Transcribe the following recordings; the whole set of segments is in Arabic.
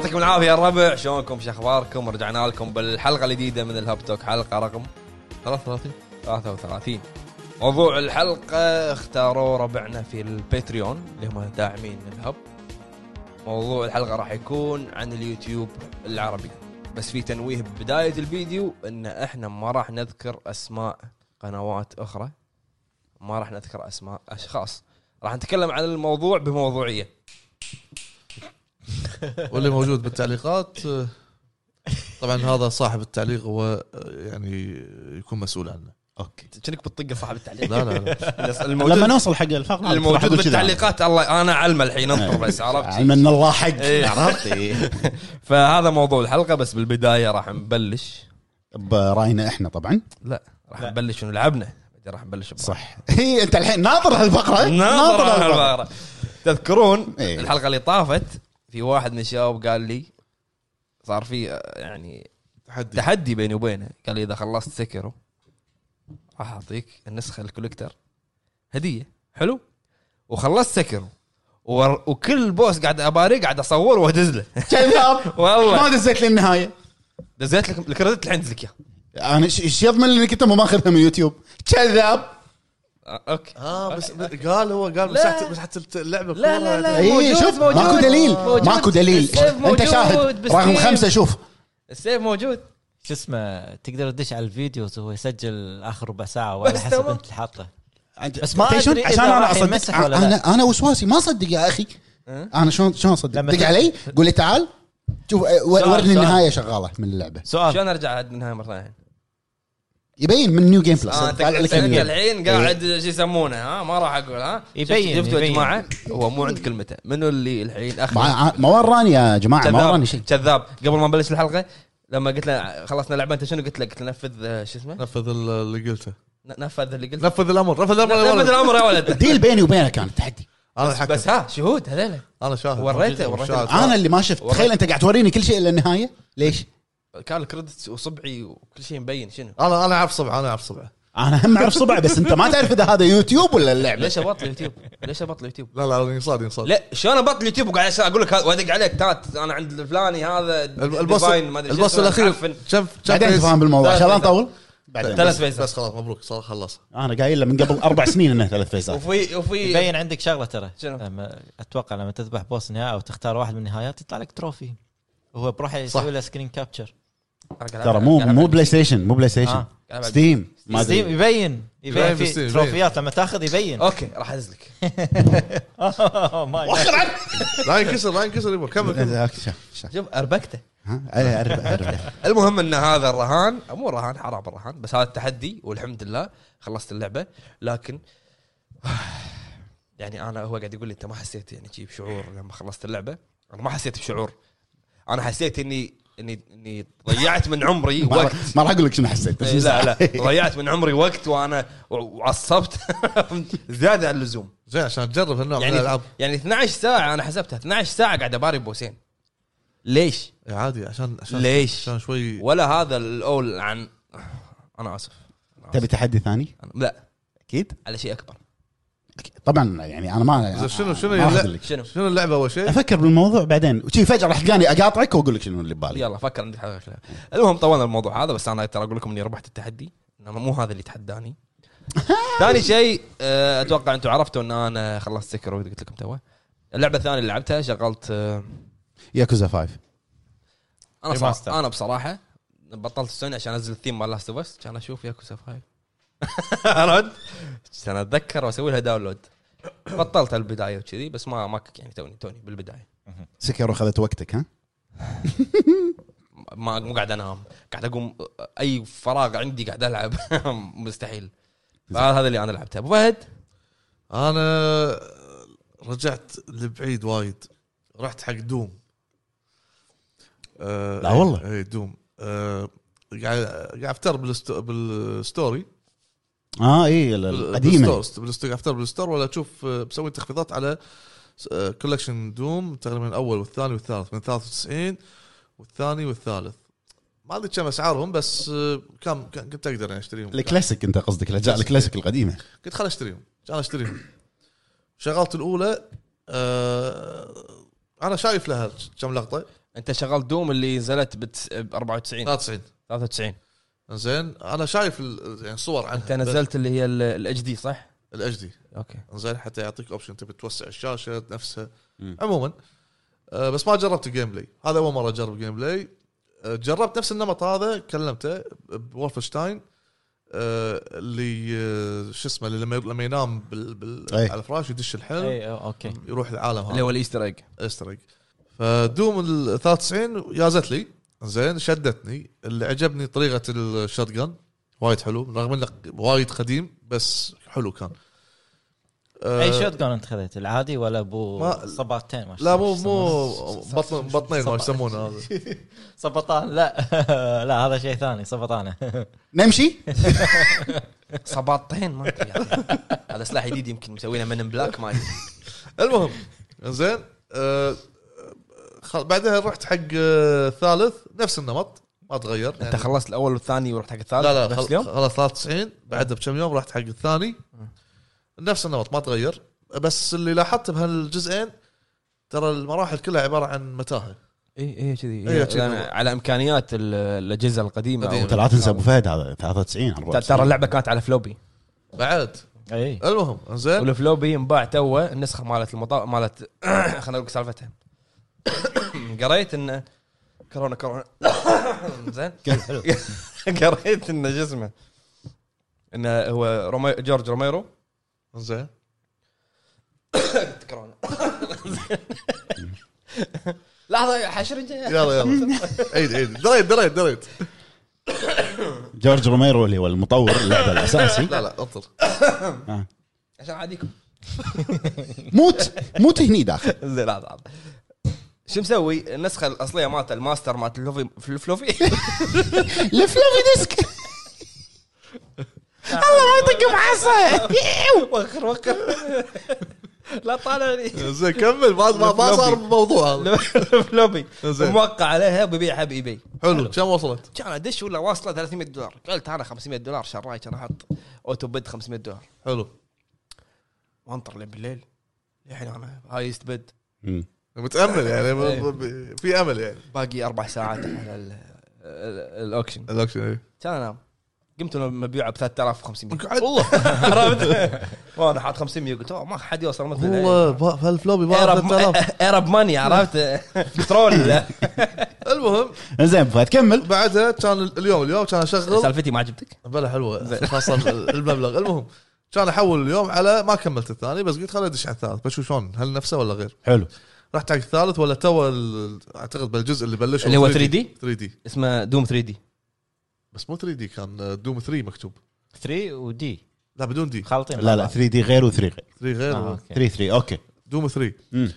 يعطيكم العافية يا الربع شلونكم شو أخباركم؟ رجعنا لكم بالحلقة الجديدة من الهاب توك. حلقة رقم 33 33 موضوع الحلقة اختاروا ربعنا في الباتريون اللي هم داعمين الهب. موضوع الحلقة راح يكون عن اليوتيوب العربي. بس في تنويه ببدايه الفيديو إن إحنا ما راح نذكر أسماء قنوات أخرى. ما راح نذكر أسماء أشخاص. راح نتكلم عن الموضوع بموضوعية. واللي موجود بالتعليقات طبعا هذا صاحب التعليق هو يعني يكون مسؤول عنه أوكي كأنك بتطق صاحب التعليق لا لا لا الموجود لما نوصل حق الفقره الموجود. بالتعليقات الله أنا علمه الحين أنطر بس عرفت علم ان الله حق إيه. عرفت إيه. فهذا موضوع الحلقة بس بالبداية راح نبلش برأينا إحنا طبعا لا راح نبلش ونلعبنا بعدين راح نبلش. صح هي أنت الحين ناظر هالفقرة ناظر هالفقرة. الفقرة. تذكرون إيه. الحلقة اللي طافت في واحد من الشباب قال لي صار في آه، يعني تحدي. تحدي بيني وبينه. قال لي إذا خلصت Sekiro راح أعطيك النسخة ال collector. هدية. حلو. وخلصت Sekiro وكل boss قاعد اباريه قاعد أصور وادز له. كذاب والله. ما دزيت للنهايه دزيت لك ال credit الحين لك اياه أنا إيش يضمن انك انت مو ماخذها من يوتيوب. كذاب أوكي آه بس قال هو قال لا. مسحت مسحت اللعبة لا، لا، لا. اي موجود، شوف موجود. ماكو دليل موجود. ماكو دليل أنت شاهد. رقم خمسة شوف السيف موجود شو اسمه تقدر تدش على ال videos وهو يسجل آخر ربع ساعة وعلى بس حسب. أنت اللي حاطه بس ما عشان أنا اصدق ولا. أنا أنا وسواسي ما أصدق يا أخي أه؟ أنا شلون شلون أصدق دق علي قول لي تعال شوف ورني. النهاية شغالة من اللعبة سؤال شلون أرجع النهايه مرة ثانية؟ يبين من new game plus آه، انت. الحين قاعد شو يسمونه ها؟ ما راح أقول ها؟ يبين- شفت- شفتوا يا. جماعة؟ هو مو عند كلمته. منو اللي الحين اخر ما وراني يا جماعة ما وراني شيء. كذاب. قبل ما نبلش الحلقة لما قلت له خلصنا لعبة أنت شنو قلت له؟ قلت له نفذ آه، شو اسمه؟ نفذ اللي قلته. نفذ اللي قلت نفذ الأمر نفذ الأمر يا نفذ ولد. الأمر يا ولد. deal بيني وبينك كان تحدي. أنا الحكم بس ها شهود هذول أنا شاهد. وريته-. وريته. أنا اللي ما شفت. تخيل أنت قاعد توريني كل شيء الا النهاية. ليش؟ كان ال credit وصبعي وكل شيء مبين شنو؟ أنا أنا أعرف صبع أنا أعرف صبع أنا هم أعرف صبع بس أنت ما تعرف إذا هذا يوتيوب ولا اللعبة ليش أبطل اليوتيوب؟ ليش أبطل اليوتيوب؟ لا لا ينصاد ينصاد لا شلون أبطل اليوتيوب وقاعد أقول لك هذا- وأدق عليك تات أنا عند الفلاني هذا البوس البوس الأخير. شاف بعدين تفهم بالموضوع عشان. نطول بعدين ثلاث فيزات. بس خلاص مبروك صار خلص أنا قايل له من قبل أربع سنين إنه ثلاث فيزات وفي وفي يبين عندك شغلة ترى؟ لما أتوقع لما تذبح boss نهائي أو تختار واحد من النهايات يطلع لك trophy وهو بروحه. يسوي له screen capture ترى مو مو بلاي ستيشن مو بلاي ستيشن. ستيم ما ستيم أدري. يبين يبين في تروفيات لما تاخذ يبين. أوكي راح أدز لك. عنه لا ينكسر لا ينكسر يبا كمل شوف، أربكته. أعرف. المهم إن هذا الرهان مو رهان حرام الرهان بس هذا التحدي والحمد لله خلصت اللعبة. لكن يعني أنا هو قاعد يقول لي أنت ما حسيت يعني بشعور لما خلصت اللعبة؟ أنا ما حسيت بشعور. أنا حسيت إني اني إني ضيعت من عمري وقت. ما راح أقول لك شنو حسيت بس إيه، لا لا. ضيعت من عمري وقت وأنا وعصبت زيادة عن اللزوم. زين عشان تجرب هالنوع من يعني الألعاب. يعني 12 ساعة أنا حسبتها. 12 ساعة قاعد أباري بوسين. ليش؟ إيه، عادي عشان عشان ليش؟ عشان شوي ولا هذا الأول عن أنا آسف. أنا تبي. تحدي ثاني؟ أنا- لا. أكيد؟ على شيء أكبر. طبعا يعني أنا ما شنو- شنو ما. شنو؟ شنو اللعبة أول شيء؟ أفكر بالموضوع بعدين وشي فجاه راح تلقاني أقاطعك وأقول لك شنو اللي ببالي يلا فكر عندك حاجة. المهم طولنا الموضوع هذا بس أنا ترى أقول لكم إني ربحت التحدي انما مو هذا اللي تحداني ثاني شيء آه، أتوقع أنتم عرفتوا إن أنا خلصت سكر قلت لكم توه اللعبة الثانية اللي لعبتها شغلت آه، ياكوزا 5 أنا أنا بصراحة بطلت سوني عشان أنزل الثيم مال لاست اوف كان أشوف ياكوزا 5 عرفت؟ عشان أتذكر وأسوي لها download بطلت البداية وكذي بس ما ما يعني توني توني بالبداية. سكر اخذت وقتك ها؟ ما مو قاعد أنام. قاعد أقوم أي فراغ عندي قاعد ألعب. مستحيل. فهذا اللي أنا لعبته. أبو فهد؟ أنا رجعت لبعيد وايد. رحت حق دوم. آه لا والله. اي دوم. آه قاعد قاعد أفتر بال sto بال store. آه اي القديمة. بال store افتر بال store ولا أشوف آه، بسوي تخفيضات على collection دوم تقريبا الأول والثاني والثالث من 93 والثاني والثالث. ما ادري كم أسعارهم بس آه، كم كم- كنت أقدر يعني أشتريهم؟ الكلاسيك أنت قصدك الاجزاء الكلاسيك القديمة. قلت خل أشتريهم كان أشتريهم. شغلت الأولى آه أنا شايف لها كم لقطة. أنت شغلت دوم اللي نزلت ب 94 93 93 زين؟ أنا شايف ال- يعني صور عنها. أنت نزلت اللي هي ال HD صح؟ ال HD أوكي. زين حتى يعطيك option تبي توسع الشاشة نفسها. مم. عموما آه، بس ما جربت ال gameplay هذا أول مرة أجرب gameplay آه، جربت نفس النمط هذا كلمته بولفشتاين آه، اللي آه، شو اسمه اللي لما لما ينام بال بال أي. على الفراش يدش الحلم. أي أو- أوكي. يروح العالم اللي هذا. هو ال Easter egg. استرق فدوم ال 93 يازت لي زين شدتني. اللي عجبني طريقة ال shotgun وايد حلو رغم إنه وايد قديم بس حلو كان. آه، أي شوت جون أنت خذيت العادي ولا أبو ما- صباطين؟ ما لا مو مو؟ بطن بطنين ما يسمونه هذا. صبطان لا. لا هذا شيء ثاني صبطانه نمشي؟ صباطين ما أدري. هذا سلاح جديد يمكن مسوينه من بلاك ما المهم زين آه، خل- بعدها رحت حق آه، الثالث نفس النمط ما تغير أنت خلصت الأول والثاني ورحت حق الثالث لا لا نفس خل- اليوم؟ خلاص 93 بعدها بكم يوم رحت حق الثاني. نفس النمط ما تغير. بس اللي لاحظت بهالجزئين ترى المراحل كلها عبارة عن متاهة. اي اي كذي. إيه، إيه، على إمكانيات ال- الأجهزة القديمة قديمة. لا تنسى أبو فهد هذا 93 94 ترى اللعبة كانت على floppy. بعد. اي المهم زين. وال floppy انباع توه النسخة مالت المطا... مالت خلينا أقول لك سالفتها قريت إنه كورونا كورونا. زين. قريت إنه شو اسمه إنه هو رومي... جورج روميرو. زين. كورونا. لحظة يا حشرجه يلا يلا. عيد عيد. دريت دريت دريت. جورج روميرو اللي هو المطور اللعبة الأساسي. لا لا انطر عشان عاديكم موت موت هني داخل. زين لحظة لحظة. شو مسوي النسخة الأصلية مالته الماستر مالت الفلوفي الفلوفي الفلوفي ديسك الله ما يطق بعصا وخر وخر لا طالعني زين كمل ما ما, صار موضوع زين. موقع عليها وببيعها بال eBay حلو كم وصلت؟ كان ادش ولا واصله 300 دولار قلت أنا 500 دولار شراي كان أحط auto bid 500 دولار حلو وانطر لين بالليل الحين أنا highest bid مم. متأمل يعني ب- إيه. ب- في أمل يعني. باقي أربع ساعات على ال- ال- ال auction. ال auction إيه. كان أنام؟ قمت أنا مبيعه ب 3500 قعدت. والله. عرفت؟ وأنا حاط 500 قلت أوه، ما حد يوصل مثل والله ب- هالفلوبي ما ايرب 3000 ايرب ماني عرفت؟ بترول المهم. زين فهد كمل. بعدها كان اليوم اليوم كان أشغل. سالفتي ما عجبتك؟ بلا حلوة. خاصه المبلغ. المهم كان أحول اليوم على ما كملت الثاني بس قلت خليني أدش على الثالث. بشوف شلون هل نفسه ولا غير؟ حلو. رحت حق الثالث ولا تو ال- أعتقد بالجزء اللي بلشوا اللي هو 3D 3D 3D اسمه Doom 3D. بس مو 3D كان Doom 3 مكتوب. 3 و D. لا بدون D. خالطين لا لا 3D غير و3 غير. 3 غير آه، okay. 3 3 okay. Doom 3 مم.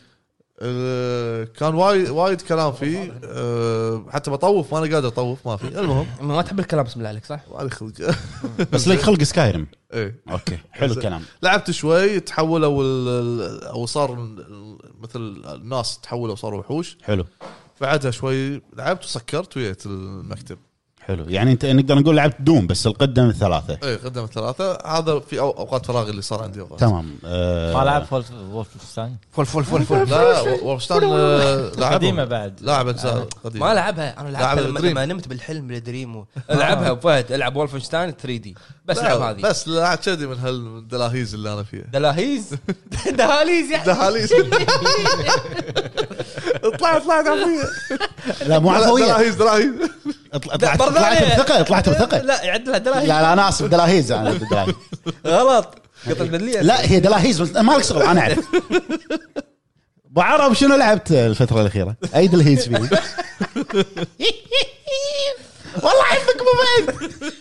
آه، كان وايد وايد كلام فيه. آه، حتى بطوف ما أنا قادر أطوف ما في. المهم. ما تحب الكلام بسم الله عليك صح؟ ما لي خلق. بس لك خلق Skyrim. إيه. okay حلو الكلام. لعبت شوي تحولوا ال- ال- أو صار ال- مثل الناس تحولوا صاروا وحوش. حلو. بعدها شوي لعبت وسكرت ويت المكتب. حلو. يعني أنت نقدر نقول لعبت Doom بس القدم الثلاثه إيه قدم ثلاثة. هذا في أو- أوقات فراغي اللي صار عندي وقت. تمام. آه ما لعب Wolf Wolfenstein فل فل فل فل لا Wolfenstein آه،. قديمة بعد. لاعب أجزاء قديمة. ما لعبها. أنا لعب لعبها لما. لما نمت بالحلم بال dream و... العبها ابو فهد. العب Wolfenstein 3D. بس لا، لعب هذه. بس لا كذي من هالدلاهيز اللي أنا فيها. دلاهيز؟ دهاليز يعني. دهاليز. اطلع اطلع لا مو عفويه دلاهيز دلاهيز. طلعت طلعت. بثقة؟ طلعت بثقة؟ لا يعدلها دلاهيز لا لا أنا اسف دلاهيز أنا دلاهيز غلط. قطت بدليه لا هي دلاهيز بس ما لك شغل أنا أعرف. أبو عرب شنو لعبت الفترة الأخيرة؟ أي دلهيز فيه والله عندك ابو فهد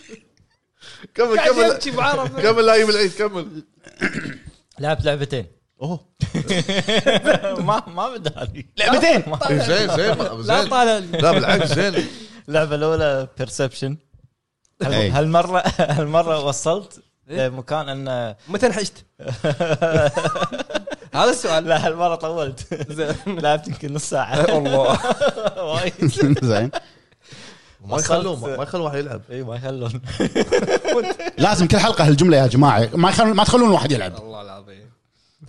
كمل كمل. كمل لايم العيد كمل. لعبت لعبتين. أوه. ما ما بدالي لعبتين؟ إيه، زين زين. لا زين طالع. لي. لا بالعكس زين. اللعبة الأولى Perception أي. هالمره هالمرة وصلت إيه؟ لمكان انه متى انحشت؟ هذا السؤال. لا هالمرة طولت. لعبت يمكن نص ساعة. الله وايد. زين. ما يخلون ما يخلون واحد يلعب. اي ما يخلون. لازم كل حلقة هالجملة يا جماعة. ما يخلون ما تخلون واحد يلعب. الله العظيم.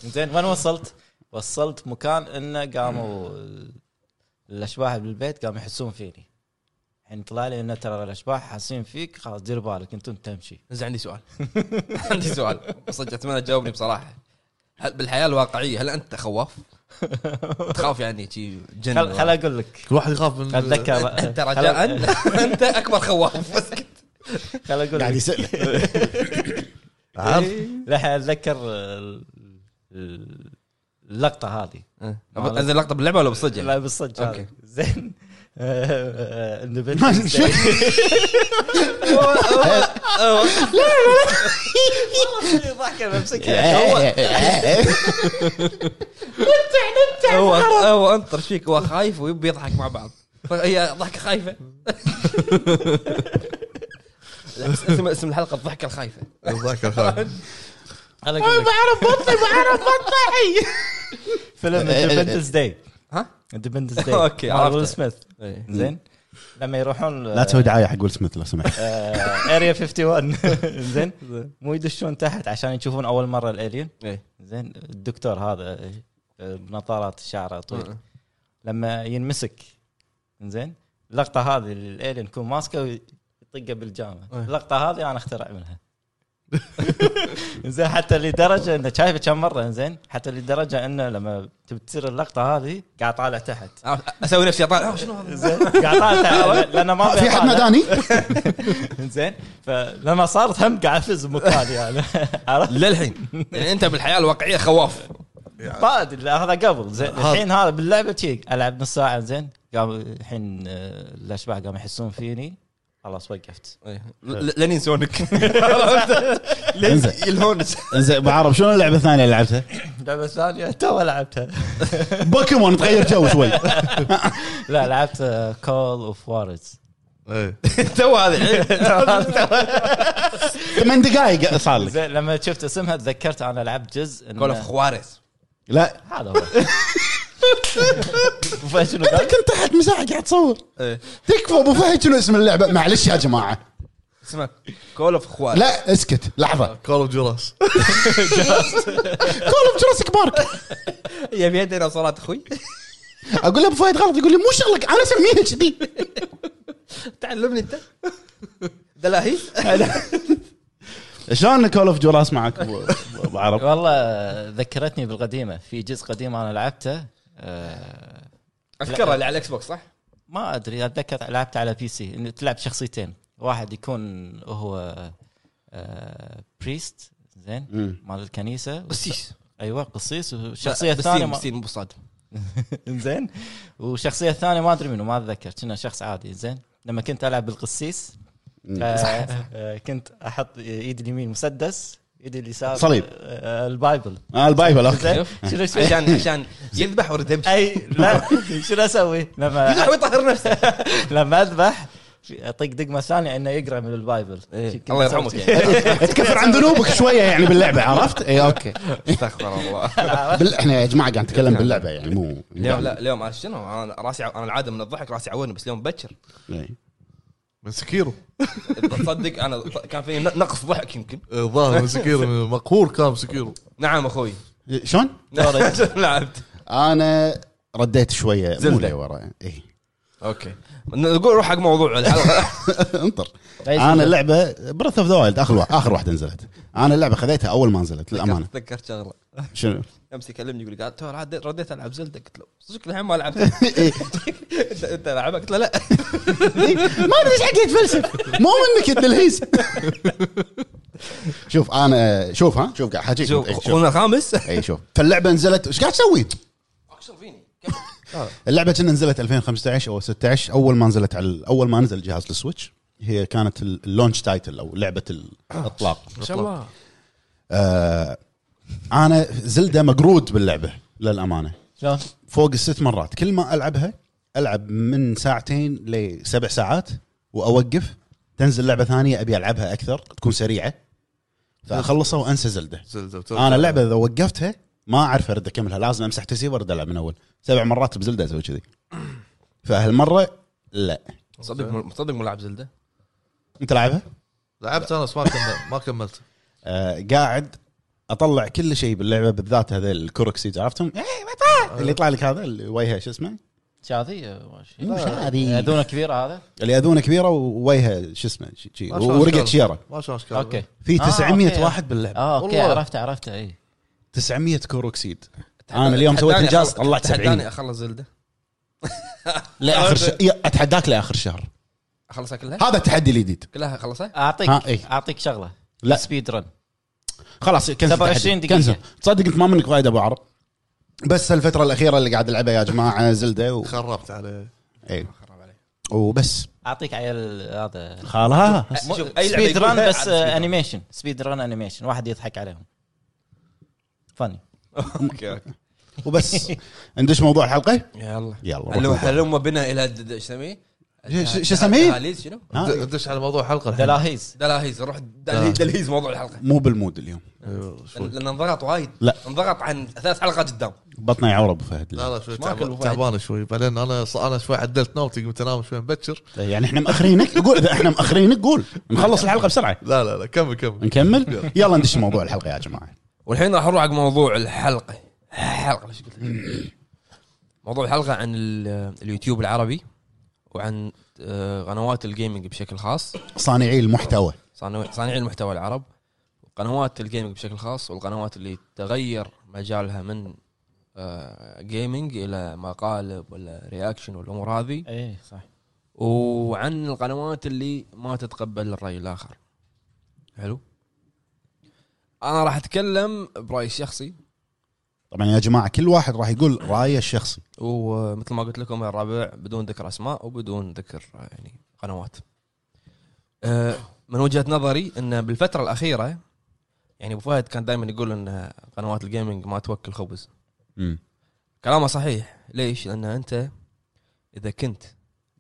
زين وين وصلت؟ وصلت مكان انه قاموا الأشباح بالبيت قاموا يحسون فيني. الحين طلع لي ان ترى الأشباح حاسين فيك خلاص دير بالك أنت تمشي. زين عندي سؤال. عندي سؤال. صدق أتمنى تجاوبني بصراحة. هل بالحياة الواقعية هل أنت خواف؟ تخاف يعني شي جن خل, خل أقول لك. كل واحد يخاف من أتذكر. أنت رجاء؟ أنت أكبر خواف. بس خل أقول قاعد لك. يسأل. عارف؟ للحين أتذكر ال- ال- اللقطة هذه. انزل لقطه باللعبة ولا بالصدق؟ لا بالصدق. هذه. زين. والله ضحكه بمسكها هو هو أنطر إيش فيك هو خايف ويبي يضحك مع بعض. هي ضحكة خايفة. اسم اسم الحلقة الضحكة الخايفة. ذاك الخايف أنا بعرف بطي بعرف بطي فيلم Independence Day ها؟ Independence Day okay، عرفته. ويل سميث زين. لما يروحون لا تسوي دعاية حق ويل سميث لو سمحت. اريا 51 زين. مو يدشون تحت عشان يشوفون أول مرة الالين زين. الدكتور هذا آه، بنظارات شعره طويل. لما ينمسك زين. اللقطة هذه الالين يكون ماسكه ويطقه بالجامه أه. اللقطة هذه أنا اخترع منها. زين حتى لدرجة إنه شايفه كم مرة زين حتى لدرجة إنه لما تبي تصير اللقطة هذه قاعد طالع تحت. أسوي نفسي أطالع. شنو هذا؟ زين قاعد طالع تحت. لأنه ما في حد. ناداني؟ زين فلما صارت هم قاعد أفز بمكاني أنا عرفت؟ للحين. يعني أنت بالحياة الواقعية خواف. ما أدري هذا قبل. زين الحين هذا باللعبة شي ألعب نص ساعة زين. قام الحين آه، الأشباح قاموا يحسون فيني. خلاص وقفت. إيه. ل- لين ينسونك لين انزين. يلهونك زين بعرف شنو اللعبة الثانية اللي لعبتها؟ اللعبة الثانية؟ تو لعبتها. بوكيمون تغير جو شوي. لا لعبت Call of Juarez تو هذه. ثمان دقائق صار لك. زين لما شفت اسمها تذكرت أنا لعبت جزء Call of Juarez لا هذا هو. أبو فهد شنو انت قال؟ كنت تحت مساحة قاعد تصور. إيه. تكفى أبو فهد شنو اسم اللعبة؟ معلش يا جماعة. اسمه Call of لا اسكت. لحظة. Call of Juarez Call of Jurassic Park يبي يدنا صلاه أخوي؟ أقول له ابو فهد غلط يقول لي مو شغلك أنا أسميها كذي. تعلمني أنت. دلاهي شلون Call of Juarez معك أبو عرب؟ والله ذكرتني بالقديمة. في جزء قديم أنا لعبته أذكرها اللي على ال Xbox صح؟ ما أدري اتذكر لعبت على PC إنه تلعب شخصيتين. واحد يكون هو آه priest زين مم. مال الكنيسة. قسيس. أيوه قسيس. والشخصيه الثانية. بسين مو بصاد زين. والشخصيه الثانية ما أدري منو ما أتذكر. كنا شخص عادي زين. لما كنت ألعب بالقسيس آه آه كنت أحط إيدي اليمين مسدس. ايدي اليسار صليب. آه ال Bible. آه ال Bible okay. شنو عشان عشان يذبح و redemption أي لا. شنو أسوي؟ لما يذبح ويطهر نفسه. لما أذبح اطق دقمه ثانية إنه يقرأ من ال Bible. إيه. الله يرحمك. يعني. تكفر عن ذنوبك شوية يعني باللعبة عرفت؟ اي okay. استغفر الله. بال... إحنا يا جماعة قاعد نتكلم باللعبة يعني مو اليوم لا اليوم شنو؟ أنا راسي أنا العادة من الضحك راسي عوني بس اليوم بكر إيه. من Sekiro تصدق أنا كان في نقص ضحك يمكن. الظاهر من Sekiro مقهور كان ب Sekiro نعم أخوي. شلون؟ لعبت. أنا رديت شوية مو Zelda. لي ورا اي okay. نقول روح حق موضوع الحلقة. انطر. أنا؟ اللعبة Breath of the Wild آخر واحد آخر واحدة نزلت. أنا اللعبة خذيتها أول ما نزلت للأمانة. تذكرت شغلة. شنو؟ أمس يكلمني يقول لي قاعد تو رديت رديت ألعب Zelda. قلت له صدق الحين ما لعبت. إيه. انت أنت لعبها قلت له لا. ما أدري إيش حق يتفلسف مو منك يا التلهيس شوف أنا شوف ها؟ شوف قاعد حاجيك. شوف شوف. أخونا الخامس اي شوف. فاللعبة نزلت إيش قاعد تسوي؟ فيني اللعبة كنا نزلت 2015 أو 16 أول ما نزلت على أول ما نزل جهاز ال Switch هي كانت ال launch title أو لعبة الإطلاق. ما شاء الله آه أنا Zelda مقرود باللعبة للأمانة. شلون؟ فوق الست مرات. كل ما ألعبها ألعب من ساعتين لسبع ساعات وأوقف. تنزل لعبة ثانية أبي ألعبها أكثر تكون سريعة. فأخلصها وأنسى Zelda. وترجع. أنا اللعبة إذا وقفتها ما أعرف أرد اكملها لازم أمسح تسيب وأرد ألعب من أول سبع مرات ب Zelda أسوي كذي فهالمرة لا صدق مو- صدق مو لاعب Zelda أنت لاعبها؟ لعبت أنا بس ما كمل ما كملت آه قاعد أطلع كل شيء باللعبة بالذات هذا ال Korok seed عرفتهم؟ إيه،؟ اللي يطلع لك هذا اللي وجهه شو اسمه؟ شاذي. مش هذه اذونه كبيرة هذا اللي اذونه كبيرة ووجهه شو اسمه شي- شي، الله ورقة. شيرة ما شاء اشكال okay في آه، 900 okay. واحد باللعبة آه okay والله. عرفته عرفته اي 900 Korok seed. أنا اليوم سويت إنجاز أخلص- طلعت تحداني 70 أخلص زلدة. لآخر ش... يا- أتحداك لآخر شهر. أخلصها كلها؟ هذا التحدي الجديد كلها أخلصها؟ اعطيك ها، إي. أعطيك شغلة. لا. speedrun. خلاص cancel 27 التحدي. دقيقة. cancel. تصدق أنت ما منك فايدة أبو عرب. بس الفترة الأخيرة اللي قاعد ألعبها يا جماعة Zelda و... خربت عليه. اي خرب علي. وبس. أعطيك عيل هذا. خلاص. speedrun بس. animation speedrun. animation واحد يضحك عليهم. funny okay okay. وبس. ندش موضوع الحلقة؟ يلا. يلا هل روح موضوع. هلم بنا إلى د- د- إيش اسميه؟ ش- ش- شو اسميه؟ دهاليز شنو؟ ها؟ ندش على موضوع الحلقة الحين. دلاهيز. دلاهيز نروح دلهيز دلهيز موضوع الحلقة. مو بال mood اليوم. أيوه،. لأن انضغط وايد. لا. انضغط عن ثلاث حلقات قدام. بطني يعور ابو فهد. لا لا شوي. تعبان شوي. بعدين أنا أنا شوي عدلت نومتي قمت أنام شوي مبكر. يعني إحنا مأخرينك قول إذا إحنا مأخرينك قول. نخلص الحلقة بسرعة. لا لا لا كمل كمل. نكمل؟ يلا. ندش موضوع الحلقة يا جماعة. والحين راح نروح حق موضوع الحلقة. حلقة ليش قلت موضوع الحلقة عن ال- اليوتيوب العربي وعن آه، قنوات الجيمنج بشكل خاص. صانعي المحتوى. صانع- صانعي المحتوى العرب. وقنوات الجيمنج بشكل خاص والقنوات اللي تغير مجالها من آه، gaming إلى مقالب ولا reaction والأمور هذه. اي صح. وعن القنوات اللي ما تتقبل الرأي الآخر. حلو؟ أنا راح أتكلم برأيي الشخصي طبعا يا جماعة كل واحد راح يقول رأيه الشخصي ومثل ما قلت لكم يا الربع بدون ذكر أسماء وبدون ذكر يعني قنوات. آه، من وجهة نظري إن بالفترة الأخيرة يعني أبو فهد كان دائما يقول إن قنوات الجيمنج ما توكل خبز. مم. كلامه صحيح، ليش؟ لأن أنت إذا كنت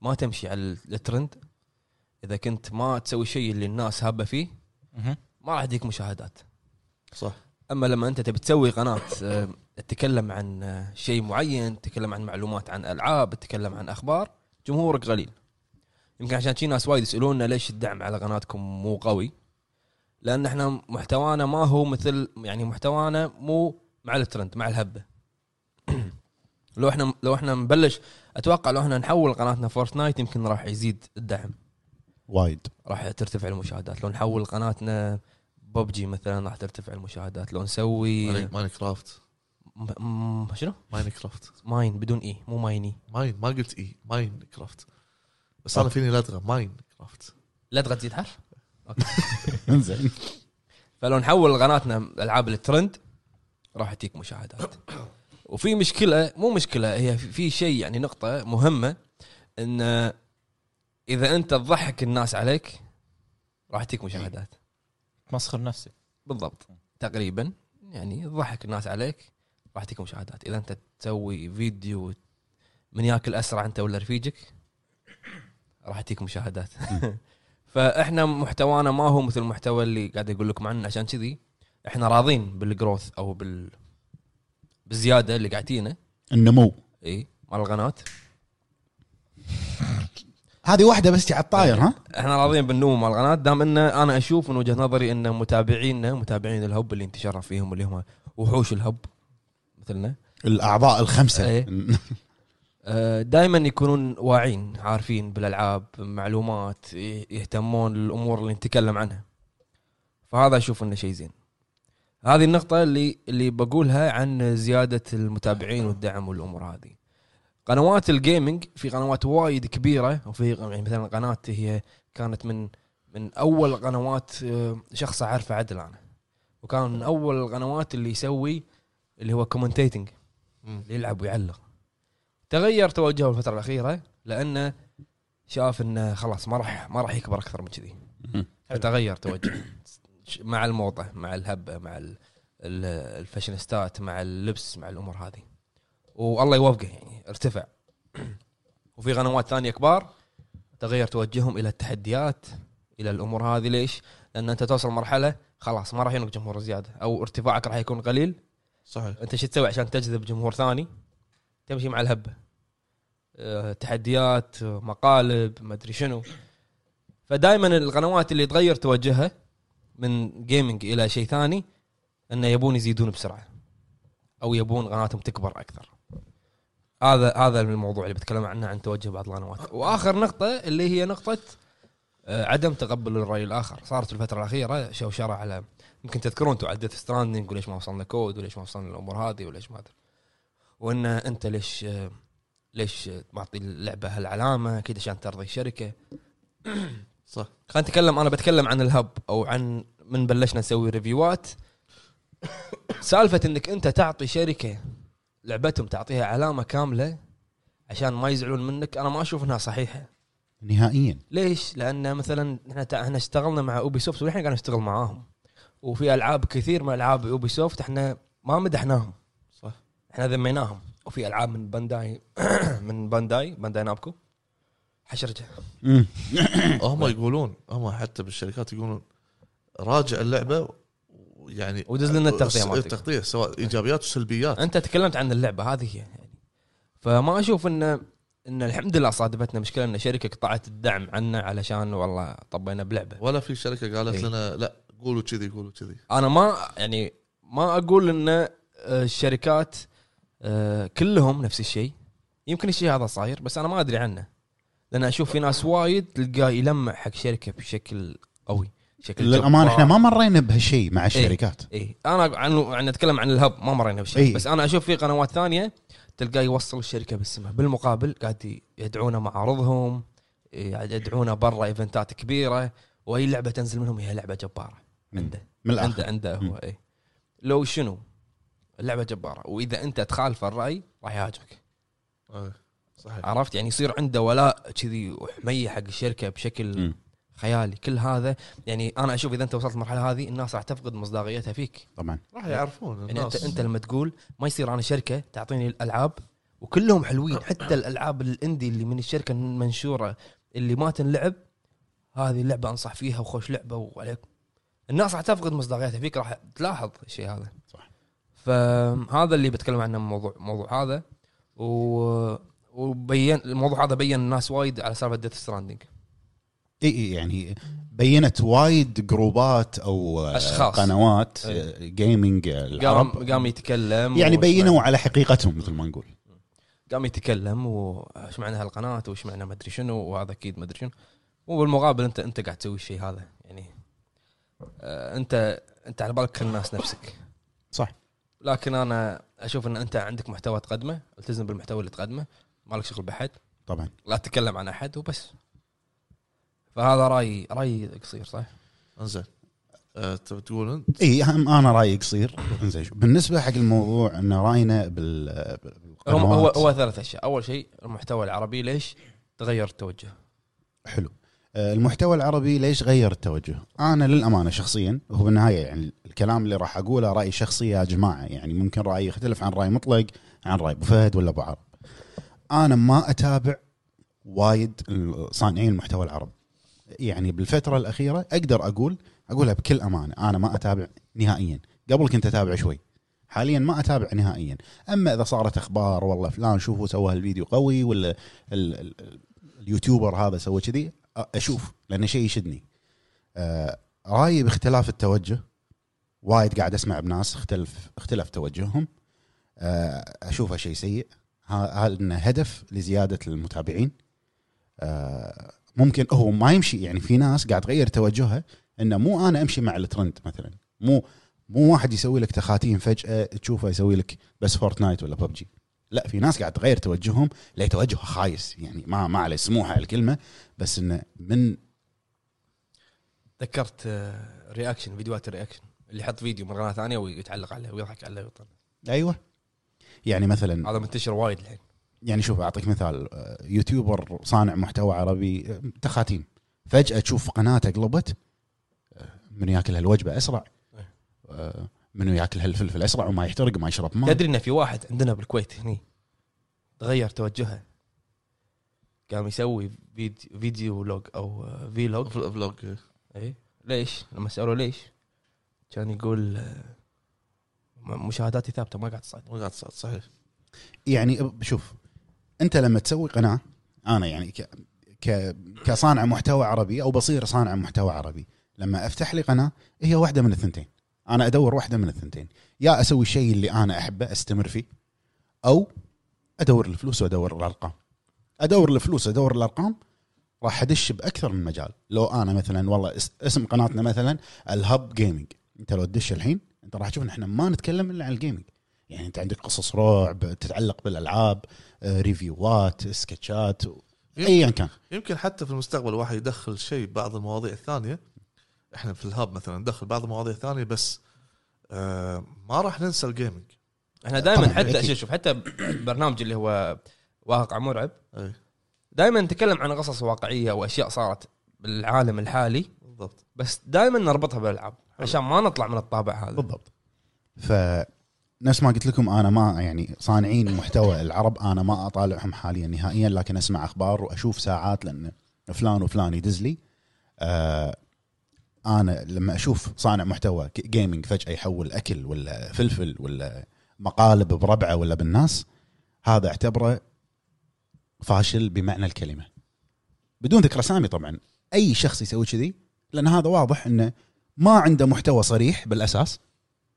ما تمشي على الترند إذا كنت ما تسوي الشيء اللي الناس هابة فيه. ما راح تجيك مشاهدات. صح. أما لما أنت تبي تسوي قناة آه، تتكلم عن آه، شيء معين تتكلم عن معلومات عن ألعاب تتكلم عن أخبار جمهورك قليل يمكن عشان شي ناس وايد يسألونا ليش الدعم على قناتكم مو قوي؟ لأن إحنا محتوانا ما هو مثل يعني محتوانا مو مع الترند مع الهبة. لو إحنا لو إحنا نبلش أتوقع لو إحنا نحول قناتنا Fortnite يمكن راح يزيد الدعم. وايد. راح ترتفع المشاهدات. لو نحول قناتنا ببجي مثلا راح ترتفع المشاهدات. لو نسوي Mine Minecraft م- شنو؟ Minecraft Mine بدون إي مو مايني. ماين ما قلت إي Minecraft بس أنا فيني لدغه Minecraft لا تغى تزيد حرف انزين. فلو نحول قناتنا ألعاب الترند راح تجيك مشاهدات. وفي مشكلة مو مشكلة هي في- في شيء يعني نقطة مهمة إن إذا أنت تضحك الناس عليك راح تجيك مشاهدات. تمسخر نفسك بالضبط. تقريبا. يعني تضحك الناس عليك راح تجيك مشاهدات. إذا أنت تسوي فيديو من ياكل أسرع أنت ولا رفيجك راح تجيك مشاهدات. فإحنا محتوانا ما هو مثل المحتوى اللي قاعد أقول لكم عنه. عشان كذي إحنا راضين بالجروث أو بال بالزيادة اللي قاعدينه النمو. اي مال القناة. هذه واحدة بس على الطاير ها؟ إحنا راضيين بالنمو مال القناة دام إن أنا أشوف من وجهة نظري إن متابعينا متابعين الهب اللي نتشرف فيهم اللي هم وحوش الهب مثلنا. الأعضاء الخمسة. إيه. دائما يكونون واعين عارفين بالألعاب معلومات يهتمون الأمور اللي نتكلم عنها. فهذا أشوف إنه شيء زين. هذه النقطة اللي اللي بقولها عن زيادة المتابعين والدعم والأمور هذه. قنوات الجيمنج في قنوات وايد كبيرة وفي يعني مثلا قناة هي كانت من من أول قنوات آه، شخص أعرفه عدل أنا. وكان من أول القنوات اللي يسوي اللي هو commentating يلعب ويعلق. تغير توجهه الفترة الأخيرة لأنه شاف إنه خلاص ما راح ما راح يكبر أكثر من كذي. فتغير توجهه مع الموضة مع الهبة مع ال- ال- الفاشينيستات مع اللبس مع الأمور هذه. والله يوفقه يعني ارتفع. وفي قنوات ثانية كبار تغير توجههم إلى التحديات إلى الأمور هذه. ليش؟ لأن أنت توصل مرحلة خلاص ما راح ينك جمهور زيادة أو ارتفاعك راح يكون قليل. صحيح. أنت شو تسوي عشان تجذب جمهور ثاني؟ تمشي مع الهبة. أه، تحديات مقالب ما أدري شنو. فدائما القنوات اللي تغير توجهها من جيمنج إلى شيء ثاني إنه يبون يزيدون بسرعة أو يبون قناتهم تكبر أكثر. هذا هذا الموضوع اللي بتكلم عنه عن توجه بعض القنوات وآخر نقطة اللي هي نقطة آه، عدم تقبل الرأي الآخر. صارت في الفترة الأخيرة شوشرة على يمكن تذكرون أنتم على Death Stranding وليش ما وصلنا كود وليش ما وصلنا الأمور هذه وليش ما أدري. وإن أنت ليش آه، ليش معطي اللعبة هالعلامة أكيد عشان ترضي الشركة. صح. خلينا نتكلم أنا بتكلم عن ال Hub أو عن من بلشنا نسوي review ات. سالفة إنك أنت تعطي شركة لعبتهم تعطيها علامة كاملة عشان ما يزعلون منك. أنا ما أشوف إنها صحيحة. نهائيا. ليش؟ لأن مثلا إحنا إحنا اشتغلنا مع Ubisoft والحين قاعد نشتغل معاهم. وفي ألعاب كثير من ألعاب Ubisoft إحنا ما مدحناهم. صح. إحنا ذميناهم. وفي ألعاب من Bandai من Bandai Bandai Namco حشرجه. هم يقولون هم حتى بالشركات يقولون راجع اللعبة يعني ودز لنا التغطية مالتك. التغطية سواء إيجابيات وسلبيات أنت تكلمت عن اللعبة هذه هي يعني. فما أشوف ان إن الحمد لله صادفتنا مشكلة إن شركة قطعت الدعم عنا علشان والله طبينا بلعبة. ولا في شركة قالت إيه. لنا لا قولوا كذي قولوا كذي. أنا ما يعني ما أقول إن الشركات آه، كلهم نفس الشيء. يمكن الشيء هذا صاير بس أنا ما أدري عنه. لأن أشوف في ناس وايد تلقاه يلمع حق شركة بشكل قوي. شكل للامانه. إحنا ما مرينا بهالشيء مع الشركات. اي أنا عن عن أتكلم عن ال Hub ما مرينا بشيء. إي. بس أنا أشوف في قنوات ثانية تلقاه يوصل الشركة بالسماء بالمقابل قاعد يدعونا معارضهم قاعد يدعونا برا event ات كبيرة واي لعبة تنزل منهم هي لعبة جبارة. عنده. من الآخر. عنده عنده. هو اي لو شنو؟ اللعبة جبارة. وإذا أنت تخالف الرأي راح يهاجمك. آه، صحيح. عرفت؟ يعني يصير عنده ولاء كذي وحميه حق الشركة بشكل مم. خيالي. كل هذا يعني أنا أشوف إذا أنت وصلت المرحلة هذه الناس راح تفقد مصداقيتها فيك. طبعا. راح يعرفون يعني أنت أنت لما تقول ما يصير أنا شركة تعطيني الألعاب وكلهم حلوين حتى الألعاب الإندي اللي من الشركة المنشورة اللي ما تنلعب هذه اللعبه أنصح فيها وخوش لعبة وعليك. الناس راح تفقد مصداقيتها فيك راح تلاحظ الشيء هذا. صح. فهذا اللي بتكلم عنه من موضوع موضوع هذا. و وبين الموضوع هذا بين الناس وايد على سالفة Death Stranding إي يعني بينت وايد جروبات أو أشخاص. قنوات. gaming قام العرب. قام يتكلم يعني بينوا على حقيقتهم مثل ما نقول. قام يتكلم وش معنى هالقناة وش معنى ما أدري شنو وهذا أكيد ما أدري شنو. وبالمقابل انت أنت قاعد تسوي الشيء هذا يعني آه انت أنت على بالك الناس نفسك. صح. لكن أنا أشوف إن أنت عندك محتوى تقدمه التزم بالمحتوى اللي تقدمه مالك شغل بأحد. طبعا. لا تتكلم عن أحد وبس. فهذا رأيي رأيي قصير صح؟ انزين آه، تبي تقول انت اي أنا رأيي قصير انزين. بالنسبة حق الموضوع إن رأينا بال هو هو ثلاث أشياء أول شيء المحتوى العربي ليش تغير التوجه؟ حلو آه، المحتوى العربي ليش غير التوجه؟ أنا للأمانة شخصيا هو بالنهاية يعني الكلام اللي راح أقوله رأي شخصي يا جماعة يعني ممكن رايي يختلف عن رأي مطلق عن رأي أبو فهد ولا أبو عرب. أنا ما أتابع وايد صانعين المحتوى العرب. يعني بالفترة الأخيرة أقدر أقول أقولها بكل أمانة أنا ما أتابع نهائيا، قبل كنت أتابع شوي. حاليا ما أتابع نهائيا، أما إذا صارت أخبار والله فلان شوفوا سوى هالفيديو قوي ولا ال- ال- اليوتيوبر هذا سوى كذي أشوف لأن شيء يشدني. آه، رأيي باختلاف التوجه. وايد قاعد أسمع بناس اختلف اختلف توجههم. آه، اشوفه شيء سيء. هذا إنه هدف لزيادة المتابعين. آه، ممكن هو ما يمشي يعني في ناس قاعد تغير توجهها إنه مو أنا أمشي مع الترند مثلا. مو مو واحد يسوي لك تخاتيم فجأة تشوفه يسوي لك بس Fortnite ولا ببجي لا في ناس قاعد تغير توجههم لتوجه خايس يعني ما ما عليه سموحة الكلمة بس إنه من تذكرت آه، reaction فيديوهات ال reaction اللي يحط فيديو من قناة ثانية ويتعلق عليه ويضحك عليه ويطلع. أيوه. يعني مثلا هذا منتشر وايد الحين. يعني شوف أعطيك مثال آه، YouTuber صانع محتوى عربي آه، تخاتيم. فجأة تشوف قناته قلبت آه، منو ياكل هالوجبة أسرع منو ياكل هالفلفل أسرع وما يحترق وما يشرب ماء. تدري ان في واحد عندنا بالكويت هني تغير توجهه. قام يسوي فيديو video log أو vlog. في ال vlog اي ليش؟ لما سالوه ليش؟ كان يقول مشاهداتي ثابتة ما قاعد تصعد ما قاعد تصعد صحيح. يعني شوف انت لما تسوي قناة أنا يعني ك ك كصانع محتوى عربي أو بصير صانع محتوى عربي لما افتح لي قناة هي واحدة من الثنتين. أنا ادور واحدة من الثنتين. يا أسوي الشيء اللي أنا احبه استمر فيه أو ادور الفلوس وادور الارقام. ادور الفلوس ادور الارقام راح ادش باكثر من مجال. لو أنا مثلا والله اس- اسم قناتنا مثلا الهب gaming انت لو تدش الحين انت راح تشوف إن إحنا ما نتكلم إلا عن ال gaming يعني أنت عندك قصص رعب تتعلق بالألعاب ريفيوات سكتشات ايا كان. يمكن حتى في المستقبل واحد يدخل شيء بعض المواضيع الثانية. إحنا في الهب مثلا ندخل بعض المواضيع الثانية بس آه ما راح ننسى الجيمنج إحنا دائما حتى. شوف حتى البرنامج اللي هو واقع مرعب اي دائما نتكلم عن قصص واقعية وأشياء صارت بالعالم الحالي بالضبط. بس دائما نربطها بالألعاب عشان ما نطلع من الطابع هذا. بالضبط. ف نفس ما قلت لكم أنا ما يعني صانعين محتوى العرب أنا ما أطالعهم حاليا نهائيا لكن أسمع أخبار وأشوف ساعات لأن فلان وفلان يدز لي. آه أنا لما أشوف صانع محتوى gaming فجأة يحول أكل ولا فلفل ولا مقالب بربعة ولا بالناس هذا أعتبره فاشل بمعنى الكلمة. بدون ذكر أسامي طبعا أي شخص يسوي كذي لأن هذا واضح إنه ما عنده محتوى صريح بالأساس.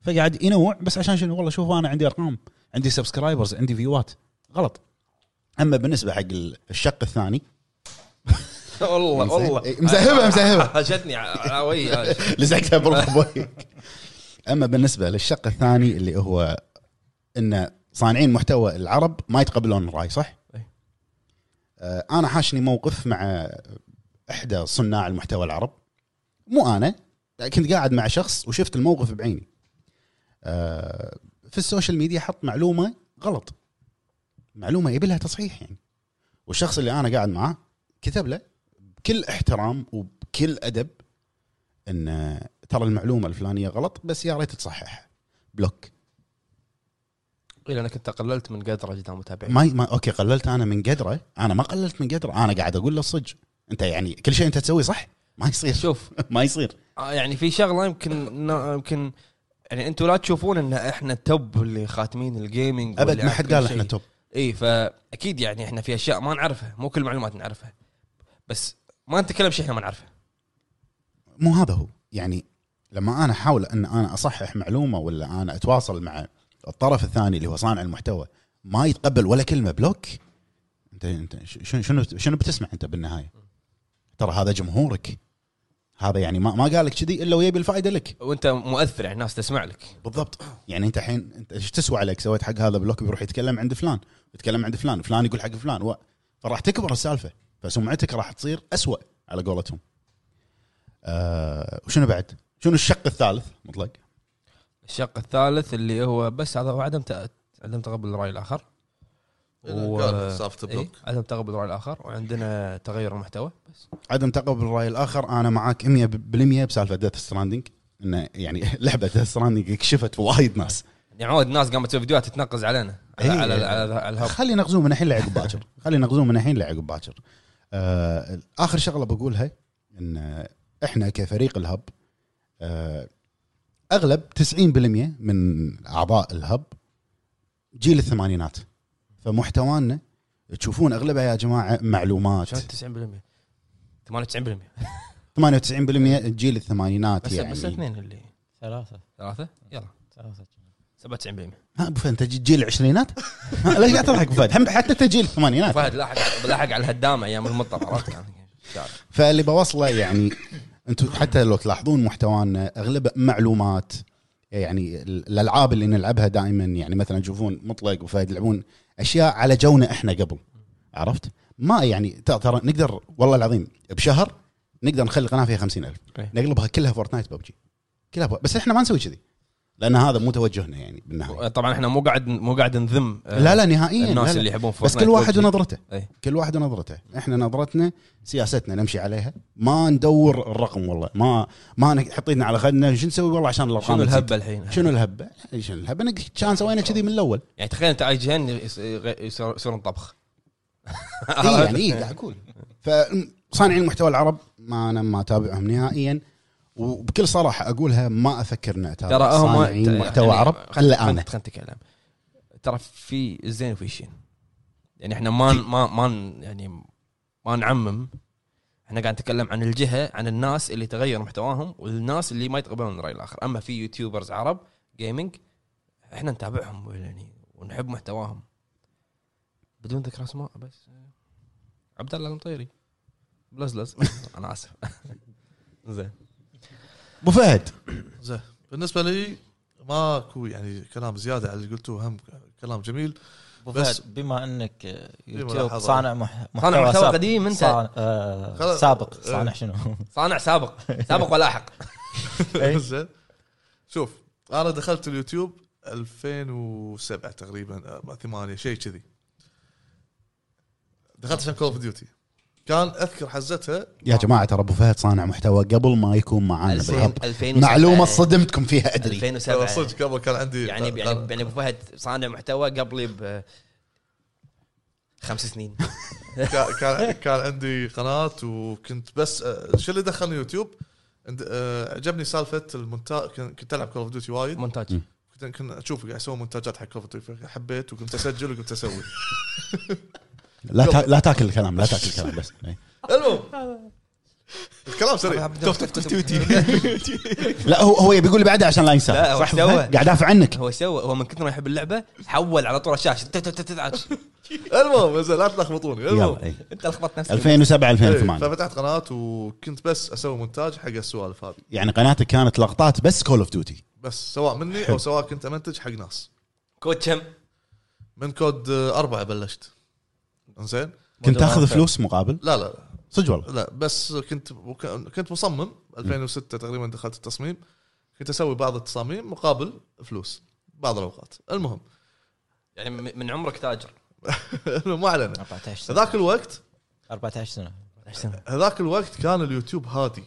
فقاعد ينوع بس عشان شنو؟ والله شوف أنا عندي أرقام عندي subscribers عندي فيوات غلط. أما بالنسبة حق الشق الثاني والله والله. إيه، مزهبة- مزهبة. حشتني علاوي لزقتها برقبويك أما بالنسبة للشق الثاني اللي هو إن صانعين محتوى العرب ما يتقبلون الرأي صح؟ أي. آه أنا حاشني موقف مع إحدى صناع المحتوى العرب. مو أنا كنت قاعد مع شخص وشفت الموقف بعيني. آه في ال social media حط معلومة غلط. معلومة يبي لها تصحيح يعني. والشخص اللي أنا قاعد معاه كتب له بكل احترام وبكل أدب إن ترى المعلومة الفلانية غلط بس يا ريت تصححها. block. إلى أنا كنت قللت من قدره قدام متابعين. ما, ما أوكي قللت أنا من قدره. أنا ما قللت من قدره. أنا قاعد أقول له الصج أنت يعني كل شيء أنت تسويه صح؟ ما يصير. شوف. ما يصير. آه، يعني في شغلة يمكن يمكن يعني أنتم لا تشوفون ان إحنا ال top اللي خاتمين ال gaming أبد ما حد قال. إحنا top. اي فأكيد يعني إحنا في أشياء ما نعرفها مو كل المعلومات نعرفها. بس ما نتكلم شيء إحنا ما نعرفه. مو هذا هو. يعني لما أنا أحاول إن أنا أصحح معلومة ولا أنا أتواصل مع الطرف الثاني اللي هو صانع المحتوى ما يتقبل ولا كلمة block. أنت أنت شنو شنو شنو بتسمع أنت بالنهاية؟ ترى هذا جمهورك. هذا يعني ما ما قال لك كذي إلا ويبي الفائده لك. وأنت مؤثر يعني الناس تسمع لك. بالضبط. يعني أنت الحين أنت إيش تسوى عليك؟ سويت حق هذا block بيروح يتكلم عند فلان يتكلم عند فلان فلان يقول حق فلان. و... فراح تكبر السالفة. فسمعتك راح تصير أسوأ على قولتهم. آه وشنو بعد؟ شنو الشق الثالث؟ مطلق. الشق الثالث اللي هو بس هذا هو عدم عدم تقبل الرأي الآخر. و- إيه، عدم تقبل الراي الآخر وعندنا تغير المحتوى بس. عدم تقبل الراي الآخر أنا معاك 100% بسالفة Death Stranding انه يعني لعبة Death Stranding كشفت وايد ناس. يعني وايد ناس قامت تسوي فيديوهات تتنغز علينا. على إيه. على, على, على الهب. خلي نغزوه من الحين لعقب باكر. خلي نغزوه من الحين لعقب باكر. آه آخر شغلة بقولها إن إحنا كفريق الهب آه أغلب 90% من أعضاء الهب جيل الثمانينات. فمحتوانا تشوفون أغلبها يا جماعة معلومات. شلون 90% 98% 98% جيل الثمانينات بس يعني. بس اثنين اللي ثلاثة. ثلاثة؟ يلا. ثلاثة. 97% ها أبو فهد انت جيل العشرينات؟ ليش قاعد تضحك أبو فهد؟ حتى انت جيل الثمانينات. فهد لاحق لاحق على الهدامة أيام المطر عرفت شارع. فاللي بوصله يعني أنتم حتى لو تلاحظون محتوانا اغلبه معلومات يعني ال- الألعاب اللي نلعبها دائما يعني مثلا تشوفون مطلق وفهد يلعبون أشياء على جونا إحنا قبل عرفت؟ ما يعني ترى نقدر والله العظيم بشهر نقدر نخلي قناه فيها 50000 إيه. نقلبها كلها فورتنايت ببجي كلها. بس إحنا ما نسوي كذي لأن هذا مو توجهنا يعني بالنهاية. طبعا إحنا مو قاعد مو قاعد نذم آه، لا لا نهائيا الناس لا. لا. اللي يحبون بس كل واحد. ونظرته. إيه. كل واحد ونظرته. إحنا نظرتنا سياستنا نمشي عليها. ما ندور الرقم والله. ما ما نحط ايدنا على خدنا. شو نسوي؟ والله عشان الأرقام شنو. الهبة الحين؟ شنو الهبة؟ شنو الهبة؟ كان سوينا كذي من الأول. يعني تخيل أنت IGN يص- يصير- يصيرون طبخ. اي يعني اي قاعد أقول. فصانعين المحتوى العرب ما أنا ما أتابعهم نهائيا. وبكل صراحة أقولها ما أفكر ان أتابع ترى هم صانعين محتوى عرب إلا انا خلينا نتكلم. ترى في الزين وفي الشين يعني إحنا ما ما ما يعني ما نعمم. إحنا قاعد نتكلم عن الجهة عن الناس اللي تغير محتواهم والناس اللي ما يتقبلون الرأي الآخر. أما في YouTubers عرب gaming إحنا نتابعهم يعني ونحب محتواهم. بدون ذكر أسماء بس. عبد الله المطيري بلزلز أنا آسف. زين. أبو فهد زين بالنسبة لي ماكو يعني كلام زيادة على اللي قلتوه هم كلام جميل بس- فهد، بما إنك آه، يوتيوب. صانع مح- محتوى صانع محتوى سابق. قديم أنت صانع آه. سابق إيه. صانع شنو؟ صانع سابق سابق ولاحق إيه. زين شوف أنا دخلت اليوتيوب 2007 تقريبا آه، 8 شيء كذي دخلت عشان Call of Duty كان أذكر حزتها. يا جماعة ترى أبو فهد صانع محتوى قبل ما يكون معانا 2000 بالهب 2007 معلومة صدمتكم فيها أدري. 2007 صدق قبل كان عندي يعني يعني يعني أبو فهد صانع محتوى قبلي ب خمس سنين. كان كان عندي قناة وكنت بس آه، شو اللي دخلني يوتيوب؟ آه، عجبني سالفة المونتاج كنت ألعب Call of Duty وايد. مونتاج. كنت كنت أشوف قاعد يسوون مونتاجات حق Call of Duty حبيت وكنت أسجل وكنت أسوي. لا تا... لا تاكل الكلام لا تاكل الكلام بس. إيه. المهم. الكلام سريع. لا هو هو يبي يقول لي بعدها عشان لا ينسى. لا، هو سوى. قاعد ادافع عنك. هو سوى. هو من كثر ما يحب اللعبة حول على طول الشاشة. المهم زين لا تلخبطوني. المهم. يلا إيه. أنت لخبطت نفسك. 2007 إيه، 2008 ففتحت قناة وكنت بس أسوي مونتاج حق السوالف هذه. يعني قناتك كانت لقطات بس Call of Duty بس سواء مني أو سواء كنت أمنتج حق ناس. COD كم؟ من COD أربعة بلشت. زين كنت تاخذ فلوس مقابل؟ لا لا. صدق والله. لا بس كنت كنت مصمم. 2006 تقريبا دخلت التصميم. كنت أسوي بعض التصاميم مقابل فلوس. بعض الأوقات. المهم. يعني من عمرك تاجر. ما علينا. 14 سنة. هذاك الوقت 14 سنة. هذاك الوقت كان اليوتيوب هادي.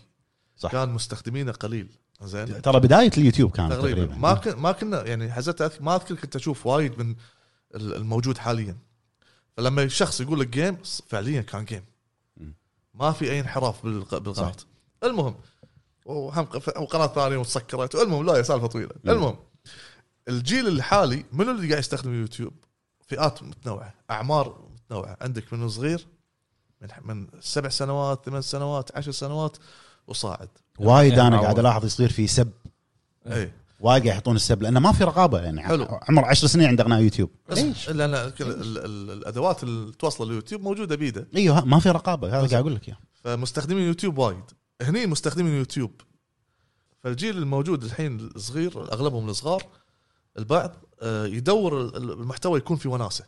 صح. كان مستخدمينه قليل. زين ترى بداية اليوتيوب كانت تقريبا. تقريبا. ما كن ما كنا يعني حزت ما أذكر كنت أشوف وايد من ال- الموجود حاليا. فلما شخص يقول لك game فعليا كان game. ما في أي انحراف بالق- بالقناه المهم وهم ثانية وسكرت. المهم لا سالفة طويلة. مم. المهم الجيل الحالي منو اللي قاعد يستخدم اليوتيوب؟ فئات متنوعة أعمار متنوعة. عندك من صغير؟ من من سبع سنوات ثمان سنوات عشر سنوات وصاعد. وايد أنا يعني قاعد ألاحظ يصير في سب. اي وايد قاعد يحطون السب لأنه ما في رقابة يعني. حلو. عمر 10 سنين عنده قناة يوتيوب. بس لأن ال- ال- ال- الأدوات اللي توصل لليوتيوب موجودة بيدة. إيوه ما في رقابة. هذا قاعد أقول لك إياه. فمستخدمين يوتيوب وايد. هني مستخدمين يوتيوب فالجيل الموجود الحين الصغير أغلبهم الصغار البعض آه، يدور ال- المحتوى يكون في وناسة.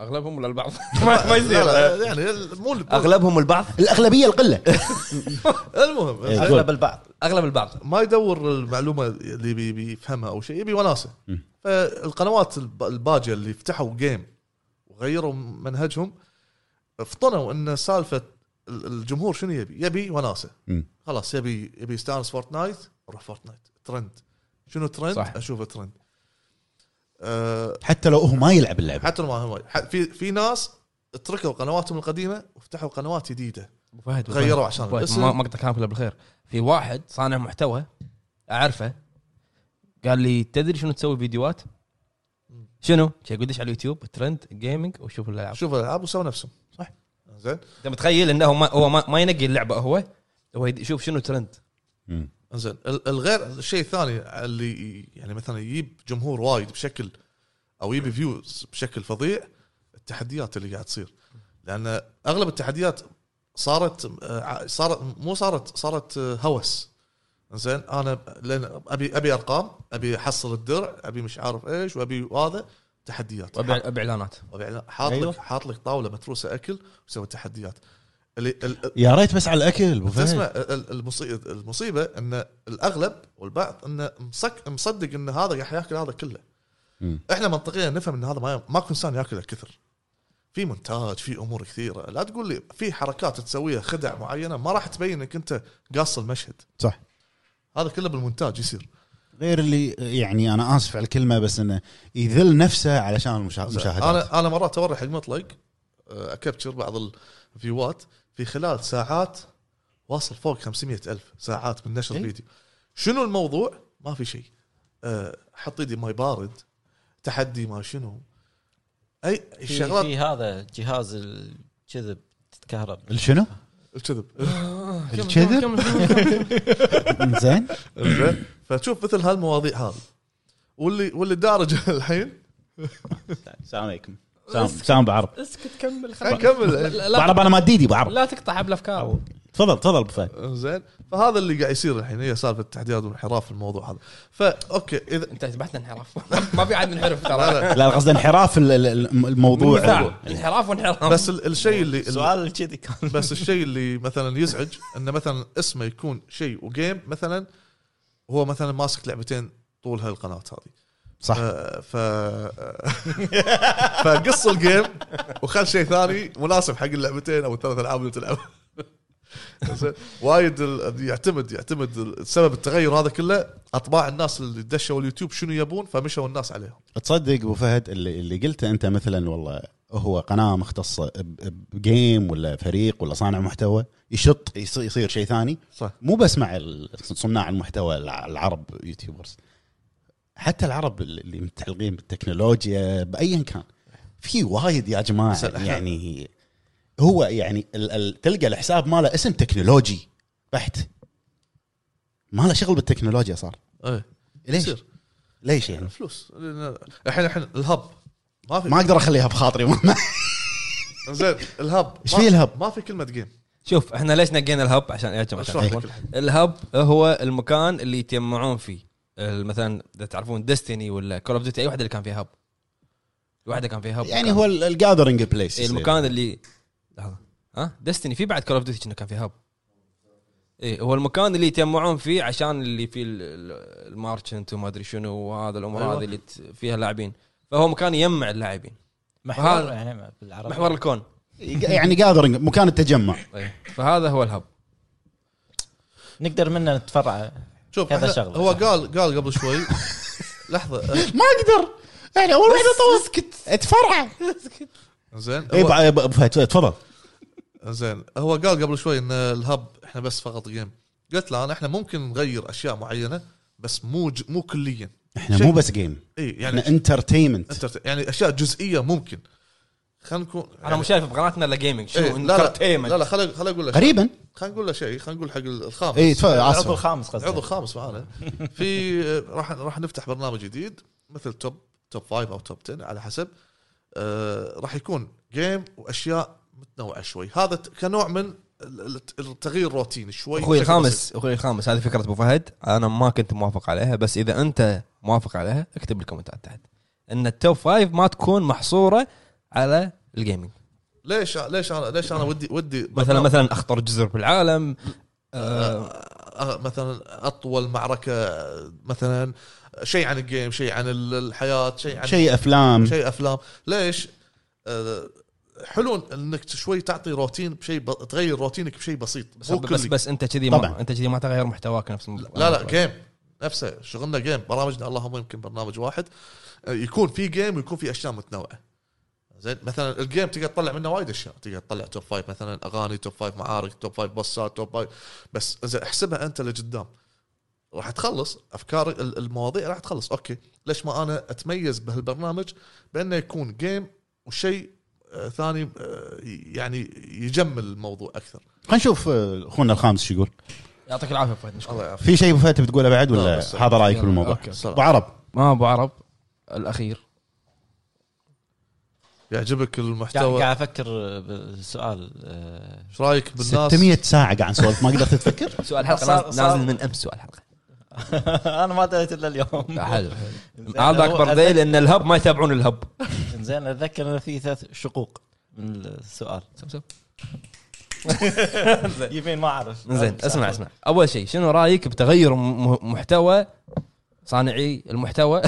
أغلبهم ولا البعض ما ما يصير يعني ال- مو أغلبهم البعض الأغلبية القلة المهم إيه. أغلب البعض أغلب البعض ما يدور المعلومة اللي بي- بيفهمها أو شيء يبي وناسة. فالقنوات الب- الباجية اللي فتحوا game وغيروا منهجهم فطنوا إن سالفة ال- الجمهور شنو يبي؟ يبي وناسة. خلاص يبي يبي يستانس Fortnite روح Fortnite trend شنو ترند؟ صح. أشوفه ترند أه حتى لو هو ما يلعب اللعبة. حتى لو ما هو في في ناس تركوا قنواتهم القديمة وفتحوا قنوات جديدة. أبو فهد غيروا عشان الاسم. ما ما اقطع كلامك الا بالخير. في واحد صانع محتوى أعرفه قال لي تدري شنو تسوي فيديوهات؟ شنو؟ شي يقول دش على اليوتيوب trending gaming وشوف الالعاب شوف الألعاب وسووا نفسهم صح. زين. أنت متخيل إنه هو ما هو ما, ما ينقي اللعبة هو؟ هو يشوف شنو ترند. مم. زين ال- الغير الشيء الثاني اللي يعني مثلا يجيب جمهور وايد بشكل أو يجيب views بشكل فظيع التحديات اللي قاعد تصير. لأن أغلب التحديات صارت آه، صارت مو صارت صارت آه، هوس. زين أنا لأن أبي أبي أرقام أبي أحصل الدرع أبي مش عارف إيش وأبي هذا تحديات. وأبي ابي إعلانات. حاط أيوه. لك حاط لك طاولة متروسة أكل ويسوي تحديات. يا ريت بس على الأكل ال- المصيبه المصيبة إن الأغلب والبعض انه مصك مصدق إن هذا راح يأكل هذا كله. مم. إحنا منطقيا نفهم إن هذا ما ماكو إنسان يأكل الكثر. في مونتاج في أمور كثيرة. لا تقول لي في حركات تسويها خدع معينة ما راح تبين إنك أنت قاص المشهد. صح. هذا كله بالمونتاج يصير. غير اللي يعني أنا آسف على الكلمة بس إنه يذل نفسه علشان المشا- المشاهدات أنا أنا مرات أوري حق مطلق أكبتشر بعض الفيوات في خلال ساعات واصل فوق 500 ألف ساعات من نشر إيه. فيديو شنو الموضوع؟ ما في شيء. أه، حط ايدي ماي بارد تحدي ما شنو. أي في, الشغلات في هذا جهاز الكذب تتكهرب. الشنو؟ الكذب. الكذب؟ زين. زين. فتشوف مثل هالمواضيع هذه. واللي واللي دارج الحين. السلام عليكم. سام سام بعرب اسكت كمل لا, بعرب أنا ماديدي بعرب لا تقطع حبل افكار تفضل تفضل أبو فهد. زين. فهذا اللي قاعد يصير الحين هي سالفة التحديات والانحراف في الموضوع هذا. ف okay اذا أنت ذبحتنا انحراف. ما في عاد منحرف لا ترى لا لا قصد انحراف ال- ال- الموضوع. انحراف وانحراف. بس ال- الشيء اللي سؤال كذي كان. بس الشيء اللي مثلا يزعج انه مثلا اسمه يكون شيء و game مثلا هو مثلا ماسك لعبتين طول هالقناة هذه. صح. ف فقص ال game وخل شيء ثاني مناسب حق اللعبتين أو الثلاث ألعاب اللي تلعبها وايد ال- يعتمد يعتمد سبب التغير هذا كله أطباع الناس اللي دشوا اليوتيوب شنو يبون فمشوا الناس عليهم. تصدق أبو فهد اللي, اللي قلته أنت مثلا والله هو قناة مختصة بجيم ولا فريق ولا صانع محتوى يشط يص- يصير شيء ثاني. صح. مو بس مع صناع المحتوى الع- العرب يوتيوبرز. حتى العرب اللي متعلقين بالتكنولوجيا بايا كان. في وايد يا جماعة يعني هو يعني ال ال تلقى الحساب ماله اسم تكنولوجي بحت. ما له شغل بالتكنولوجيا صار. إيه. ليش؟ يصير. ليش يعني؟ فلوس. لأن الحين الحين ال hub. ما في ما أقدر أخليها بخاطري. زين ال hub. إيش ما- فيه ال hub؟ ما في كلمة game شوف إحنا ليش نقينا ال hub؟ عشان يا جماعة. ال hub هو المكان اللي يتجمعون فيه. مثلا إذا تعرفون Destiny ولا Call of Duty أي واحدة اللي كان فيها hub واحدة كان فيها hub يعني. هو ال gathering place إيه، المكان اللي لحظة. ها؟ Destiny في بعد Call of Duty كان فيه hub إيه هو المكان اللي يتجمعون فيه عشان اللي فيه ال- ال- merchant وما أدري شنو وهذا الأمور أيوة. هذه اللي فيها لاعبين. فهو مكان يجمع اللاعبين. محور يعني بالعربي. محور الكون. يعني gathering مكان التجمع. إيه. فهذا هو ال hub. نقدر منه نتفرع. شوف كذا إحنا- شغلة. هو قال قال قبل شوي لحظة أه، ما أقدر. يعني أول واحدة طول اسكت. اتفرع. زين اي تفضل. زين هو قال قبل شوي إن ال hub إحنا بس فقط game قلت له أنا إحنا ممكن نغير أشياء معينة بس مو ج... مو كليا. إحنا مو بس game اي يعني إحنا entertainment انت يعني أشياء جزئية ممكن. خلينا نكون أنا مو شايف بقناتنا إلا gaming شنو؟ إيه، لا لا. لا لا خليني خليني أقول له شيء. قريبا خلينا نقول له شيء. خلينا نقول حق الخامس. اي تفضل. العضو اسف الخامس قصدي العضو الخامس معانا في راح راح نفتح برنامج جديد مثل top top five أو top 10 على حسب. آه راح يكون game وأشياء متنوعة شوي. هذا كنوع من ال- ال- التغيير الروتين شوي. أخوي. الخامس أخوي الخامس هذه فكرة أبو فهد. أنا ما كنت موافق عليها بس إذا أنت موافق عليها اكتب بال comment ات تحت. إن ال top five ما تكون محصورة على ال gaming ليش ليش أنا ليش أنا ودي ودي مثلا مثلا أخطر جزر بالعالم آه آه، مثلا أطول معركة مثلا شيء عن ال game شيء عن ال- الحياة شيء عن شيء أفلام. شيء أفلام. ليش؟ آه، حلو إنك شوي تعطي روتين بشيء ب... تغير روتينك بشيء بسيط. بس مو بس. بس أنت كذي. ما أنت كذي ما تغير محتواك نفس لا لا game نفسه شغلنا game برامجنا اللهم يمكن برنامج واحد. يكون في game ويكون في أشياء متنوعة. زين مثلا ال game تقدر تطلع منه وايد أشياء. تقدر تطلع top five مثلا أغاني top five معارك top five boss ات top five بس اذا احسبها أنت لقدام. راح تخلص أفكار ال- المواضيع راح تخلص. أوكي ليش ما أنا أتميز بهالبرنامج؟ بأنه يكون game وشيء آه، ثاني آه، يعني يجمل الموضوع أكثر. خلينا نشوف آه، أخونا الخامس شو يقول. يعطيك العافية فهد نشكرك. الله يعافيك. في شيء أبو فهد تبي تقوله بعد لا، ولا هذا رأيك بالموضوع. أبو عرب. ما أبو عرب الأخير. يعجبك المحتوى؟ قاعد أفكر بالسؤال آه، إيش رأيك بالناس؟ 600 ساعة قاعد نسولف ما قدرت تفكر؟ سؤال حلقة صار- نازل, من أمس سؤال حلقة. أنا ما دريت إلا اليوم. حلو هذا أكبر دليل إن الهب ما يتابعون الهب. زين أتذكر إن في ثلاث شقوق من السؤال. يمين ما أعرف. زين اسمع اسمع. أول شيء شنو رأيك بتغير محتوى صانعي المحتوى؟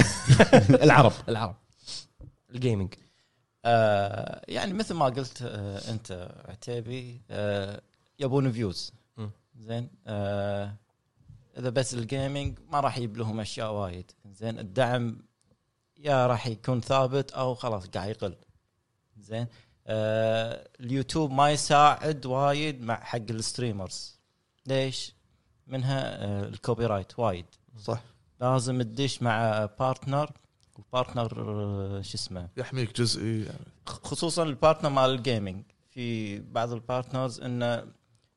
العرب. العرب. ال gaming آه يعني مثل ما قلت آه أنت عتيبي آه يبون views. زين؟ آه إذا بس ال gaming ما راح يجيب لهم أشياء وايد. زين؟ الدعم يا راح يكون ثابت أو خلاص قاعد يقل. زين؟ آه اليوتيوب ما يساعد وايد مع حق ال streamers. ليش؟ منها آه ال copyright وايد. صح. لازم تدش مع partner و partner آه، شو اسمه؟ يحميك جزئي يعني. خصوصا ال partner مال ال gaming في بعض ال partners إنه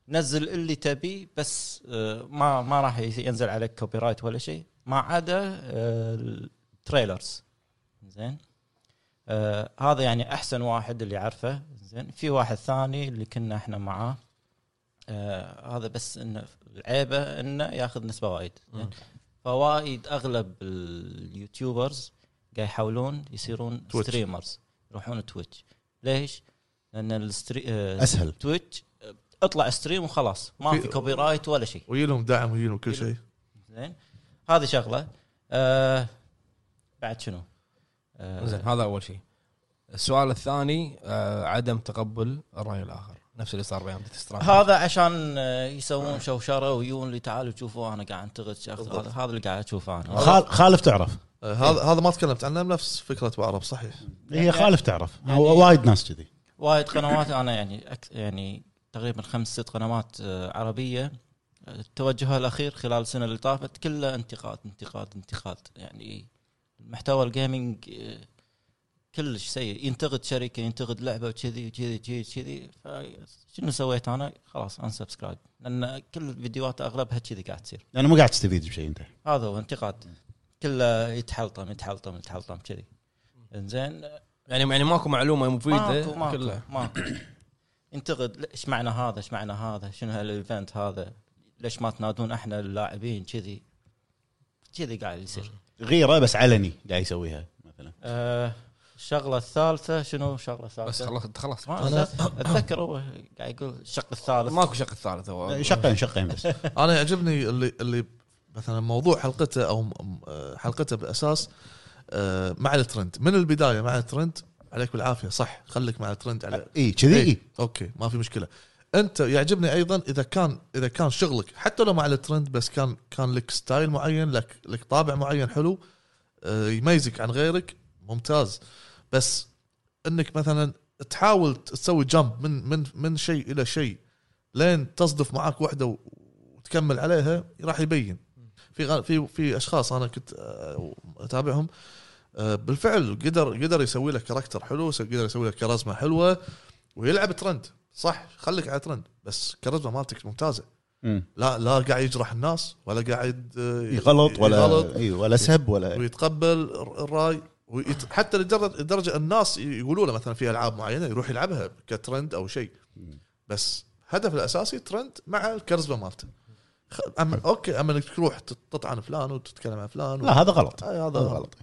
نزل اللي تبي بس آه، ما ما راح ينزل عليك copyright ولا شيء. ما عدا آه، ال trailers زين؟ آه هذا يعني أحسن واحد اللي اعرفه زين؟ في واحد ثاني اللي كنا إحنا معاه. آه هذا بس إنه العيبة إنه ياخذ نسبة وايد. زين؟ فوايد أغلب ال YouTubers قاعد يحاولون يصيرون. streamers يروحون تويتش ليش؟ لأن ال strea... آه أسهل. تويتش آه، اطلع stream وخلاص. ما في- في copyright ولا شيء. ويجي لهم دعم ويجي لهم كل شيء. زين. هذه شغلة. آه بعد شنو؟ آه زين هذا أول شيء. السؤال الثاني آه عدم تقبل الرأي الآخر. نفس اللي صار ستراند هذا عشان آه، يسوون شوشرة ويجون لي تعالوا شوفوا أنا قاعد أنتقد شخص. هذا هذا اللي قاعد أشوفه أنا. خال- خالف تعرف. هذا هذا ما تكلمت عنه نفس فكرة بعرب صحيح. هي خالف تعرف. يعني- هو وايد ناس كذي. وايد قنوات. أنا يعني أك يعني تقريبا خمس ست قنوات آه، عربية آه، توجهها الأخير خلال السنة اللي طافت كله انتقاد انتقاد انتقاد. يعني محتوى ال gaming آه، كلش سيء. ينتقد شركة ينتقد لعبة وكذي وكذي كذي كذي فشنو سويت أنا؟ خلاص unsubscribe لأن كل الفيديوهات أغلبها كذي قاعد تصير. لأنه مو قاعد تستفيد بشيء أنت. هذا هو انتقاد. كله يتحلطم يتحلطم يتحلطم كذي. إنزين. يعني يعني ماكو معلومة مفيدة؟ ماكو ماكو كلها ماكو. ينتقد إيش معنى هذا؟ إيش معنى هذا؟ شنو هال event هذا؟ ليش ما تنادون إحنا اللاعبين كذي؟ كذي قاعد يصير. غيرة بس علني قاعد يسويها مثلا. آه الشغلة الثالثة شنو الشغلة بس الثالثه خلصت خلاص. ما أتذكر هو قاعد يقول الشق الثالث. ماكو شق الثالث هو. شقين شقين بس. أنا يعجبني اللي اللي مثلا موضوع حلقته أو آه، حلقته بالاساس آه، مع الترند. من البداية مع الترند؟ عليك بالعافية. صح خليك مع الترند على اي كذي؟ إيه. أوكي ما في مشكلة. أنت يعجبني أيضا إذا كان إذا كان شغلك حتى لو مع الترند بس كان كان لك style معين لك لك طابع معين حلو آه، يميزك عن غيرك ممتاز. بس إنك مثلا تحاول تسوي jump من من من شيء إلى شيء لين تصدف معاك واحدة وتكمل عليها راح يبين. في في في أشخاص أنا كنت آه، أتابعهم. آه، بالفعل قدر قدر يسوي لك character حلو قدر يسوي لك كاريزما حلوة ويلعب ترند صح خليك على ترند بس كاريزما مالتك ممتازة. مم. لا لا قاعد يجرح الناس ولا قاعد آه، يغلط ولا يغلط اي ولا سب ولا ويتقبل الرأي ويت... حتى لدرجه الناس يقولوا له مثلا في ألعاب معينة يروح يلعبها كترند أو شيء. بس هدف الأساسي ترند مع الكاريزما مالته. خ... أما أوكي أما إنك تروح تطعن فلان وتتكلم عن فلان لا هذا غلط. آه، هذا هذا غلط.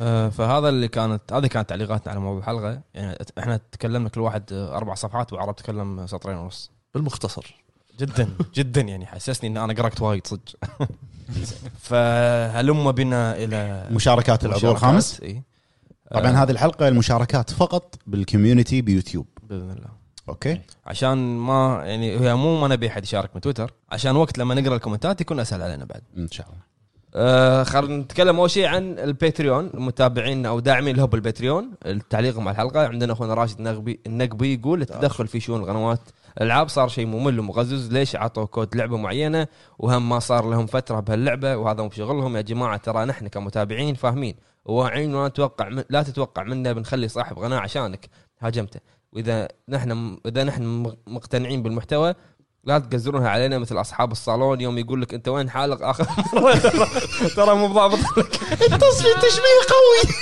آه، فهذا اللي كانت هذه كانت تعليقاتنا على موضوع الحلقة. يعني إحنا تكلمنا كل واحد آه، أربع صفحات وعرب تكلم سطرين ونص. بالمختصر. جدا جدا يعني حسسني إن أنا قرأت وايد صدق. فهلم بنا إلى مشاركات العضو الخامس إي. طبعا آه، هذه الحلقة المشاركات فقط بال community بيوتيوب. بإذن الله. أوكي. عشان ما يعني هي مو ما نبي أحد يشارك من تويتر. عشان وقت لما نقرأ ال comment ات يكون أسهل علينا بعد. إن شاء الله. آه خلينا نتكلم أول شيء عن الباتريون. المتابعين أو داعمين لهم بالباتريون التعليق على الحلقة. عندنا أخونا راشد النقبي النقبي يقول التدخل في شؤون القنوات الألعاب صار شيء ممل ومقزز. ليش عطوا كود لعبة معينة وهم ما صار لهم فترة بهاللعبة؟ وهذا مو شغلهم يا جماعة ترى نحن كمتابعين فاهمين. وواعيين ولا نتوقع من لا تتوقع منا بنخلي صاحب قناة عشانك. هاجمته. وإذا نحن إذا نحن مقتنعين بالمحتوى لا تقزرونها علينا مثل أصحاب الصالون يوم يقول لك أنت وين حالق آخر ترى, مو ضابط التصفيق تشبيه قوي.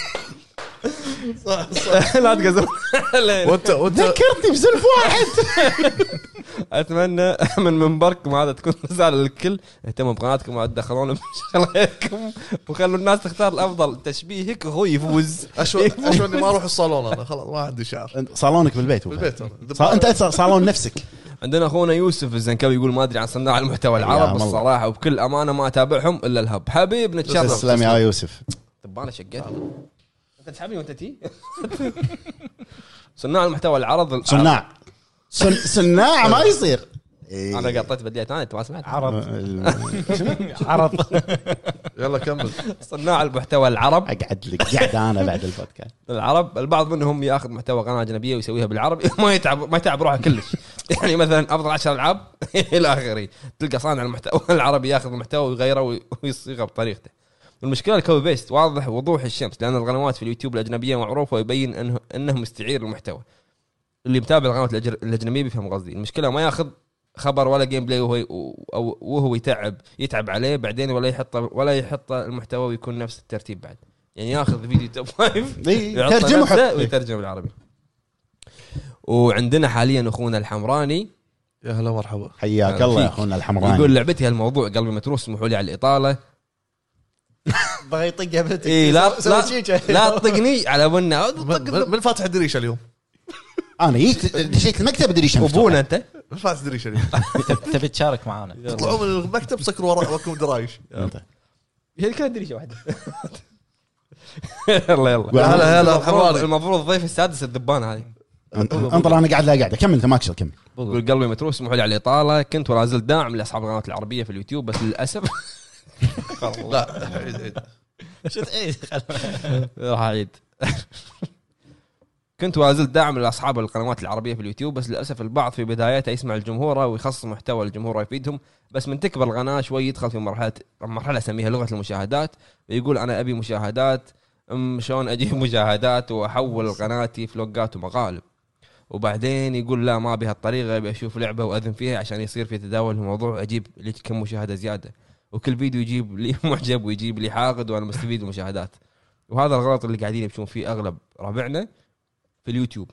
صح صح. لا علينا وانت وانت ذكرتني بسلف واحد. أتمنى من منبركم هذا تكون رسالة للكل. اهتموا بقناتكم ولا تدخلون بشغلاتكم وخلوا الناس تختار الأفضل. تشبيهك هو يفوز. اشوى اشوى إني ما أروح الصالون أنا. خلاص ما عندي شعر. صالونك بالبيت بالبيت أنت صالون نفسك. عندنا أخونا يوسف الزنكاوي يقول ما أدري عن صناع المحتوى العرب. الصراحة وبكل أمانة ما أتابعهم إلا الهب. حبيب نتشرف تسلم يا يوسف. طب أنا شقيت. انت تسحبني وأنت تي؟ صناع المحتوى العرض صناع. صن- صناع ما يصير. إيه. أنا قطيت بديت أنا انت ما سمعت؟ عرض. عرض. يلا كمل. صناع المحتوى العرب. أقعد لك قاعد أنا بعد البودكاست. العرب البعض منهم ياخذ محتوى قناة أجنبية ويسويها بالعربي. ما يتعب ما يتعب روحه كلش. يعني مثلا أفضل 10 العاب إلى آخره. تلقى صانع المحتوى العربي ياخذ المحتوى ويغيره ويصيغه بطريقته. المشكلة ال copy paste واضح وضوح الشمس لأن القنوات في اليوتيوب الأجنبية معروفة ويبين انه انه مستعير المحتوى اللي متابع القنوات الأجنبية بيفهم قصدي. المشكلة ما ياخذ خبر ولا gameplay وهو أو وهو يتعب يتعب عليه بعدين ولا يحط ولا يحط المحتوى ويكون نفس الترتيب بعد. يعني ياخذ فيديو top five إي، يحطه ترجمه نفسه حط. ويترجم بالعربي. وعندنا حاليا أخونا الحمراني. يا هلا مرحبا حياك الله يا. أخونا الحمراني. يقول لعبتي هالموضوع قلبي متروس اسمحوا لي على الإطالة. بغى يطقها بنتك اي لا لا. لا تطقني على بنا. من, فاتح الدريشه اليوم؟ أنا جيت دشيت المكتب أدري شمس وبونا أنت؟ من فاتح الدريشه اليوم؟ تبي تشارك معانا. تطلعون من المكتب سكروا وراكم درايش. هي كانت دريشة واحدة. يلا يلا. هلا هلا المفروض- الحمراني المفروض الضيف السادس الذبان هذه. أنطر أنا قاعد لا قاعدة. كمل أنت ما اكسر كمل. قلبي متروس اسمحوا لي على الإطالة. كنت ولا زلت داعم لاصحاب القنوات العربية في اليوتيوب بس للأسف. لا. عيد عيد شو تعيد راح اعيد كنت ولا زلت داعم لأصحاب القنوات العربية في اليوتيوب بس للأسف البعض في بداياتها يسمع الجمهور ويخصص محتوى الجمهور يفيدهم بس من تكبر القناة شوي يدخل في مرحله مرحلة أسميها لغة المشاهدات ويقول أنا أبي مشاهدات أم شلون أجيب مشاهدات وأحول قناتي فلوقات ومقالب وبعدين يقول لا ما بهالطريقه أبي أشوف لعبة وأذن فيها عشان يصير في تداول الموضوع أجيب لي كم مشاهدة زيادة. وكل فيديو يجيب لي معجب ويجيب لي حاقد وأنا مستفيد من المشاهدات. وهذا الغلط اللي قاعدين يمشون فيه أغلب ربعنا في اليوتيوب.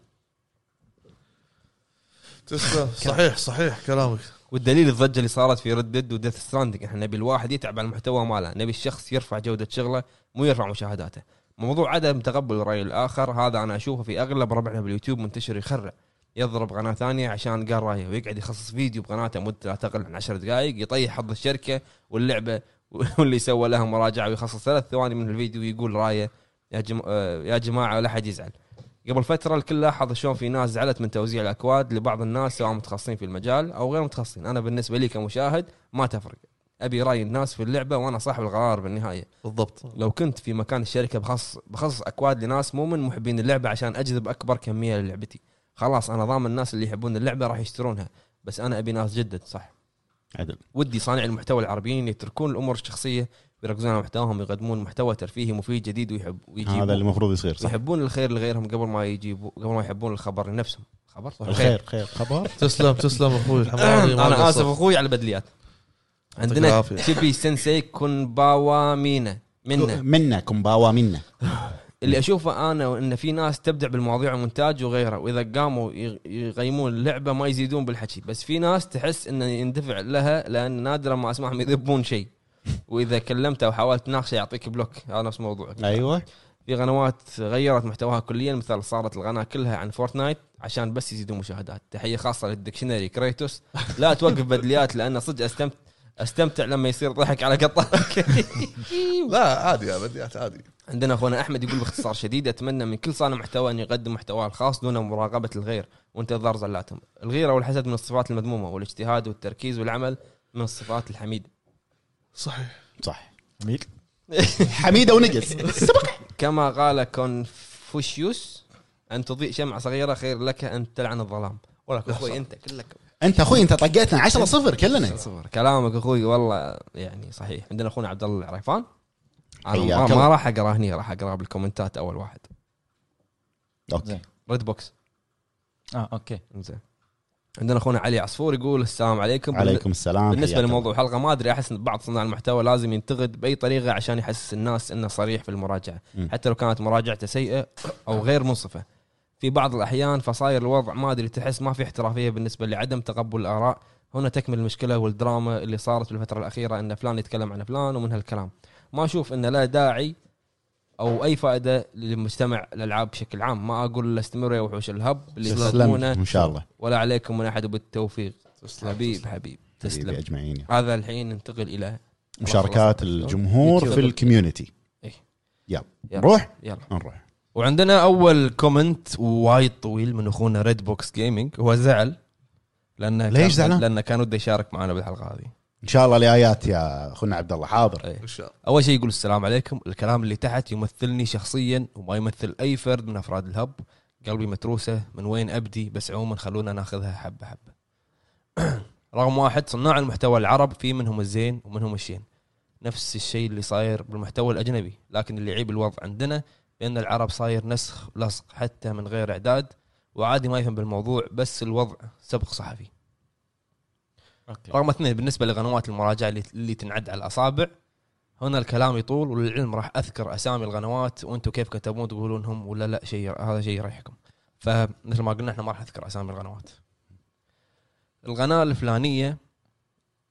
تسلم. صحيح صحيح كلامك. والدليل الضجة اللي صارت في Red Dead و Death Stranding إحنا نبي الواحد يتعب على المحتوى ماله. نبي الشخص يرفع جودة شغله مو يرفع مشاهداته. موضوع عدم تقبل الرأي الآخر هذا أنا أشوفه في أغلب ربعنا باليوتيوب منتشر يخرع. يضرب قناة ثانية عشان قال رايه ويقعد يخصص فيديو بقناته مدته لا تقل عن 10 دقائق يطيح حظ الشركة واللعبة واللي سوى لها مراجعة ويخصص ثلاث ثواني من الفيديو ويقول رأيه. يا جم... آه، يا جماعة لا حد يزعل. قبل فترة الكل لاحظ شلون في ناس زعلت من توزيع الأكواد لبعض الناس سواء متخصصين في المجال أو غير متخصصين. أنا بالنسبة لي كمشاهد ما تفرق. أبي رأي الناس في اللعبة وأنا صاحب القرار بالنهاية. بالضبط. لو كنت في مكان الشركة بخصص بخصص أكواد لناس مو من محبين اللعبة عشان أجذب أكبر كمية للعبتي. خلاص أنا ضامن الناس اللي يحبون اللعبة راح يشترونها بس أنا أبي ناس جدد صح؟ عدل. ودي صانعي المحتوى العربيين يتركون الأمور الشخصية ويركزون على محتواهم ويقدمون محتوى ترفيهي مفيد جديد ويحب ويجيبوا هذا اللي المفروض يصير صح؟ يحبون الخير لغيرهم قبل ما يجيبوا قبل ما يحبون الخبر لنفسهم. خبر الخير خير. خبر؟ تسلم تسلم أخوي أنا. آسف أخوي على البدليات. عندنا العافية. شيبي سensei كونباوا مينا منا منا كومباوا منا اللي أشوفه أنا ان في ناس تبدع بالمواضيع والمونتاج وغيره وإذا قاموا يقيمون اللعبه ما يزيدون بالحكي. بس في ناس تحس انه يندفع لها لأن نادرا ما أسمعهم يذبون شيء. وإذا كلمته وحاولت تناقشه يعطيك block. هذا نفس موضوعك. أيوه. في قنوات غيرت محتواها كليا مثل صارت القناه كلها عن Fortnite عشان بس يزيدون مشاهدات. تحية خاصة لل dictionary كريتوس. لا توقف بدليات لأن صدق استمتع أستمتع لما يصير ضحك على قطعك لا عادي يا بديات عادي. عندنا أخونا أحمد يقول باختصار شديد أتمنى من كل صانع محتوى أن يقدم محتواه الخاص دون مراقبة الغير وانتظار زلاتهم. الغيره والحسد من الصفات المذمومة والاجتهاد والتركيز والعمل من الصفات الحميدة. صحيح. صح حميدة ونقص كما قال كونفوشيوس أن تضيء شمعة صغيرة خير لك أن تلعن الظلام. ولك أخوي أنت كلك. أنت أخوي أنت طقيتنا. 10 0 كلنا. صفر. كلامك أخوي والله يعني صحيح. عندنا أخونا عبد الله العريفان. أنا ما. ما راح أقرأ هني راح أقرأ بالكومنتات أول واحد. okay. Red Box آه okay. زين عندنا أخونا علي عصفور يقول السلام عليكم. عليكم السلام بالنسبة لموضوع الحلقة ما أدري أحس إن بعض صناع المحتوى لازم ينتقد بأي طريقة عشان يحسس الناس إنه صريح في المراجعة. مم. حتى لو كانت مراجعته سيئة أو غير منصفة. في بعض الأحيان فصاير الوضع ما أدري تحس ما في احترافية بالنسبة لعدم تقبل الآراء. هنا تكمل المشكلة والدراما اللي صارت في الفترة الأخيرة إن فلان يتكلم عن فلان ومن هالكلام. ما أشوف إنه لا داعي أو أي فائدة للمجتمع الالعاب بشكل عام. ما أقول استمروا يا وحوش ال Hub اللي تسلم. تقدمونه إن شاء الله. ولا عليكم من أحد بالتوفيق. حبيب حبيب. تسلم. أجمعين. هذا الحين ننتقل إلى مشاركات الجمهور. في ال community إيه. يلا. نروح؟ يلا. نروح. وعندنا أول comment وايد طويل من أخونا Red Box Gaming هو زعل لأنه ليش زعلان؟ لأنه كان وده يشارك معنا بالحلقة هذه. إن شاء الله الايات يا أخونا عبد الله. حاضر. إيه. إن شاء الله. أول شيء يقول السلام عليكم. الكلام اللي تحت يمثلني شخصيا وما يمثل أي فرد من أفراد الهب. قلبي متروسة. من وين أبدي؟ بس عموما خلونا ناخذها حبة حبة. رقم واحد صناع المحتوى العرب في منهم الزين ومنهم الشين. نفس الشيء اللي صاير بالمحتوى الأجنبي لكن اللي يعيب الوضع عندنا بأن العرب صاير نسخ لصق حتى من غير إعداد. وعادي ما يفهم بالموضوع بس الوضع سبق صحفي. أوكي. رقم اثنين بالنسبة لقنوات المراجعة اللي, اللي تنعد على الأصابع هنا الكلام يطول وللعلم راح أذكر أسامي القنوات وأنتم كيف كتبون تقولونهم ولا لا شيء هذا شيء يريحكم. فمثل ما قلنا إحنا ما راح نذكر أسامي القنوات. القناة الفلانية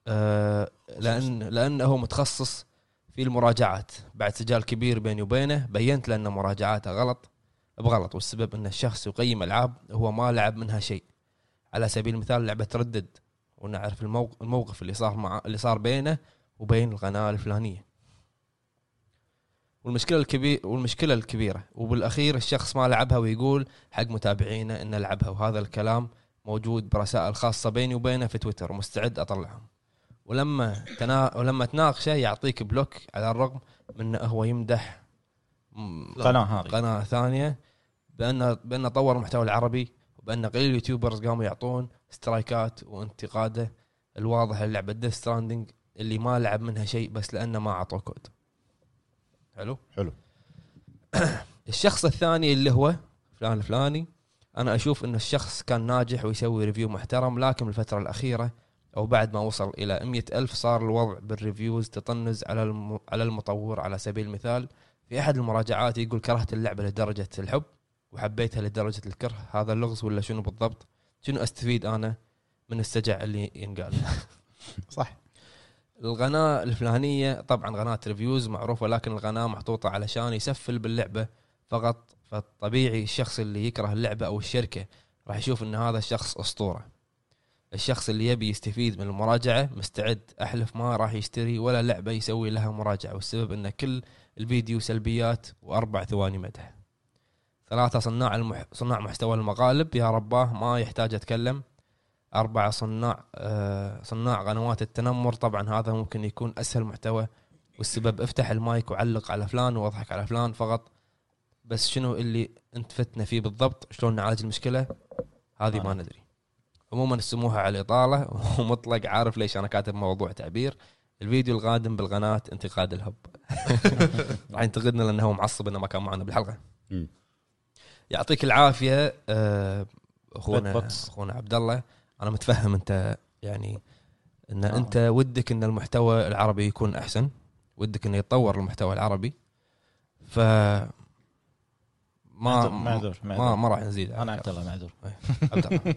آه لأن لأنه متخصص في المراجعات. بعد سجال كبير بيني وبينه بينت له ان مراجعاته غلط بغلط والسبب إن الشخص يقيم ألعاب هو ما لعب منها شيء. على سبيل المثال لعبة ردد ونعرف الموق- الموقف اللي صار مع اللي صار بينه وبين القناة الفلانية. والمشكلة الكبير والمشكلة الكبيرة وبالأخير الشخص ما لعبها ويقول حق متابعينه إنه لعبها وهذا الكلام موجود برسائل خاصة بيني وبينه في تويتر ومستعد أطلعهم. ولما تنا... ولما تناقشه يعطيك بلوك على الرغم من إنه هو يمدح قناة هذه. قناة ثانية بان بان طور المحتوى العربي وبأن قليل ال YouTubers قاموا يعطون strike ات وانتقاده الواضح للعبة Death Stranding اللي ما لعب منها شيء بس لأنه ما أعطوه كود. حلو؟ حلو. الشخص الثاني اللي هو فلان الفلاني أنا أشوف إن الشخص كان ناجح ويسوي review محترم لكن بالفترة الأخيرة أو بعد ما وصل إلى مية ألف صار الوضع بال reviews تطنز على الم... على المطور على سبيل المثال. في أحد المراجعات يقول كرهت اللعبة لدرجة الحب وحبيتها لدرجة الكره. هذا اللغز ولا شنو بالضبط؟ شنو أستفيد أنا من السجع اللي ينقال؟ صح. القناه الفلانية طبعا قناه ريفيوز معروفة لكن القناه محطوطة علشان يسفل باللعبة فقط فالطبيعي الشخص اللي يكره اللعبة أو الشركة راح يشوف إن هذا الشخص أسطورة. الشخص اللي يبي يستفيد من المراجعة مستعد أحلف ما راح يشتري ولا لعبة يسوي لها مراجعة والسبب إن كل الفيديو سلبيات وأربع ثواني مدح. ثلاثة صناع المح... صناع محتوى المقالب. يا رباه ما يحتاج أتكلم. أربعة صناع آه صناع قنوات التنمر. طبعا هذا ممكن يكون أسهل محتوى والسبب. افتح المايك وعلق على فلان وأضحك على فلان فقط. بس شنو اللي أنت فتنا فيه بالضبط؟ شلون نعالج المشكلة؟ هذه ما ندري. عموما السموحة على الإطالة ومطلق عارف ليش أنا كاتب موضوع تعبير. الفيديو القادم بالقناة انتقاد الهب. راح ينتقدنا لأنه هو معصب إنه ما كان معنا بالحلقة. يعطيك العافية آه، أخونا بوكس. أخونا عبد الله أنا متفهم أنت يعني إن آه. أنت ودك إن المحتوى العربي يكون أحسن ودك إنه يتطور المحتوى العربي. ف ما معذور معذور ما. ما راح نزيد. أنا عبد الله معذور. عبد الله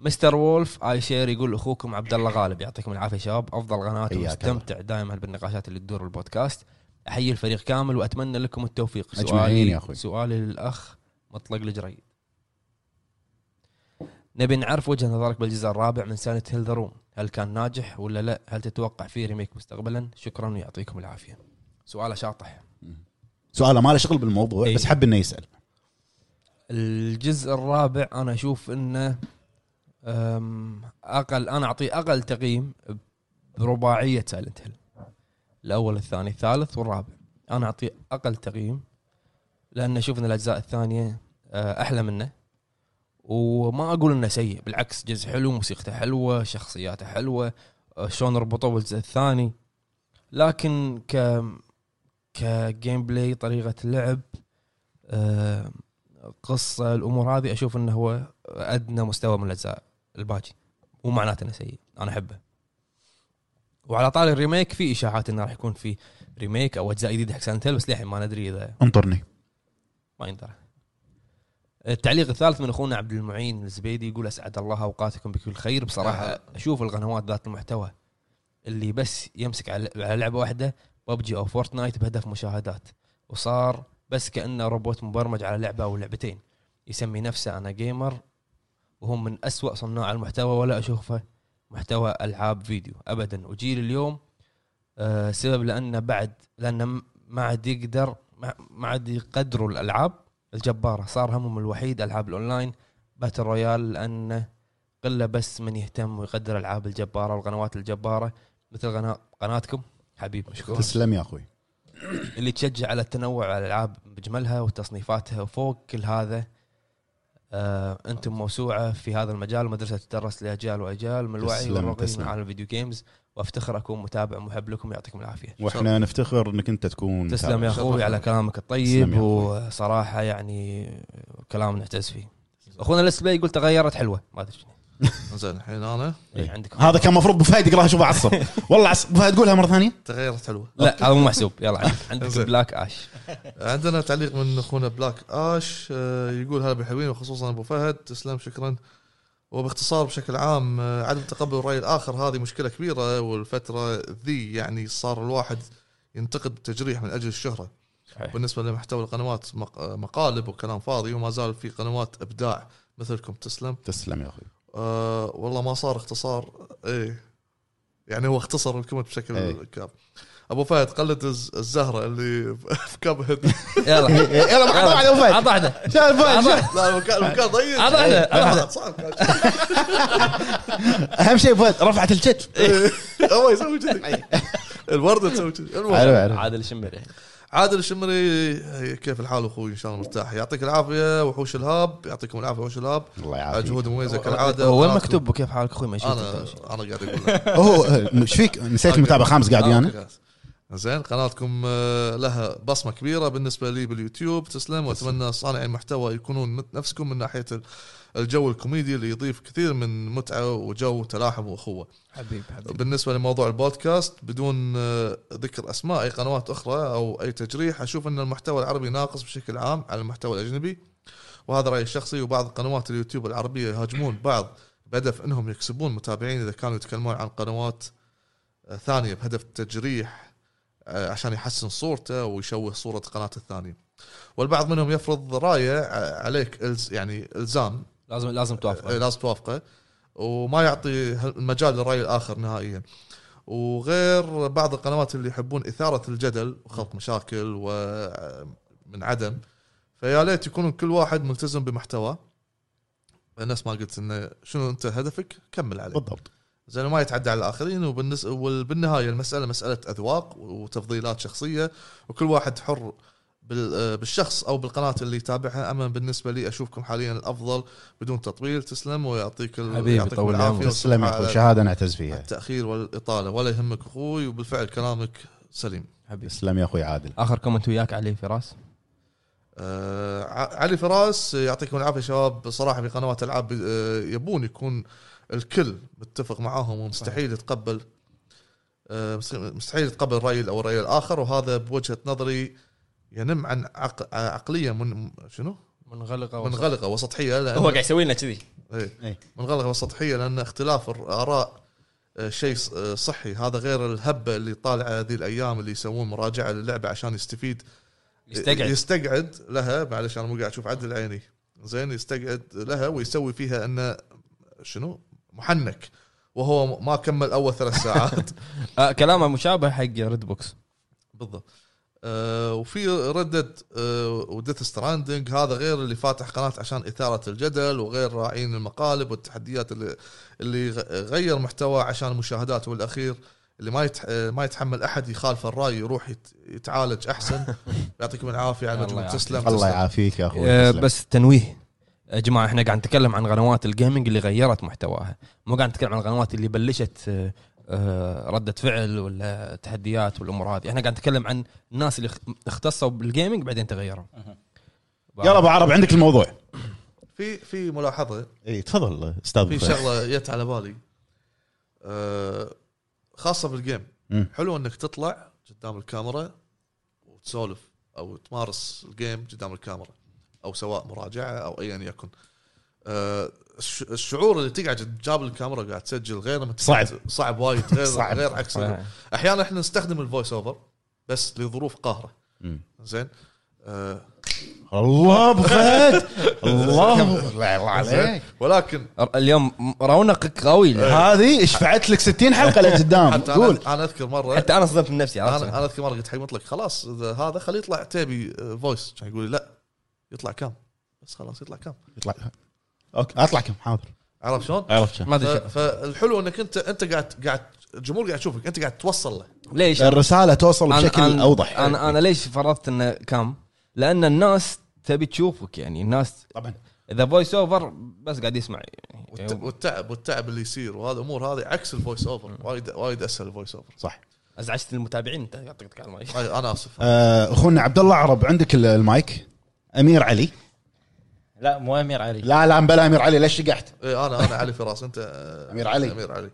مستر وولف آي شير يقول أخوكم عبد الله غالب. يعطيكم العافية شباب. أفضل قناة حياك ومستمتع دائما بالنقاشات اللي تدور بالبودكاست. أحيي الفريق كامل وأتمنى لكم التوفيق. سؤالي يا أخوي. سؤالي للأخ مطلق الجريد. نبي نعرف وجهه نظرك بالجزء الرابع من Silent Hill The Room. هل كان ناجح ولا لا؟ هل تتوقع فيه remake مستقبلا؟ شكرا ويعطيكم العافية. سؤاله شاطح سؤاله ما له شغل بالموضوع إيه. بس حب إنه يسأل. الجزء الرابع أنا أشوف إنه أقل أنا اعطيه أقل تقييم برباعية سايلنت هيل. الأول الثاني الثالث والرابع. أنا اعطيه أقل تقييم لأن أشوف إن الأجزاء الثانية أه، أحلى منه. وما أقول إنه سيء بالعكس جزء حلو موسيقته حلوة شخصياته حلوة أه، شلون ربطوه بالجزء الثاني. لكن ك ك gameplay طريقة لعب أه، قصة الأمور هذه أشوف إنه هو أدنى مستوى من الأجزاء الباجي مو معناته إنه سيء أنا أحبه. وعلى طاري ال remake في إشاعات إنه راح يكون في remake أو أجزاء جديدة حق Silent Hill بس للحين ما ندري إذا انطرني. ما يندرى. التعليق الثالث من أخونا عبد المعين الزبيدي يقول أسعد الله أوقاتكم بكل خير. بصراحة أشوف القنوات ذات المحتوى اللي بس يمسك على على لعبة واحدة ببجي أو Fortnite بهدف مشاهدات. وصار بس كأنه روبوت مبرمج على لعبة أو لعبتين. يسمي نفسه أنا gamer وهم من أسوأ صناع المحتوى ولا أشوفه محتوى ألعاب فيديو. ابدا. وجيل اليوم آه، سبب لأنه بعد لأنه ما عاد يقدر ما عاد يقدروا الألعاب. الجباره صار همهم الوحيد ألعاب ال online. battle royale لأنه قلة بس من يهتم ويقدر الالعاب الجبارة والقنوات الجبارة. مثل قناتكم حبيب مشكور. تسلم يا أخوي. اللي تشجع على التنوع على الألعاب بجملها وتصنيفاتها وفوق كل هذا آه أنتم موسوعة في هذا المجال مدرسة تدرس لأجيال وأجيال من الوعي والرقي من. عالم الفيديو جيمز وافتخر اكون متابع محب لكم يعطيكم العافية وإحنا نفتخر إنك أنت تكون تسلم متابع. يا أخوي على كلامك الطيب. وصراحة يعني كلام نعتز فيه أخونا الاس بلاي يقول تغيرت حلوة ما أدري شنو. زين الحين أنا؟ إيه، عندك هذا كان المفروض أبو فهد يقراها شوف عصب. والله عصب. أبو فهد قولها مرة ثانية. تغيرت حلوة. لا هذا مو محسوب. يلا عندك. Black Ash. عندنا تعليق من أخونا Black Ash آه، يقول هلا بالحلوين وخصوصا أبو فهد تسلم شكرا. وباختصار بشكل عام آه، عدم تقبل الرأي الآخر هذه مشكلة كبيرة والفترة ذي يعني صار الواحد ينتقد بتجريح من أجل الشهرة. صحيح. بالنسبة لمحتوى القنوات مق- مقالب وكلام فاضي وما زال في قنوات إبداع مثلكم. تسلم. تسلم يا أخوي. آه والله ما صار اختصار. إيه. يعني هو اختصر الكلمة بشكل إيه. كامل. أبو فهد قلد الز- الزهرة اللي في كاب هيد. يلا. يلا عطى واحدة أبو فهد. عط واحدة أبو فهد. لا المكان المكان ضيق عط واحدة عط واحدة صعب. أهم شيء فهد رفعت الكتف هو يسوي كذي. الورده تسوي كذي. حلو حلو عادل الشمري عادل الشمري كيف الحال أخوي؟ إن شاء الله مرتاح. يعطيك العافية وحوش ال Hub. يعطيكم العافية وحوش ال Hub. الله يعافيك. جهود مميزة كالعادة. هو وين مكتوب كيف حالك أخوي؟ ما أنا أنا قاعد أقول لك. هو إيش فيك؟ نسيت المتابع خامس قاعد آه، ويانا okay. زين قناتكم آه، لها بصمة كبيرة بالنسبة لي باليوتيوب. تسلم وأتمنى صانعي المحتوى يكونون نفسكم من ناحية الجو الكوميدي اللي يضيف كثير من متعة وجو تلاحم واخوه. حبيب حبيب بالنسبة لموضوع البودكاست بدون آه، ذكر أسماء أي قنوات أخرى أو أي تجريح أشوف أن المحتوى العربي ناقص بشكل عام على المحتوى الأجنبي وهذا رأيي الشخصي وبعض قنوات اليوتيوب العربية يهاجمون بعض بهدف أنهم يكسبون متابعين إذا كانوا يتكلمون عن قنوات آه، ثانية بهدف التجريح آه، عشان يحسن صورته ويشوه صورة قناة الثانية. والبعض منهم يفرض رأيه عليك يعني إلزام لازم لازم إيه، توافق لازم توافقه. وما يعطي المجال للرأي الآخر نهائيا. وغير بعض القنوات اللي يحبون إثارة الجدل وخلق مشاكل ومن عدم فيا ليت يكون كل واحد ملتزم بمحتواه نفس ما قلت إنه شنو أنت هدفك؟ كمل عليه. بالضبط. زين ما يتعدى على الآخرين. وبالنس... وبالنهاية المسألة مسألة أذواق وتفضيلات شخصية وكل واحد حر بالشخص أو بالقناة اللي يتابعها. أما بالنسبة لي أشوفكم حاليا الأفضل بدون تطويل. تسلم ويعطيك. حبيبي، طول العافية عمرك. تسلم يا أخوي. شهادة نعتز فيها. التأخير والإطالة. ولا يهمك أخوي وبالفعل كلامك سليم. حبيب تسلم يا أخوي عادل. آخر comment وياك علي فراس؟ آه علي فراس يعطيكم العافية شباب. صراحة في قنوات ألعاب آه يبون يكون الكل متفق معاهم ومستحيل يتقبل آه مستحيل يتقبل الراي أو الراي الآخر. وهذا بوجهة نظري ينم عن عق... عقلية من شنو؟ منغلقة منغلقة وسطحية لأن هو قاعد يسوي لنا كذي. إيه. إيه. منغلقة وسطحية لأن اختلاف الآراء آه، شيء ص- آه، صحي. هذا غير الهبة اللي طالعة هذه الأيام اللي يسوون مراجعة للعبة عشان يستفيد. يستقعد. يستقعد لها معلش أنا مو قاعد أشوف عدل عيني. زين يستقعد لها ويسوي فيها انه شنو؟ محنك. وهو ما كمل أول ثلاث ساعات. آه كلامه مشابه حق Red Box بالضبط. آه وفي ردد آه و Death Stranding. هذا غير اللي فاتح قناة عشان إثارة الجدل وغير راعيين المقالب والتحديات اللي اللي غير محتوى عشان المشاهدات. والأخير اللي ما يتح آه، ما يتحمل أحد يخالف الرأي يروح يت- يتعالج أحسن. يعطيكم العافية على يعافيك. تسلم. الله. يعافيك يا أخوي. بس تنويه. يا جماعة إحنا قاعد نتكلم عن قنوات ال gaming اللي غيرت محتواها. مو قاعد نتكلم عن القنوات اللي بلشت آه، ردة فعل ولا تحديات والامور هذه. إحنا قاعد نتكلم عن الناس اللي اخ- اختصوا بال gaming بعدين تغيروا. يلا أبو عرب عندك الموضوع. في في ملاحظة. إي تفضل أستاذ في. شغلة جت على بالي. آه، خاصة بال game. حلو إنك تطلع قدام الكاميرا وتسولف أو تمارس ال game قدام الكاميرا أو سواء مراجعة أو ايا يكن. الشعور اللي تقعد جبال الكاميرا قاعد تسجل غير لما صعب. صعب وايد. غير صعب. غير عكس. أحيانا إحنا نستخدم ال voice over بس لظروف قاهرة. زين؟ آه، الله فهد الله الله عليك. ولكن اليوم رونقك قوي. هذه شفعت لك 60 حلقة لقدام. قول. أنا أذكر مره حتى أنا صدمت من نفسي أنا أنا أذكر مرة قلت حق مطلق خلاص هذا خليه يطلع تبي voice كان يقول لي لا يطلع cam؟ بس خلاص يطلع cam؟ يطلع أوكي. أطلع cam؟ حاضر. عرفت شلون؟ عرفت شو. ما أدري ف- فالحلو إنك انت أنت قاعد قاعد الجمهور قاعد يشوفك. أنت قاعد توصل له. ليش؟ الرسالة توصل أنا- بشكل أنا- أوضح. أنا أنا ليش فرضت إنه cam؟ لأن الناس تبي تشوفك يعني. الناس طبعا. إذا voice over بس قاعد يسمع. يعني والتعب والتعب اللي يصير وهذه الأمور هذه عكس ال voice over وايد وايد أسهل ال voice over صح. أزعجت المتابعين. أنت يعطيك العافيه أي- أنا آسف. آه، أخونا عبد الله عرب عندك ال- المايك؟ أمير علي. لا مو أمير علي. لا لا بلا أمير علي ليش شقحت؟ إيه أنا أنا علي فراس أنت أمير علي. أمير علي.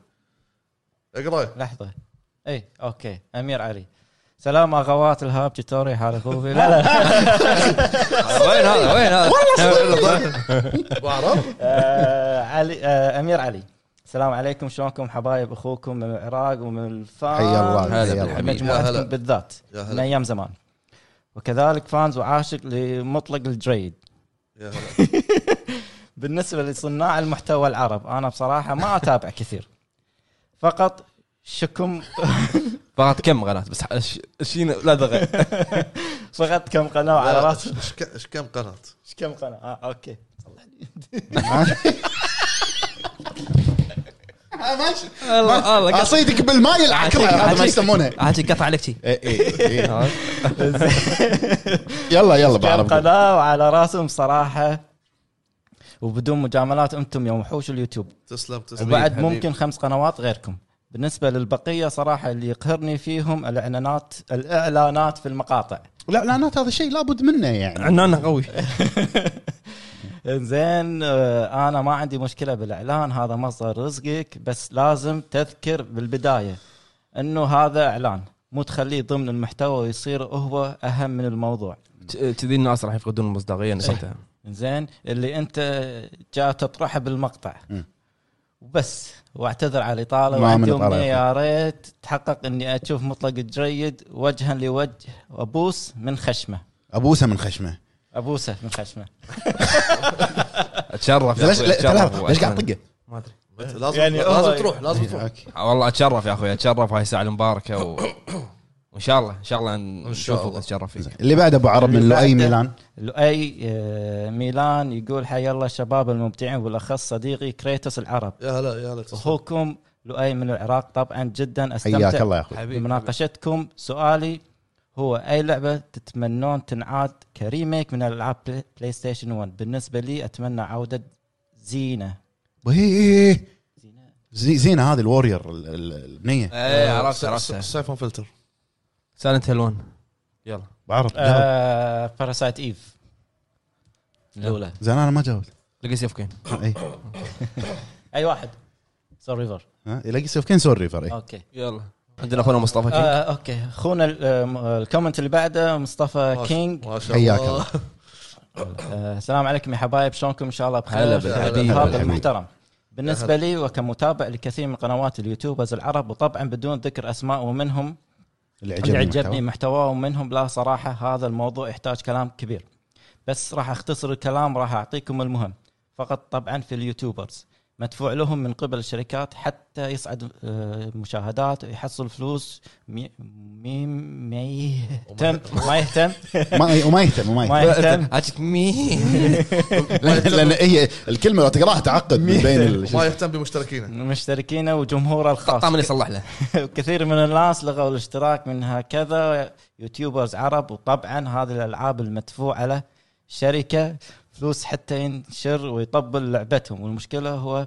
اقرأ. لحظة. إي أوكي. أمير علي. سلام اخوات الهاب جيتوري حال أخوي لا لا وين هذا؟ وين هذا؟ عرب آه، علي آه، أمير علي. السلام عليكم شلونكم؟ حبايب أخوكم من العراق ومن الفان حي الله هلا. بالحبيب. مجموعتكم بالذات من أيام زمان. وكذلك فانز وعاشق لمطلق الجريد. يا هلا. بالنسبة لصناع المحتوى العرب أنا بصراحة ما أتابع كثير. فقط شكم فقط كم قناة؟ بس ش- شين لا دغي فقط كم قناة على لا، راسي. إيش ك- إيش كم قناة؟ إيش كم قناة؟ آه أوكي. الله الله قطع- أصيدك بالماي العكره هذا ما يسمونها عادي قطع عليك شي إيه، إيه، إيه. يلا يلا بعرف. قناه وعلى راسهم صراحة. وبدون مجاملات أنتم يا وحوش اليوتيوب. تسلم تسلم. وبعد. ممكن خمس قنوات غيركم. بالنسبة للبقية صراحة اللي يقهرني فيهم الاعلانات الإعلانات في المقاطع. الإعلانات هذا شيء لابد منه يعني. عنانه قوي. زين آه، أنا ما عندي مشكلة بالإعلان هذا مصدر رزقك بس لازم تذكر بالبداية إنه هذا إعلان. مو تخليه ضمن المحتوى ويصير هو أهم من الموضوع. كذي الناس راح يفقدون المصداقية نسيتها. زين اللي أنت جاء تطرحه بالمقطع. وبس. واعتذر على الإطالة. وعندي امنيه يا يا ريت تحقق إني أشوف مطلق جيد وجها لوجه وابوس من خشمة. أبوسه من خشمة. ابوسه من خشمه أتشرف. ليش ليش قاعد. طقه؟ ما أدري. لازم يعني لازم تروح لازم تروح. والله أتشرف يا أخوي أتشرف. هاي الساعة المباركة و... وإن شاء الله إن شاء الله نشوفك. نتشرف فيك. اللي بعد أبو عرب من لؤي ميلان. لؤي آه، ميلان يقول حيا الله الشباب المبدعين وبالاخص صديقي كريتوس العرب. يا هلا يا هلا. أخوكم لؤي من العراق طبعا جدا حياك استمتع الله يا أخوي. حبيبي بمناقشتكم. سؤالي هو أي لعبة تتمنون تنعاد كريميك من الألعاب بلاي- ستيشن 1 بالنسبة لي أتمنى عودة زينة. وهي زينة. زي زينة هذه الوريور ال- ال- البنيه إيه عرفت س- عرفتها سايفون فلتر. سايلنت هيل 1 يلا. بعرف جاوب. آه باراسايت ايف الأولى. زين أنا ما جاوبت. لقيت سيف كين اي أي واحد. سوري ريفر ها؟ يلاقي سيف كين سور ريفر اي أوكي. يلا. عندنا أخونا مصطفى كينج آه أوكي. أخونا ال- آه، الكومنت اللي بعده مصطفى كينج ما شاء حياك الله. آه السلام عليكم يا حبايب. شلونكم؟ إن شاء الله بخير. بالحبيب. المحترم بالنسبة لي وكمتابع لكثير من قنوات ال YouTubers العرب وطبعا بدون ذكر أسماء ومنهم اللي اللي عجبني عجبني محتوى. محتواه ومنهم لا صراحة هذا الموضوع يحتاج كلام كبير. بس راح أختصر الكلام راح أعطيكم المهم. فقط طبعا في ال YouTubers. مدفوع لهم من قبل الشركات حتى يصعد آه، مشاهدات ويحصل فلوس مي مي ما يهتم. ما يهتم ما وما يهتم. وما ما يهتم عاجك مين لأن لأن هي الكلمة لو تقراها تعقد من بين ما يهتم بمشتركينه. مشتركينه وجمهوره الخاص. من يصلح له. وكثير من الناس لغوا الاشتراك من هكذا يوتيوبرز عرب وطبعا هذه الألعاب المدفوع له شركة فلوس حتى ينشر ويطبل لعبتهم. والمشكلة هو آه،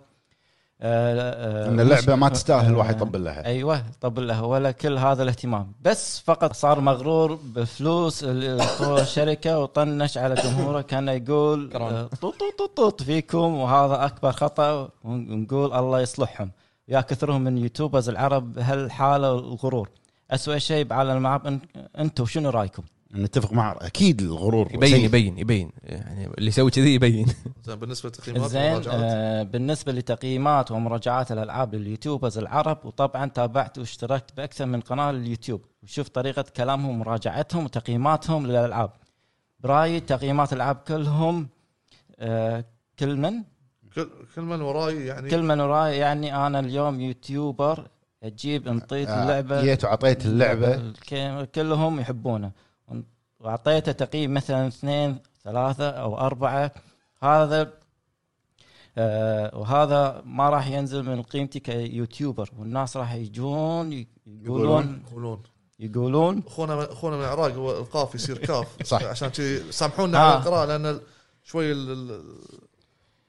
آه، إن اللعبة ما تستاهل الواحد آه، يطبل لها. أيوه طبل له ولا كل هذا الاهتمام. بس فقط صار مغرور بفلوس ال- الشركة وطنش على جمهوره. كان يقول. آه، طوط طوط طوط طوط فيكم. وهذا أكبر خطأ. ونقول الله يصلحهم. يا كثرهم من YouTubers العرب بهالحاله والغرور أسوأ شيء بعالم الالعاب أنتم شنو رأيكم؟ نتفق مع أكيد الغرور يبين سيء. يبين يبين. يعني اللي يسوي كذي يبين. زين بالنسبة للتقييمات زين آه بالنسبة لتقييمات ومراجعات الألعاب لل YouTubers العرب وطبعا تابعت واشتركت بأكثر من قناة لليوتيوب. وشوف طريقة كلامهم ومراجعتهم وتقييماتهم للألعاب. برأيي تقييمات الألعاب كلهم آه كل من؟ كل كل من وراي يعني. كل من وراي يعني أنا اليوم YouTuber أجيب أنطيت آه، اللعبة. جيت وعطيت اللعبة. كلهم يحبونه. وأعطيته تقييم مثلا اثنين ثلاثة أو أربعة. هذا آه وهذا ما راح ينزل من قيمتي ك YouTuber. والناس راح يجون يقولون يقولون. يقولون. أخونا أخونا من العراق هو القاف يصير كاف. صح. عشان كذي سامحونا آه. على القراءة لأن شوي ال-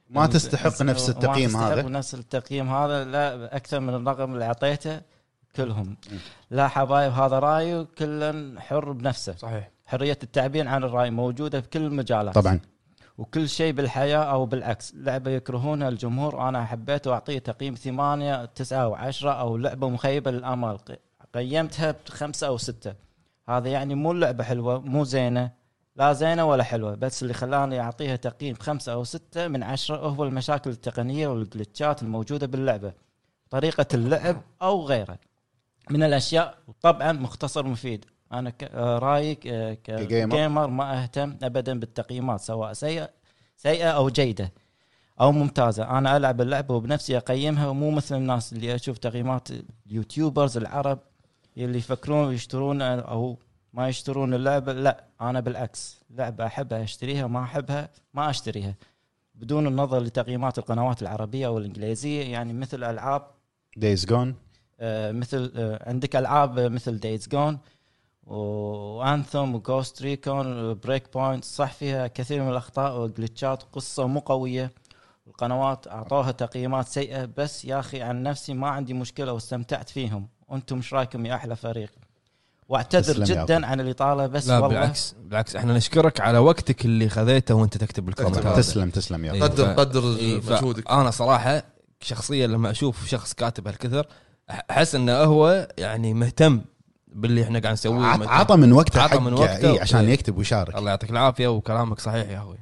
ما تستحق نفس ما التقييم تستحق هذا نفس التقييم هذا. لا أكثر من الرقم اللي أعطيته كلهم. لا حبايب هذا رايه كل حر بنفسه. صحيح. حرية التعبير عن الرأي موجودة في كل المجالات. طبعا. وكل شيء بالحياة أو بالعكس. لعبة يكرهونها الجمهور. أنا حبيت واعطيه تقييم ثمانية تسعة وعشرة أو لعبة مخيبة للامال قيمتها بخمسة أو ستة. هذا يعني مو اللعبه حلوة مو زينة. لا زينة ولا حلوة. بس اللي خلاني أعطيها تقييم خمسة أو ستة من عشرة هو المشاكل التقنية والجلتشات الموجودة باللعبة. طريقة اللعب أو غيره من الأشياء طبعا مختصر مفيد. أنا آه، رأيي ك- كجيمر. كجيمر ما أهتم ابدا بالتقييمات سواء سيئه سيئة أو جيدة أو ممتازة. أنا ألعب اللعبة وبنفسي أقيمها ومو مثل الناس اللي أشوف تقييمات ال YouTubers العرب اللي يفكرون يشترون أو ما يشترون اللعبة. لا أنا بالعكس. لعبة أحبها أشتريها ما أحبها ما أشتريها. بدون النظر لتقييمات القنوات العربية أو الإنجليزية يعني مثل ألعاب Days Gone آه، مثل آه، عندك ألعاب مثل Days Gone و Anthem و Ghost Recon Breakpoint. صح فيها كثير من الأخطاء وال glitchات وقصه مو قوية. القنوات أعطوها تقييمات سيئة. بس يا أخي عن نفسي ما عندي مشكلة واستمتعت فيهم. وأنتم إيش رأيكم يا أحلى فريق؟ واعتذر جدا عن الإطالة بس لا والله. بالعكس بالعكس إحنا نشكرك على وقتك اللي خذيته وأنت تكتب الكومنت. تسلم تسلم يا إيه،. قدر قدر إيه، مجهودك. أنا صراحة شخصيا لما أشوف شخص كاتب هالكثر أحس إنه هو يعني مهتم باللي إحنا قاعد نسويه عط-. عطى من وقته عطى من وقته. إيه عشان إيه. يكتب ويشارك الله يعطيك العافية وكلامك صحيح يا أخوي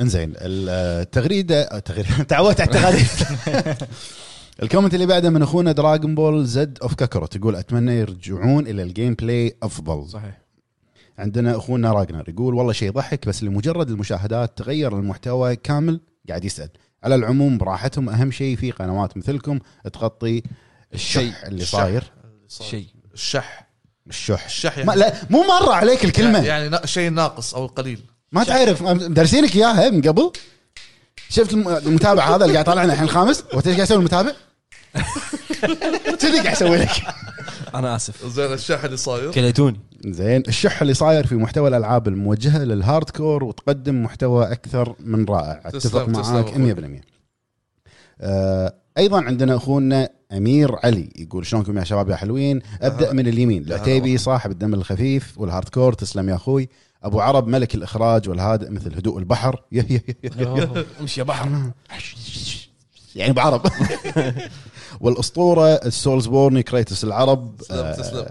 إنزين التغريده التغريده تعودت على التغريدة ال comment اللي بعده من أخونا Dragon Ball Z of Kakarot يقول أتمنى يرجعون إلى ال gameplay أفضل صحيح عندنا أخونا Ragnar يقول والله شيء يضحك بس لمجرد المشاهدات تغير المحتوى كامل قاعد يسأل على العموم براحتهم أهم شيء في قنوات مثلكم تغطي الشح. اللي. صاير شيء الشح الشح الشح ما يعني لا مو مرة عليك الكلمة. يعني نا- شيء ناقص أو قليل. ما تعرف دارسينك إياها من قبل؟ شفت الم- المتابع هذا اللي قاعد يطالعنا الحين الخامس؟ وانت إيش قاعد يسوي المتابع؟ كذي قاعد يسوي لك. أنا آسف. زين الشح اللي صاير. كليتوني. زين الشح اللي صاير في محتوى الألعاب الموجهة لل hardcore وتقدم محتوى أكثر من رائع. أتفق تسلم- تسلم معاك أخوي. 100% آه أيضا عندنا أخونا أمير علي يقول شلونكم يا شباب يا حلوين؟ أبدأ من اليمين. العتيبي صاحب الدم الخفيف وال hardcore تسلم يا أخوي. أبو عرب ملك الإخراج والهادئ مثل هدوء البحر. امشي يا بحر. يعني بعرب. والأسطورة ال Soulsborne ي Kratos العرب. تسلم- آه، تسلم.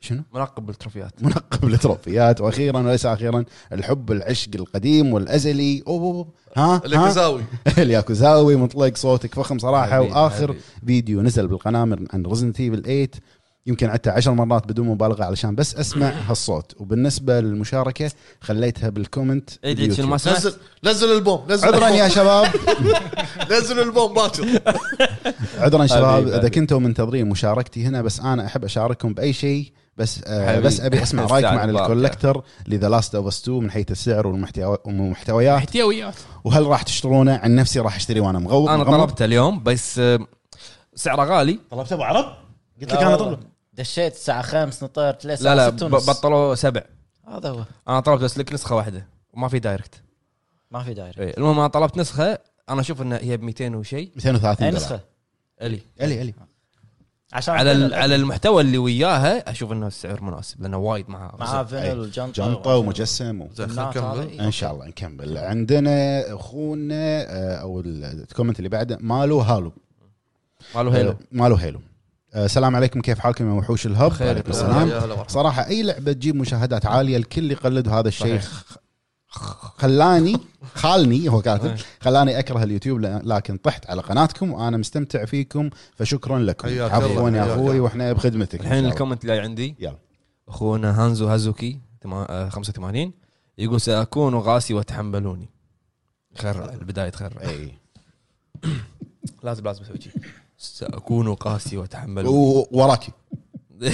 شنو؟ منقب بالتروفيات. منقب للتروفيات وأخيرا وليس أخيرا الحب العشق القديم والأزلي. أوه. ها؟ كزاوي الياكوزاوي. مطلق صوتك فخم صراحة. حبيبي، وآخر حبيبي. فيديو نزل بالقناة من- عن Resident Evil 8 يمكن عدته عشر مرات بدون مبالغة علشان بس أسمع هالصوت. وبالنسبة للمشاركة خليتها بال comment عيد عيد شنو ما باليوتيوب. سمعت نزل نزل البوم نزل عذرا. يا شباب. نزل البوم باكر عذرا شباب. إذا. كنتم منتظرين مشاركتي هنا بس أنا أحب أشارككم بأي شيء بس آه. بس أبي أسمع رايكم أستاذ عن. ال collector ل The Last of Us 2 من حيث السعر والمحتوى- والمحتويات. احتياويات وهل راح تشترونه؟ عن نفسي راح أشتري وأنا مغوط أنا. طلبته اليوم بس آه، سعره غالي. طلبت أبو عرب؟ قلت لك أنا. طلب دشيت الساعة 5 نطرت لا لا الساعة ب- 6 بطلوا سبع. هذا هو. أنا طلبت بس لك نسخة واحدة وما في direct. ما في direct إيه، المهم أنا طلبت نسخة أنا أشوف إنها هي ب 200 وشيء 230 أي دولار. نسخة؟ إلي. إلي إلي. عشان على ال-. على المحتوى اللي وياها أشوف إنه السعر مناسب لأنه وايد معاه معاه vinyl وجنطه جنطة ومجسم و... نكمل. إن شاء الله نكمل. عندنا أخونا آه، أو ال comment اللي بعده مالو هالو. قالوا هيلو. آه، مالو هيلو. آه، السلام عليكم كيف حالكم يا وحوش ال Hub؟ يا السلام. صراحة أي لعبة تجيب مشاهدات عالية الكل يقلد وهذا الشيء خلاني خالني هو كاتب. خلاني أكره اليوتيوب لكن طحت على قناتكم وأنا مستمتع فيكم فشكرا لكم عفوا يا أخوي. وإحنا بخدمتك الحين. ال comment اللي عندي يلا أخونا هانزو هازوكي تما- آه، 85 يقول سأكون قاسي وتحملوني خر البداية تخر إي لازم لازم أسوي شيء سأكون قاسي وتحملوني وراكي.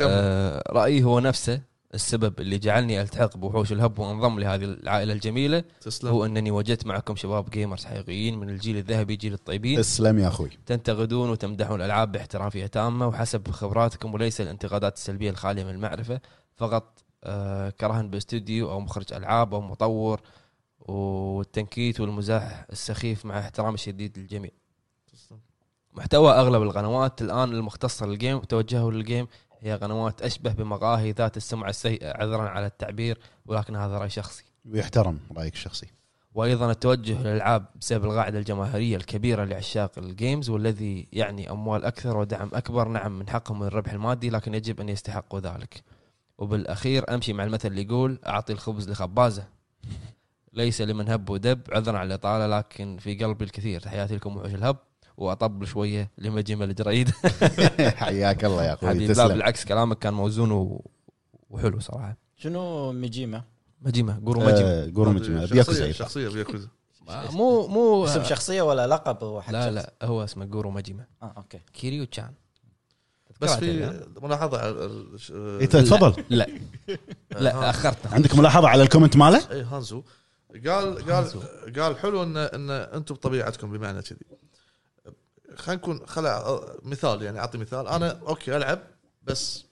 آه، رأيي هو نفسه السبب اللي جعلني ألتحق بوحوش الهب وأنضم لهذه العائلة الجميلة تسلم. هو أنني وجدت معكم شباب جيمرز حقيقيين من الجيل الذهبي جيل الطيبين. تسلم يا أخوي. تنتقدون وتمدحون الألعاب باحترافية تامة وحسب خبراتكم وليس الانتقادات السلبية الخالية من المعرفة فقط آه، كرها باستوديو أو مخرج ألعاب أو مطور والتنكيت والمزاح السخيف مع احترامي الشديد للجميع. محتوى أغلب القنوات الآن المختصة لل game وتوجهه لل game هي قنوات أشبه بمقاهي ذات السمعه السيئه عذرا على التعبير ولكن هذا رأي شخصي. ويحترم رأيك الشخصي. وأيضا التوجه للالعاب بسبب القاعدة الجماهيرية الكبيرة لعشاق ال games والذي يعني أموال أكثر ودعم أكبر. نعم من حقهم من الربح المادي لكن يجب أن يستحقوا ذلك. وبالأخير أمشي مع المثل اللي يقول أعطي الخبز لخبازة. ليس لمن هب ودب عذرا على الإطالة لكن في قلبي الكثير. تحياتي لكم وحوش ال Hub. وأطبل شوية لماجيما ال great حياك الله يا أخوي لا بالعكس كلامك كان موزون و... وحلو صراحة. شنو ميجيما؟ مجيمه قولوا مجيمه آه، مجمع شخصية بياكوزا شخصية بياكوزا. مو مو اسم شخصية ولا لقب هو حق لا؟ لا هو اسمه جورو ماجيما آه أوكي. كيريو تشان. بس في ملاحظة على ال- ش- إيه، تفضل. لا لا اخرت عندك ملاحظة على ال comment ماله؟ اي هانزو. قال قال قال حلو ان إن أنتم بطبيعتكم بمعنى كذي. خلينا نكون خلا مثال يعني أعطي مثال. أنا أوكي ألعب بس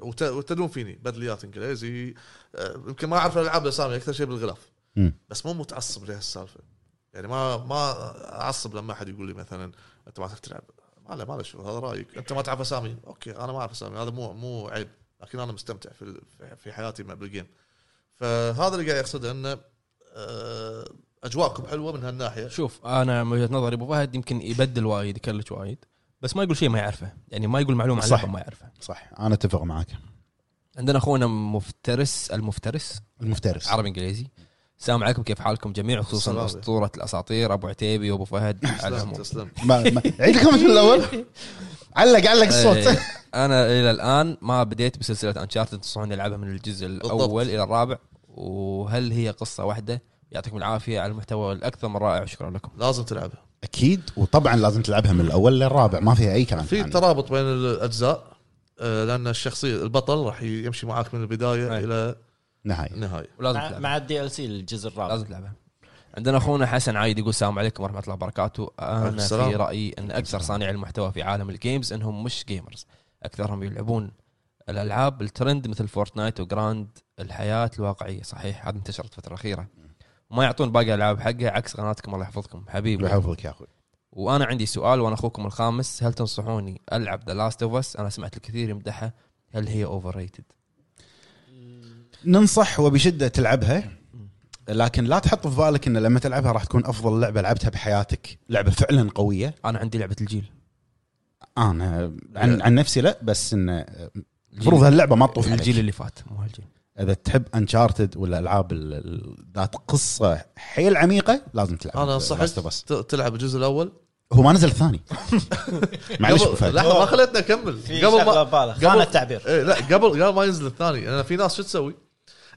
وت- وتدون فيني بدليات إنجليزي آه، يمكن ما أعرف الألعاب الأسامي أكثر شيء بالغلاف. بس مو متعصب لهالسالفه يعني ما ما أعصب لما أحد يقول لي مثلا أنت ما تعرف تلعب. ما له ما له شو هذا رأيك. أنت ما تعرف أسامي؟ أوكي أنا ما أعرف أسامي هذا مو مو عيب. لكن أنا مستمتع في في- حياتي مع بال game. فهذا اللي قاعد يقصده إنه آه، أجواءكم حلوة من هالناحية. شوف أنا من وجهة نظري أبو فهد يمكن يبدل وايد يكلش وايد بس ما يقول شيء ما يعرفه. يعني ما يقول معلومة عن صح. ما يعرفها صح. أنا أتفق معك. عندنا أخونا مفترس المفترس. المفترس. عربي إنجليزي. السلام عليكم كيف حالكم جميع؟ خصوصا. أسطورة الأساطير أبو عتيبي وأبو فهد. تسلم تسلم. عيد ال comment من الأول؟ علق علق الصوت. إيه، أنا إلى الآن ما بديت بسلسلة Uncharted تنصحوني العبها من الجزء الأول. إلى الرابع. وهل هي قصة واحدة؟ يعطيكم العافية على المحتوى الأكثر من رائع وشكرا لكم. لازم تلعبها. أكيد وطبعا لازم تلعبها من الأول للرابع ما فيها أي كلام. في يعني. ترابط بين الأجزاء آه، لأن الشخصية البطل راح يمشي معاك من البداية أي. إلى نهاية. النهاية. ولازم مع, تلعبها. مع ال DLC الجزء الرابع. لازم تلعبها. عندنا أخونا حسن عايد يقول السلام عليكم ورحمة الله وبركاته. أنا السلام. في رأيي أن أكثر صانعي المحتوى في عالم ال games إنهم مش gamers أكثرهم يلعبون الألعاب الترند مثل Fortnite و Grand الحياة الواقعية. صحيح هذا انتشرت الفترة الاخيره وما يعطون باقي الالعاب حقها عكس قناتكم الله يحفظكم. حبيبي. الله يحفظك يا أخوي. وأنا عندي سؤال وأنا أخوكم الخامس. هل تنصحوني ألعب The Last of Us أنا سمعت الكثير يمدحها هل هي overrated ننصح وبشدة تلعبها لكن لا تحط في بالك إن لما تلعبها راح تكون أفضل لعبة لعبتها بحياتك. لعبة فعلا قوية. أنا عندي لعبة الجيل. أنا عن عن نفسي لا بس ان المفروض هاللعبة ما تطوف الجيل عليك. اللي فات مو هالجيل. إذا تحب Uncharted ولا ألعاب ال- ال- ذات قصة حيل عميقة لازم تلعب. أنا انصحك تلعب الجزء الأول؟ هو ما نزل الثاني. معلش. لحظة ما خليتنا اكمل في قبل ما قبل- التعبير. إيه لا قبل قبل ما ينزل الثاني. أنا في ناس شو تسوي؟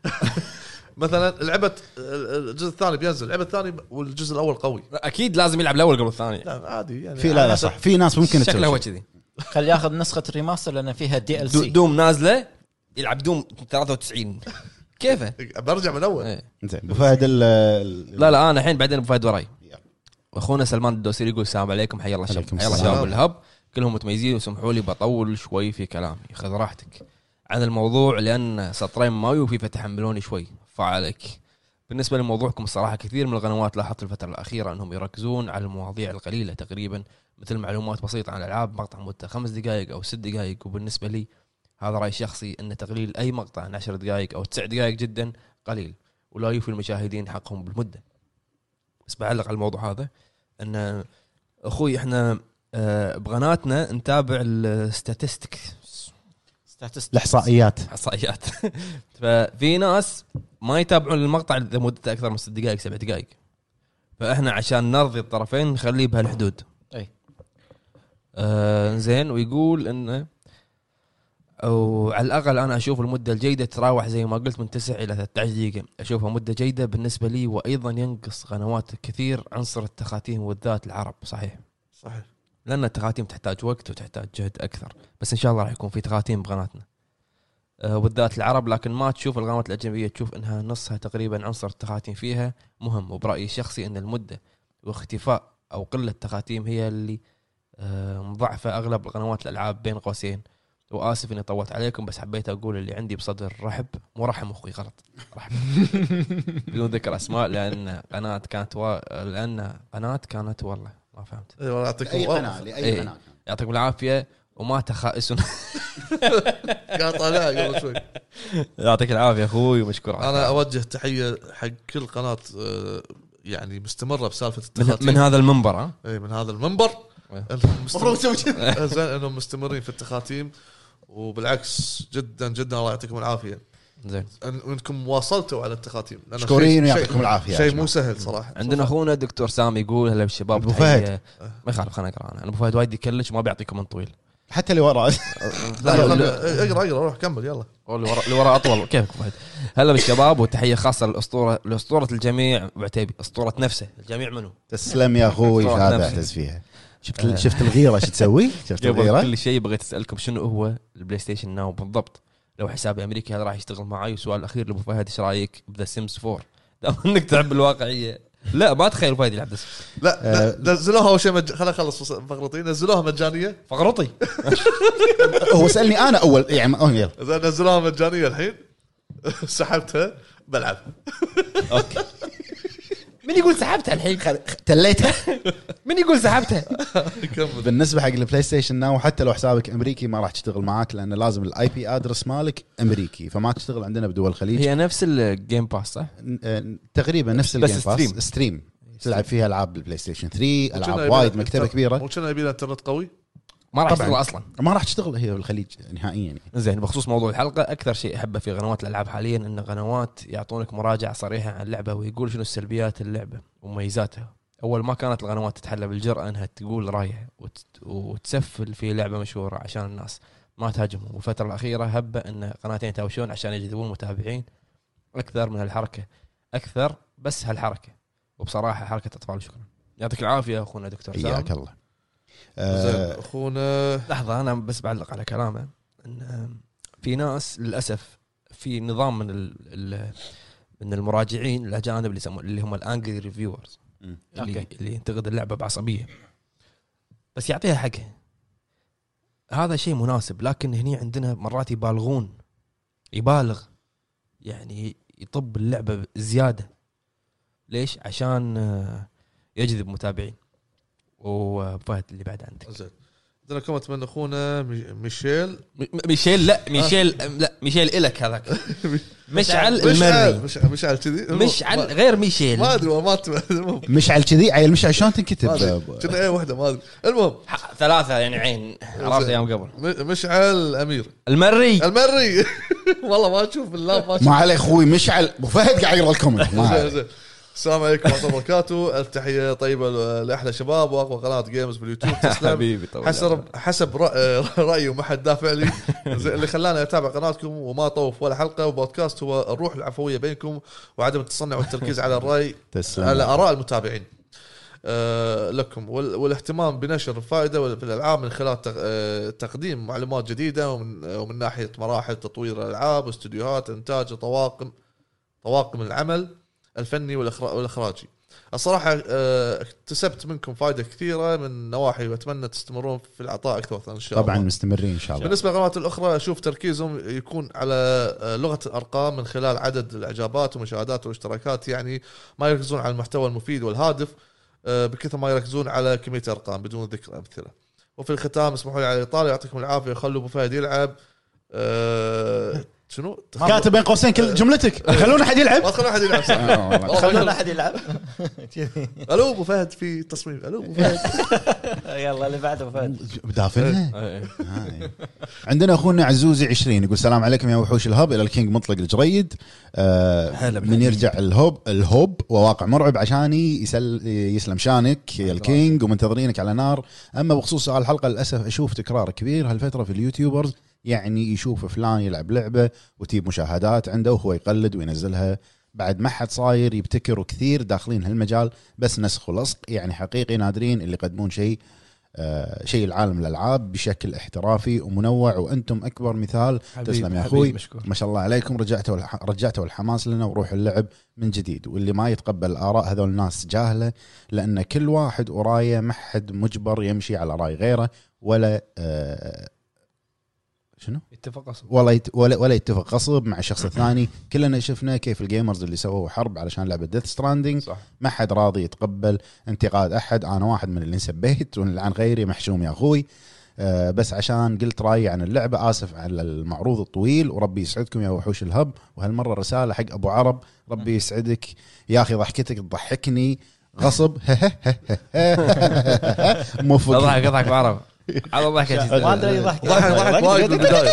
مثلا لعبه الجزء الثاني بينزل. اللعبه الثاني والجزء الأول قوي. أكيد لازم يلعب الأول قبل الثاني. لا عادي يعني في لا لا صح. في ناس ممكن تسوي شكله هو. كذي. خلي ياخذ نسخة ال remaster لأن فيها DL C Doom نازلة؟ يلعب Doom 93 كيفه؟ برجع من أول. إيه. زين أبو فهد ال- لا لا أنا الحين بعدين أبو فهد وراي. يلا. واخونا سلمان الدوسري يقول السلام عليكم حيا الله الشباب عليكم حيا الله السلام. شباب الهب. كلهم متميزين وسمحوا لي بطول شوي في كلامي. خذ راحتك. عن الموضوع لأن سطرين ما يوفي فتحملوني شوي. فعليك. بالنسبة لموضوعكم الصراحة كثير من القنوات لاحظت الفترة الأخيرة أنهم يركزون على المواضيع القليلة تقريبا مثل معلومات بسيطة عن الألعاب مقطع مدته خمس دقائق أو ست دقائق وبالنسبة لي هذا رأي شخصي أن تقليل أي مقطع عن عشر دقائق أو تسع دقائق جدا قليل ولا يوفي المشاهدين حقهم بالمدة. بس بعلق على الموضوع هذا أن أخوي إحنا آه، بقناتنا نتابع الستاتستيك الإحصائيات. احصائيات ففي ناس ما يتابعون المقطع اذا مدته أكثر من ست دقائق سبع دقائق. فإحنا عشان نرضي الطرفين نخليه بهالحدود. أي. آه زين ويقول إنه أو على الأقل أنا أشوف المدة الجيدة تراوح زي ما قلت من 9 إلى 13 دقيقة. أشوفها مدة جيدة بالنسبة لي وأيضا ينقص قنوات كثير عنصر التخاتيم والذات العرب صحيح؟ صحيح. لأن التخاتيم تحتاج وقت وتحتاج جهد أكثر بس إن شاء الله راح يكون في تخاتيم بقناتنا. آه، وبالذات العرب لكن ما تشوف القنوات الأجنبية تشوف إنها نصها تقريبا عنصر التخاتيم فيها مهم. وبرأيي الشخصي إن المدة واختفاء أو قلة التخاتيم هي اللي آه، مضعفه أغلب القنوات الألعاب بين قوسين. وآسف إني طولت عليكم بس حبيت أقول اللي عندي بصدر رحب مو رحم أخوي غلط. رحب. بدون ذكر أسماء لأن قناة كانت و... لأن قناة كانت والله ما فهمت. أي والله يعطيكم أي. قناة لاي إيه. قناة يعطيكم العافية ومات خائس قاطع لا قبل شوي. يعطيك العافية أخوي ومشكور على أنا أوجه تحية حق كل قناة آه، يعني مستمرة بسالفة من, التخاتيم من هذا المنبر ها؟ اي من هذا المنبر. إيه. زين إنهم مستمرين في التخاتيم وبالعكس جدا جدا الله يعطيكم العافية. زين. أن- أنكم واصلتوا على التخاتيم مشكورين ويعطيكم شيء- العافية شيء. مو سهل صراحة. عندنا أخونا دكتور سامي يقول هلا بالشباب تحية- فهد. ما يخالف خليني اقرا أنا. أنا أبو فهد وايد يكلش ما بيعطي comment طويل. حتى اللي وراه لا لا، لا، لا. اقرأ اقرأ روح كمل يلا. اللي ورا اللي ورا أطول. كيفك أبو فهد؟ هلا بالشباب وتحية خاصة للاسطوره لأسطورة الجميع. وعتيبي أسطورة نفسه. الجميع منو؟ تسلم يا أخوي هذا. اعتز فيها. شفت شفت الغيرة شو تسوي؟ شفت الغيرة؟ كل شيء بغيت أسألكم شنو هو ال PlayStation Now بالضبط؟ لو حسابي أمريكي هذا راح يشتغل معي والسؤال الأخير لأبو فهد إيش رأيك ب The Sims 4 دام إنك تحب الواقعية. لا ما تخيل فهد يلعب ذا لا لا، نزلوها أول شيء مج... خليني اخلص فقرتي. نزلوها مجانية؟ فقرطي هو سألني أنا أول يعني زين نزلوها مجانية الحين سحبتها بلعب. okay. من يقول سحبتها الحين؟ تليتها؟ من يقول سحبتها؟ بالنسبة حق ال PlayStation Now حتى لو حسابك أمريكي ما راح تشتغل معاك لأن لازم ال IP address مالك أمريكي فما تشتغل عندنا بدول الخليج. هي نفس ال Game Pass صح؟ ن- تقريبا نفس ال game stream. Pass stream تلعب فيها ألعاب بال PlayStation 3 وكنا ألعاب وايد مكتبة كبيرة. مو كنا يبي لها انترنت قوي ما راح. تشتغل أصلا. ما راح تشتغل هي بالخليج نهائيا يعني. زين بخصوص موضوع الحلقة أكثر شيء أحبه في قنوات الألعاب حاليا إن قنوات يعطونك مراجعة صريحة عن اللعبة ويقول شنو السلبيات اللعبة ومميزاتها. أول ما كانت القنوات تتحلى بالجرأة إنها تقول رايها وت... وتسفل في لعبة مشهورة عشان الناس. ما تهاجمهم. والفترة الأخيرة هبة إن قناتين يتهاوشون عشان يجذبون متابعين. أكثر من هالحركه أكثر بس هالحركة. وبصراحة حركة أطفال شكرا. يعطيك العافية أخونا دكتور حياك الله. آه أخونا. لحظة أنا بس بعلق على كلامه. إن في ناس للأسف في نظام من ال ال من المراجعين الأجانب اللي يسمون اللي هم ال angry reviewers. اللي, okay. اللي ينتقد اللعبة بعصبية. بس يعطيها حقها هذا شيء مناسب لكن هني عندنا مرات يبالغون. يبالغ. يعني يطب اللعبة زيادة. ليش؟ عشان آه، يجذب متابعين. وفهد اللي بعد عندك. زين. عندنا comment من أخونا؟ مي- ميشيل. ميشيل لا ميشيل لا ميشيل إلك هذاك. مشعل المري مشعل مشعل كذي. مشعل ما- غير ميشيل. ما أدري ما مشعل كذي؟ عيل مشعل شلون ما تنكتب. كنا اي واحدة ما أدري. المهم. ثلاثة يعني عين. عرفت أيام قبل. مشعل أمير. المري. المري. والله ما أشوف بالله ما ما أشوف. عليه أخوي مشعل. أبو فهد قاعد يقرأ ال comment. السلام عليكم ورحمة الله وبركاته. التحية طيبة ل- لأحلى شباب وأقوى قناة games باليوتيوب تسلم. حبيبي حسب حسب رأيي وما حد دافع لي. اللي خلاني اتابع قناتكم وما طوف ولا حلقة وبودكاست هو الروح العفوية بينكم وعدم التصنع والتركيز على الرأي تسلم. على آراء المتابعين. آه، لكم. وال- والاهتمام بنشر الفائدة في الألعاب من خلال آه، تقديم معلومات جديدة ومن ومن ناحية مراحل تطوير الألعاب واستديوهات إنتاج وطواقم طواقم العمل. الفني والإخراجي. الصراحة آه، اكتسبت منكم فائده كثيرة من نواحي واتمنى تستمرون في العطاء أكثر إن شاء الله. طبعا مستمرين إن شاء الله بالنسبة للقنوات الأخرى أشوف تركيزهم يكون على آه، لغة الأرقام من خلال عدد الإعجابات والمشاهدات والاشتراكات يعني ما يركزون على المحتوى المفيد والهادف آه، بكثر ما يركزون على كمية الأرقام بدون ذكر أمثلة. وفي الختام اسمحوا لي على الإطالة يعطيكم العافية خلوا أبو فهد يلعب آه، شنو؟ كاتب بين قوسين كل جملتك. خلونا أحد يلعب. ما تخلون أحد يلعب صح؟ آه، خلونا. أحد يلعب. ألو أبو فهد في تصميم. ألو أبو فهد. يلا اللي بعده فهد. بدافنها إيه. هاي. عندنا أخونا عزوزي 20 يقول السلام عليكم يا وحوش الهب. إلى الكينج مطلق الجريد. آه من يرجع الهوب الهوب وواقع مرعب عشاني يسل يسلم شانك يا الكينج ومنتظرينك على نار. أما بخصوص سؤال الحلقة للأسف أشوف تكرار كبير. هالفترة في اليوتيوبرز يعني يشوف فلان يلعب لعبة وتجيب مشاهدات عنده وهو يقلد وينزلها بعد ما حد صاير يبتكر وكثير داخلين هالمجال بس نسخ ولصق يعني حقيقي نادرين اللي يقدمون شيء آه شيء العالم الالعاب بشكل احترافي ومنوع وأنتم أكبر مثال تسلم يا أخوي. ما شاء الله عليكم رجعتوا. رجعتوا الحماس لنا وروح اللعب من جديد واللي ما يتقبل اراء هذول الناس جاهلة لأن كل واحد ورايه ما حد مجبر يمشي على رأي غيره ولا آه شنو؟ اتفق أصلا ولا يت... ولا ولا يتفق غصب مع الشخص الثاني كلنا شفنا كيف ال gamers اللي سووا حرب علشان لعبة Death Stranding صح. ما حد راضي يتقبل انتقاد أحد. أنا واحد من اللي انسبيت واللي عن غيري محشوم يا أخوي. آه، بس عشان قلت رأيي عن اللعبة آسف على المعروض الطويل. وربي يسعدكم يا وحوش ال Hub. وهالمرة رسالة حق أبو عرب. ربي يسعدك. يا أخي ضحكتك تضحكني. غصب موفق أضحك أضحك بعرف على ضحكه ما أدري ضحك. ضحك وايد بالبدايه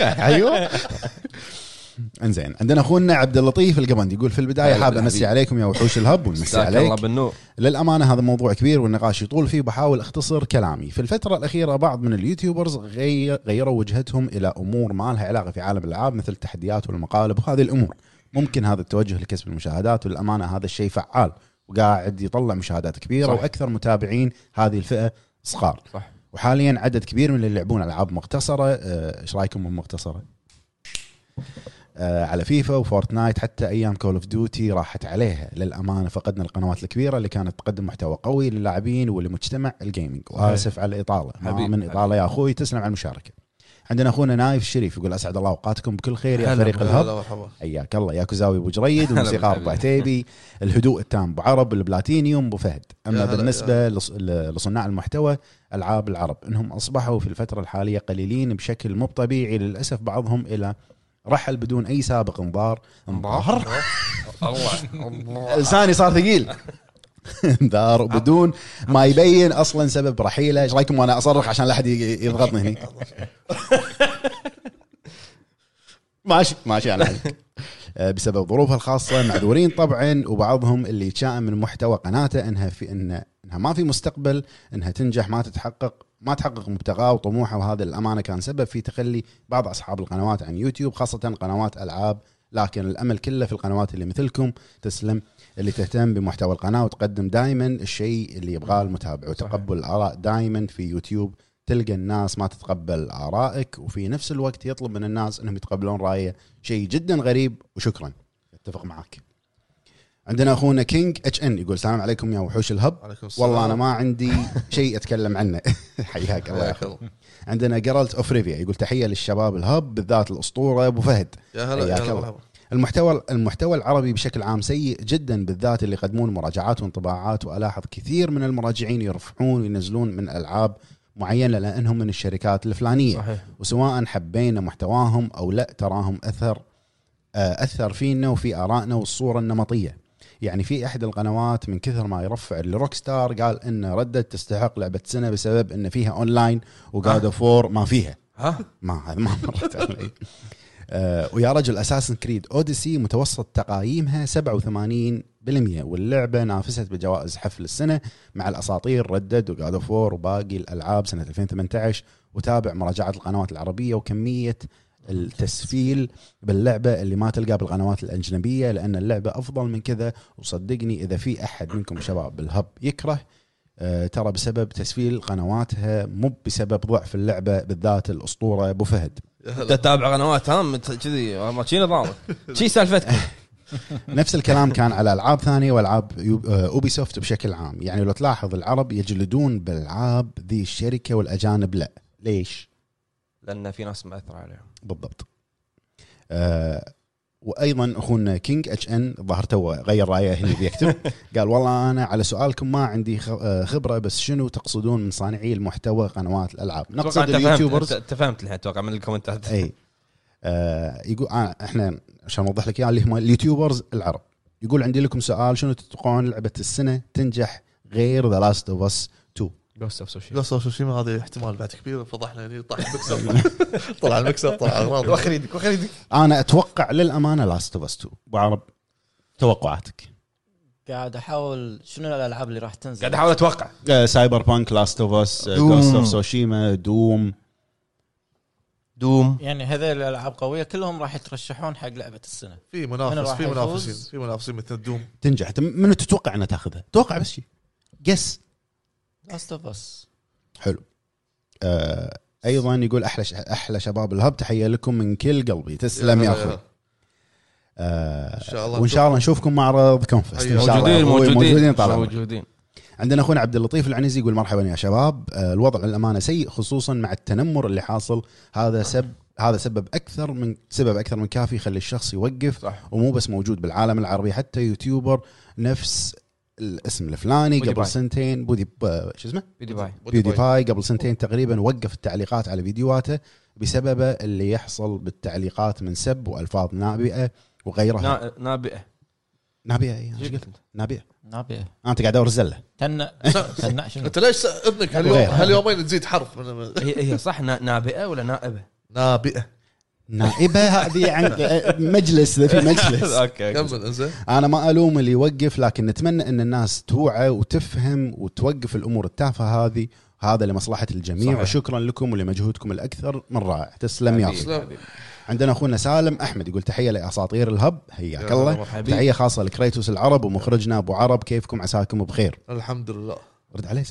أيوه. انزين عندنا أخونا عبد اللطيف القبندي يقول في البداية هلا حاب. أمسي عليكم يا وحوش الهب ونمسي الله عليك. بالنور. للأمانة هذا موضوع كبير والنقاش يطول فيه بحاول أختصر كلامي. في الفترة الأخيرة بعض من اليوتيوبرز غير غيروا وجهتهم إلى أمور ما لها علاقة في عالم الألعاب مثل التحديات والمقالب وهذه الأمور. ممكن هذا التوجه لكسب المشاهدات والأمانة هذا الشيء فعال. وقاعد يطلع مشاهدات كبيرة صح. وأكثر متابعين هذه الفئة صغار. صح. وحاليا عدد كبير من اللي يلعبون ألعاب مختصرة. آه، إيش رأيكم بالمختصره؟ آه، على FIFA و Fortnite حتى أيام Call of Duty راحت عليها. للأمانة فقدنا القنوات الكبيرة اللي كانت تقدم محتوى قوي للاعبين ولمجتمع ال gaming وآسف على الإطالة. ما من إطالة يا أخوي تسلم على المشاركة. عندنا أخونا نايف الشريف يقول أسعد الله أوقاتكم. بكل خير يا فريق ال Hub. حياك الله. يا كوزاوي أبو جريد بالحبيب. أبو عتيبي. الهدوء التام أبو عرب. البلاتينيوم أبو فهد. أما بالنسبة لصناع المحتوى ألعاب العرب. إنهم أصبحوا في الفترة الحالية قليلين بشكل مو طبيعي. للأسف بعضهم إلى رحل بدون أي سابق انذار انذار الله. لساني صار ثقيل. انذار بدون ما يبين أصلا سبب رحيله. إيش رأيكم وأنا أصرخ عشان لا أحد يضغطني هني؟ ماشي ماشي أنا عليك. آه، بسبب ظروفها الخاصة معذورين طبعا وبعضهم اللي يتشائم من محتوى قناته إنها في إن إنها ما في مستقبل إنها تنجح ما تتحقق ما تحقق مبتغاه وطموحه وهذا الامانه كان سبب في تخلي بعض أصحاب القنوات عن يوتيوب خاصة قنوات ألعاب. لكن الأمل كله في القنوات اللي مثلكم تسلم. اللي تهتم بمحتوى القناة وتقدم دائما الشيء اللي يبغاه المتابع وتقبل الآراء دائما في يوتيوب. تلقى الناس ما تتقبل آرائك وفي نفس الوقت يطلب من الناس إنهم يتقبلون رأيه. شيء جدا غريب وشكرا. أتفق معك عندنا أخونا King HN يقول السلام عليكم يا وحوش ال Hub. عليكم السلام. والله أنا ما عندي شيء أتكلم عنه. حياك الله يا. عندنا Geralt of Rivia يقول تحية للشباب ال Hub بالذات الأسطورة. أبو فهد يا هلا يا هلا المحتوى المحتوى العربي بشكل عام سيء جدا بالذات اللي يقدمون مراجعات وانطباعات وألاحظ كثير من المراجعين يرفعون وينزلون من ألعاب معينة لأنهم من الشركات الفلانية. صحيح. وسواء حبينا محتواهم أو لا تراهم أثر آه، أثر فينا وفي آرائنا والصورة النمطية. يعني في أحد القنوات من كثر ما يرفع ل Rockstar قال إن Red Dead تستحق لعبة سنة بسبب إن فيها online و God of War ما فيها. ها؟ ما هذا ما مرت علي. آه ويا رجل Assassin's Creed Odyssey متوسط تقايمها 87% واللعبة نافست بجوائز حفل السنة مع الأساطير Red Dead و God of وباقي الألعاب سنة 2018 وتابع مراجعات القنوات العربية وكمية التسفيل باللعبة اللي ما تلقى بالقنوات الأجنبية لأن اللعبة أفضل من كذا وصدقني إذا في أحد منكم شباب بال Hub يكره ترى بسبب تسفيل قنواتها مو بسبب ضعف اللعبة بالذات الأسطورة أبو فهد. انت تتابع قنوات ها مت- كذي ما شي نظامك. شي سالفتك. نفس الكلام كان على ألعاب ثانية وألعاب يو- آه، Ubisoft بشكل عام. يعني لو تلاحظ العرب يجلدون بالألعاب ذي الشركة والأجانب لا. ليش؟ لأن في ناس مأثرة عليهم. بالضبط. آه وأيضا أخونا King HN ظهر تو غير رأيه هنا بيكتب. قال والله أنا على سؤالكم ما عندي آه، خبرة بس شنو تقصدون من صانعي المحتوى قنوات الألعاب؟ نقصد ال YouTubers. انت فهمت الحين أتوقع من الكومنتات. إي. آه يقول آه إحنا عشان أوضح لك إياه اللي هم ال YouTubers العرب. يقول عندي لكم سؤال شنو تتوقعون لعبة السنة تنجح غير The Last of Us 2 Ghost of Tsushi لا صار شيما هذا احتمال بعد كبير فضحنا هني طلع المكسب طلع المكسب طلع أغراض. وخر يدك وخر يدك أنا أتوقع للأمانة Last of Us 2 أبو عرب توقعاتك؟ قاعد أحاول شنو الألعاب اللي راح تنزل؟ قاعد أحاول أتوقع. Cyberpunk Last of Us Doom. Ghost of Tsushima Doom. Doom. يعني هذول الألعاب قوية كلهم راح يترشحون حق لعبة السنة. في من منافس في؟ منافسين في منافسين مثل ال Doom تنجح. منو تتوقع إنها تاخذها؟ توقع بس شيء قس Last of Us حلو. آه أيضا يقول أحلى ش... أحلى شباب ال Hub تحية لكم من كل قلبي. تسلم يا أخوي. آه إن شاء الله وإن شاء الله نشوفكم معرض كونفست إن شاء الله موجودين. موجودين عمرك. موجودين. عندنا أخونا عبد اللطيف العنزي يقول مرحبا يا شباب. آه، الوضع للأمانة سيء خصوصا مع التنمر اللي حاصل. هذا سب هذا سبب أكثر من سبب أكثر من كافي يخلي الشخص يوقف صح. ومو بس موجود بالعالم العربي حتى YouTuber نفس الاسم الفلاني بودي قبل باي. سنتين بودي ب- شو اسمه؟ بيدي باي. بيودي باي. قبل سنتين تقريبا وقف التعليقات على فيديوهاته بسبب اللي يحصل بالتعليقات من سب وألفاظ نابئة وغيرها. نا- نابئة. نابئة شو إيش قلت؟ نابئة. نابئة. أنت قاعد ادور تنع شنو؟ أنت ليش اذنك هاليوم. هاليومين تزيد حرف هي هي صح نا- نابئة ولا نائبة؟ نابئة. نائبة هذه عن مجلس في مجلس. أوكي كمل إنزين. أنا ما ألوم اللي يوقف لكن نتمنى إن الناس توعى وتفهم وتوقف الأمور التافهة هذه. هذا لمصلحة الجميع صحيح. وشكرا لكم ولمجهودكم الأكثر. من رائع. تسلم يا حبيبي،. عندنا أخونا سالم أحمد يقول تحية لأساطير الهب. حياك يا الله. تحية خاصة لكريتوس العرب ومخرجنا أبو عرب. كيفكم؟ عساكم بخير. الحمد لله. رد عليه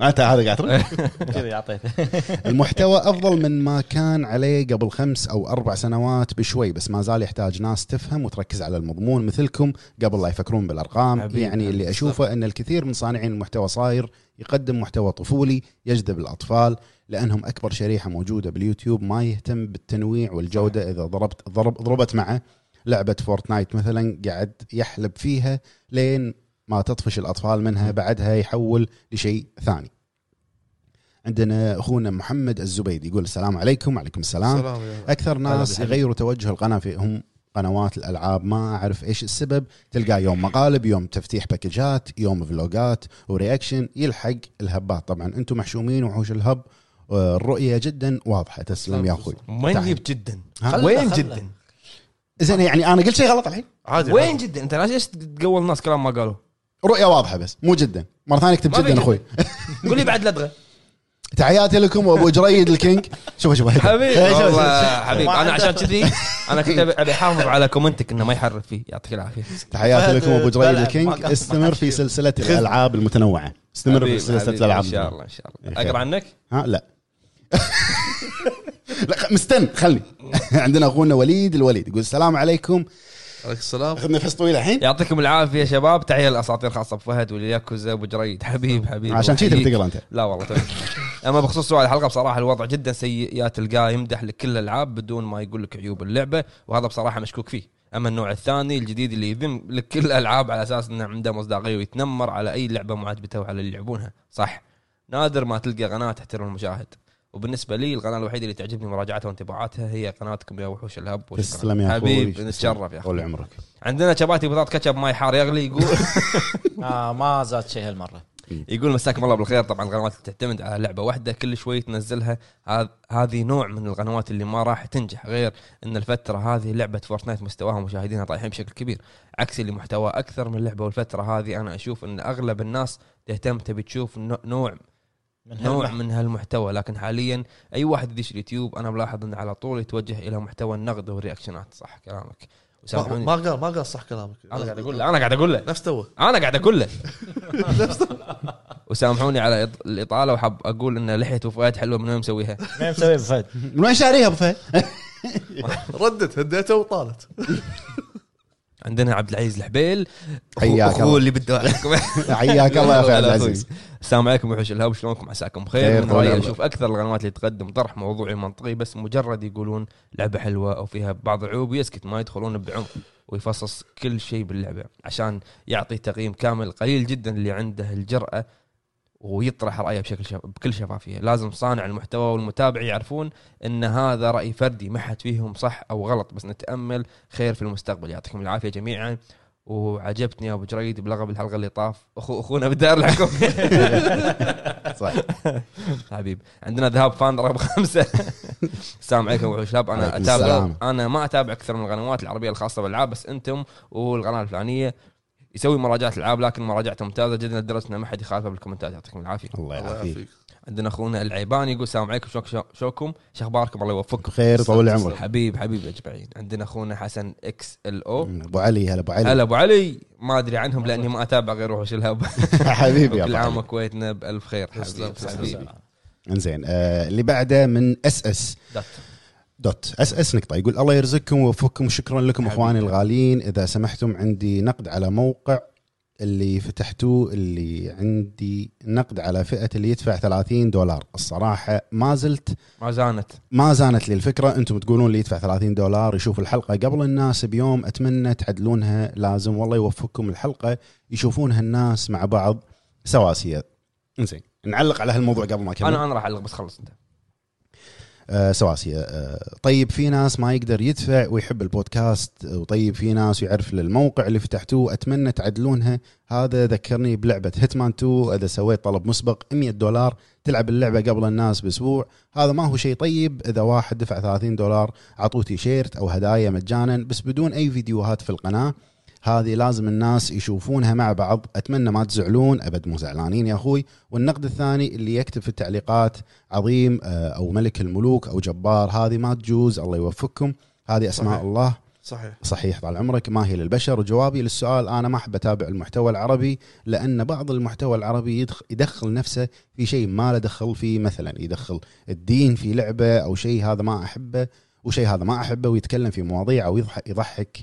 أنت هذا قاعد كذا يعطيته المحتوى أفضل من ما كان عليه قبل خمس أو أربع سنوات بشوي بس ما زال يحتاج ناس تفهم وتركز على المضمون مثلكم قبل لا يفكرون بالأرقام. يعني اللي. أشوفه إن الكثير من صانعين المحتوى صاير يقدم محتوى طفولي يجذب الأطفال لأنهم أكبر شريحة موجودة باليوتيوب ما يهتم بالتنويع والجودة إذا ضربت ضرب ضربت معه. لعبة Fortnite مثلا قاعد يحلب فيها لين ما تطفش الأطفال منها بعدها يحول لشيء ثاني عندنا أخونا محمد الزبيدي يقول السلام عليكم وعليكم السلام سلام يا أكثر ناس. يغيروا توجه القناة في هم قنوات الألعاب ما أعرف إيش السبب تلقى يوم مقالب يوم تفتيح باكجات يوم فلوجات ورياكشن يلحق الهبات طبعا أنتم محشومين وحوش الهب آه، الرؤية جدا واضحة تسلم يا أخوي وين جدا؟ ها؟ وين. جدا؟ زين يعني أنا قلت شيء غلط الحين عادي وين عادي. جدا؟ أنت ليش تقول الناس كلام ما قالوا؟ رؤية واضحة بس مو جدا. مرة ثانية اكتب جدا. أخوي. قول لي بعد لدغة. تحياتي لكم وأبو جريد الكينج. شوف شوف. حبيبي. والله حبيبي. أنا. عشان كذي أنا كنت أبي- أبي أحافظ على كومنتك إنه ما يحرف فيه. يعطيك العافية. تحياتي لكم ابو جريد الكينج. استمر في سلسلة الألعاب المتنوعة. استمر في سلسلة الألعاب إن شاء الله إن شاء الله. اقرا عنك؟ ها؟ لا. لا مستن خلني. عندنا أخونا وليد الوليد. يقول السلام عليكم. عليك السلام. أخذ نفس طويل الحين؟ يعطيكم العافية شباب. تحية الاساطير خاصة بفهد والياكوزا أبو جريد. حبيب حبيب. عشان شي تبي وحييك. تقرأ أنت. لا والله أما بخصوص سؤال الحلقة بصراحة الوضع جدا سيء يا تلقاه يمدح لك كل الألعاب بدون ما يقول لك عيوب اللعبة وهذا بصراحة مشكوك فيه. أما النوع الثاني الجديد اللي يذم لك كل الألعاب على أساس إنه عنده مصداقية ويتنمر على أي لعبة معجبته وعلى اللي يلعبونها. صح. نادر ما تلقى قناة تحترم المشاهد. وبالنسبة لي القناة الوحيدة اللي تعجبني مراجعتها وانطباعاتها هي قناتكم يا وحوش الهب. تسلم يا أخوي حبيب نتشرف يا طول أخوي عمرك. عندنا شباتي بطاط كاتشب ماي حار يغلي يقول آه ما زاد شيء هالمرة. يقول مساكم الله بالخير. طبعا القنوات اللي تعتمد على لعبة واحدة كل شوي تنزلها. هذ- هذه نوع من القنوات اللي ما راح تنجح غير إن الفترة هذه لعبة Fortnite مستواها ومشاهدينها طايحين بشكل كبير عكس اللي محتوى أكثر من لعبة. والفترة هذه أنا أشوف إن أغلب الناس تهتم تبي تشوف نوع من نوع من هالمحتوى. لكن حاليا أي واحد يدش اليوتيوب أنا ملاحظ إنه على طول يتوجه إلى محتوى النقد والرياكشنات. صح كلامك. ما وسامحوني. ما قال ما قال صح كلامك. أنا قاعد أقول له أنا قاعد أقول له. نفس توه. أنا قاعد أقول له. وسامحوني على الإطالة وحاب أقول إن لحية فؤاد حلوة من وين مسويها. مين مسوي بفهد؟ من وين شاريها أبو فهد؟ ردت هديته وطالت. عندنا عبد العزيز الحبيل حياك الله. اللي بده عليكم حياك الله يا أخوي عبد. العزيز السلام عليكم وحوش الهب شلونكم عساكم خير، بخير من رأيي. أشوف أكثر القنوات اللي تقدم طرح موضوعي منطقي بس مجرد يقولون لعبة حلوة أو فيها بعض العيوب ويسكت ما يدخلون بعمق ويفصص كل شيء باللعبة عشان يعطي تقييم كامل قليل جدا اللي عنده الجرأة ويطرح رأيه بشكل شف... بكل شفافية. لازم صانع المحتوى والمتابع يعرفون إن هذا رأي فردي ما حد فيهم صح أو غلط. بس نتأمل خير في المستقبل. يعطيكم العافية جميعا. وعجبتني يا أبو جريد بلغب الحلقة اللي طاف. اخو أخونا بالدار الحكم صح حبيب. عندنا ذهاب فان رقم خمسة. السلام عليكم وحوش شباب أنا أتابع. أنا ما أتابع أكثر من القنوات العربية الخاصة بالألعاب. بس أنتم والقناة الفلانية يسوي مراجعات العاب لكن مراجعته ممتازة جدا. لدرجه إنه ما حد يخالفه بالكومنتات يعطيكم العافية. الله الله يعافيك. عندنا أخونا العيباني يقول السلام عليكم شو شو- شوكم؟ شو أخباركم؟ الله يوفقكم. بخير طول عمرك حبيب حبيب أجمعين. عندنا أخونا حسن إكس إل أو. أبو علي هلا أبو علي. هلا أبو علي. ما أدري عنهم لأني ما أتابع غير وحوش الهب حبيبي يا كل عام علي. وكويتنا بألف خير. حبيبي. إنزين آه اللي بعده من SS. dot SS نقطة. يقول الله يرزقكم ويوفقكم وشكرا لكم. إخواني الغاليين. إذا سمحتم عندي نقد على موقع اللي فتحتوه اللي عندي نقد على فئة اللي يدفع 30 دولار. الصراحة ما زلت ما زانت. ما زانت لي الفكرة. أنتم تقولون اللي يدفع 30 دولار يشوف الحلقة قبل الناس بيوم. أتمنى تعدلونها. لازم والله يوفقكم الحلقة. يشوفونها الناس مع بعض. سواسية. زين نعلق على هالموضوع قبل ما أكمل. أنا أنا راح أعلق بس خلص أنت. سواسية. آه طيب في ناس ما يقدر يدفع ويحب البودكاست وطيب في ناس يعرف للموقع اللي فتحتوه أتمنى تعدلونها. هذا ذكرني بلعبة Hitman 2 إذا سويت طلب مسبق 100 دولار تلعب اللعبة قبل الناس بأسبوع. هذا ما هو شيء طيب إذا واحد دفع 30 دولار عطوه تيشيرت أو هدايا مجانا بس بدون أي فيديوهات في القناة. هذه لازم الناس يشوفونها مع بعض. أتمنى ما تزعلون أبد مو زعلانين يا أخوي. والنقد الثاني اللي يكتب في التعليقات عظيم آه، أو ملك الملوك أو جبار هذه ما تجوز الله يوفقكم. هذه أسماء صحيح. الله. صحيح. صحيح طال عمرك. ما هي للبشر؟ وجوابي للسؤال أنا ما أحب أتابع المحتوى العربي لأن بعض المحتوى العربي يدخل, يدخل نفسه في شيء ما له دخل فيه. مثلا يدخل الدين في لعبة أو شيء هذا ما أحبه وشيء هذا ما أحبه ويتكلم في مواضيع أو يضحك يضحك.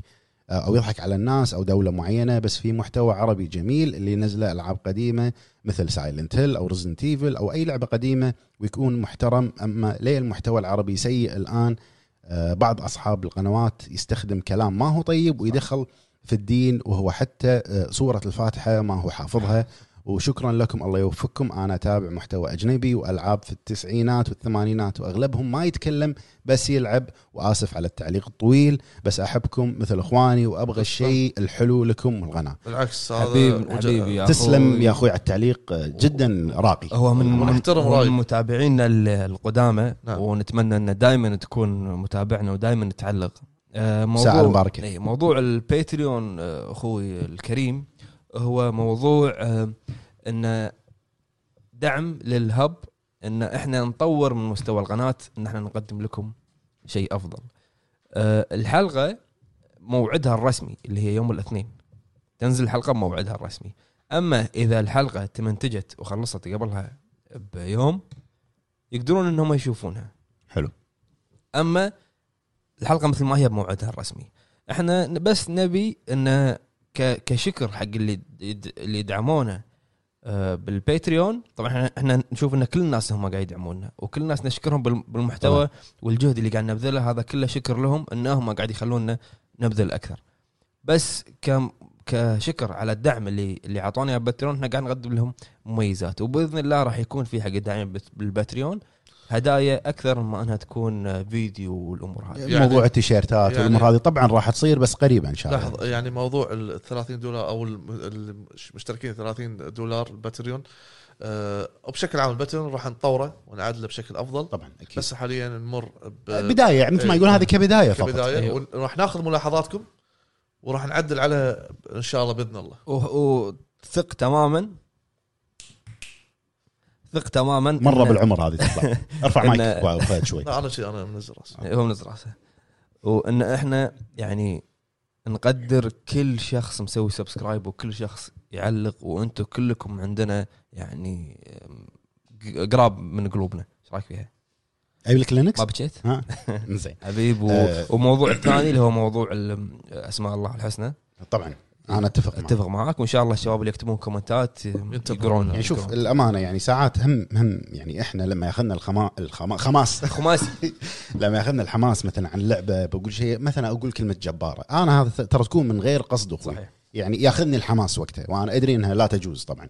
أو يضحك على الناس أو دولة معينة بس في محتوى عربي جميل اللي نزله ألعاب قديمة مثل Silent Hill أو Resident Evil أو أي لعبة قديمة ويكون محترم. أما ليه المحتوى العربي سيء الآن؟ آه، بعض أصحاب القنوات يستخدم كلام ما هو طيب ويدخل في الدين وهو حتى آه، سورة الفاتحة ما هو حافظها. وشكرا لكم الله يوفقكم أنا أتابع محتوى أجنبي وألعاب في التسعينات والثمانينات وأغلبهم ما يتكلم بس يلعب وآسف على التعليق الطويل بس أحبكم مثل إخواني وأبغى الشيء الحلو لكم والغنى بالعكس هذا حبيب حبيبي يا تسلم أخوي. يا أخوي على التعليق جدا راقي هو من رايك. من متابعينا ال- القدامى نعم. ونتمنى أن دائما تكون متابعنا ودائما تعلق آه، موضوع ساعة المباركة. إيه، موضوع الباتريون آه، أخوي الكريم هو موضوع انه دعم للهب إن إحنا نطور من مستوى القناة إن إحنا نقدم لكم شيء أفضل. آه، الحلقة موعدها الرسمي اللي هي يوم الاثنين. تنزل الحلقة بموعدها الرسمي. أما إذا الحلقة تمنتجت وخلصت قبلها بيوم يقدرون إنهم يشوفونها. حلو. أما الحلقة مثل ما هي بموعدها الرسمي. إحنا بس نبي انه ك- كشكر حق اللي اللي يدعمونا آه، بالباتريون طبعا إحنا نشوف إن كل الناس هم قاعد يدعمونا وكل الناس نشكرهم بال- بالمحتوى والجهد اللي قاعد نبذله. هذا كله شكر لهم انهم قاعد يخلونا نبذل أكثر. بس كم كشكر على الدعم اللي اللي أعطونا بالباتريون إحنا قاعد نقدم لهم مميزات وبإذن الله راح يكون في حق الداعمين بالباتريون هدايا أكثر ما أنها تكون فيديو والأمور هذه. يعني- موضوع التيشيرتات يعني- والأمور هذه. طبعا راح تصير بس قريبا إن شاء الله. لحظة يعني موضوع ال 30 دولار أو الم- المشتركين 30 دولار ال Patreon آه وبشكل عام ال Patreon راح نطوره ونعدله بشكل أفضل. طبعا أكيد. بس حاليا نمر ب- بداية يعني مثل ما إيه. يقول هذه كبداية فقط. كبداية. أيوه. وراح ناخذ ملاحظاتكم وراح نعدل على إن شاء الله بإذن الله. وثق تماما ثق تماما مرة إن- بالعمر هذه تطلع. أرفع إن- مايك فهد شوي. لا أنا شيء أنا منزل راسي هو منزل راسه وإن إحنا يعني نقدر كل شخص مسوي subscribe وكل شخص يعلق وأنتم كلكم عندنا يعني قراب من قلوبنا. إيش رأيك فيها؟ اي الكلينكس ما بكيت؟ ها؟ زين حبيب و... وموضوع الثاني اللي هو موضوع ال- أسماء الله الحسنى. طبعا. أنا أتفق معك. أتفق معاك وإن شاء الله الشباب اللي يكتبون comment ات يقرون. يعني شوف الأمانة يعني ساعات هم هم يعني إحنا لما ياخذنا الخما الخما خماس. خماسي. لما ياخذنا الحماس مثلا عن لعبة بقول شيء مثلا أقول كلمة جبارة. أنا هذا ترى تكون من غير قصد أخوي. صحيح. يعني ياخذني الحماس وقتها وأنا أدري إنها لا تجوز طبعا.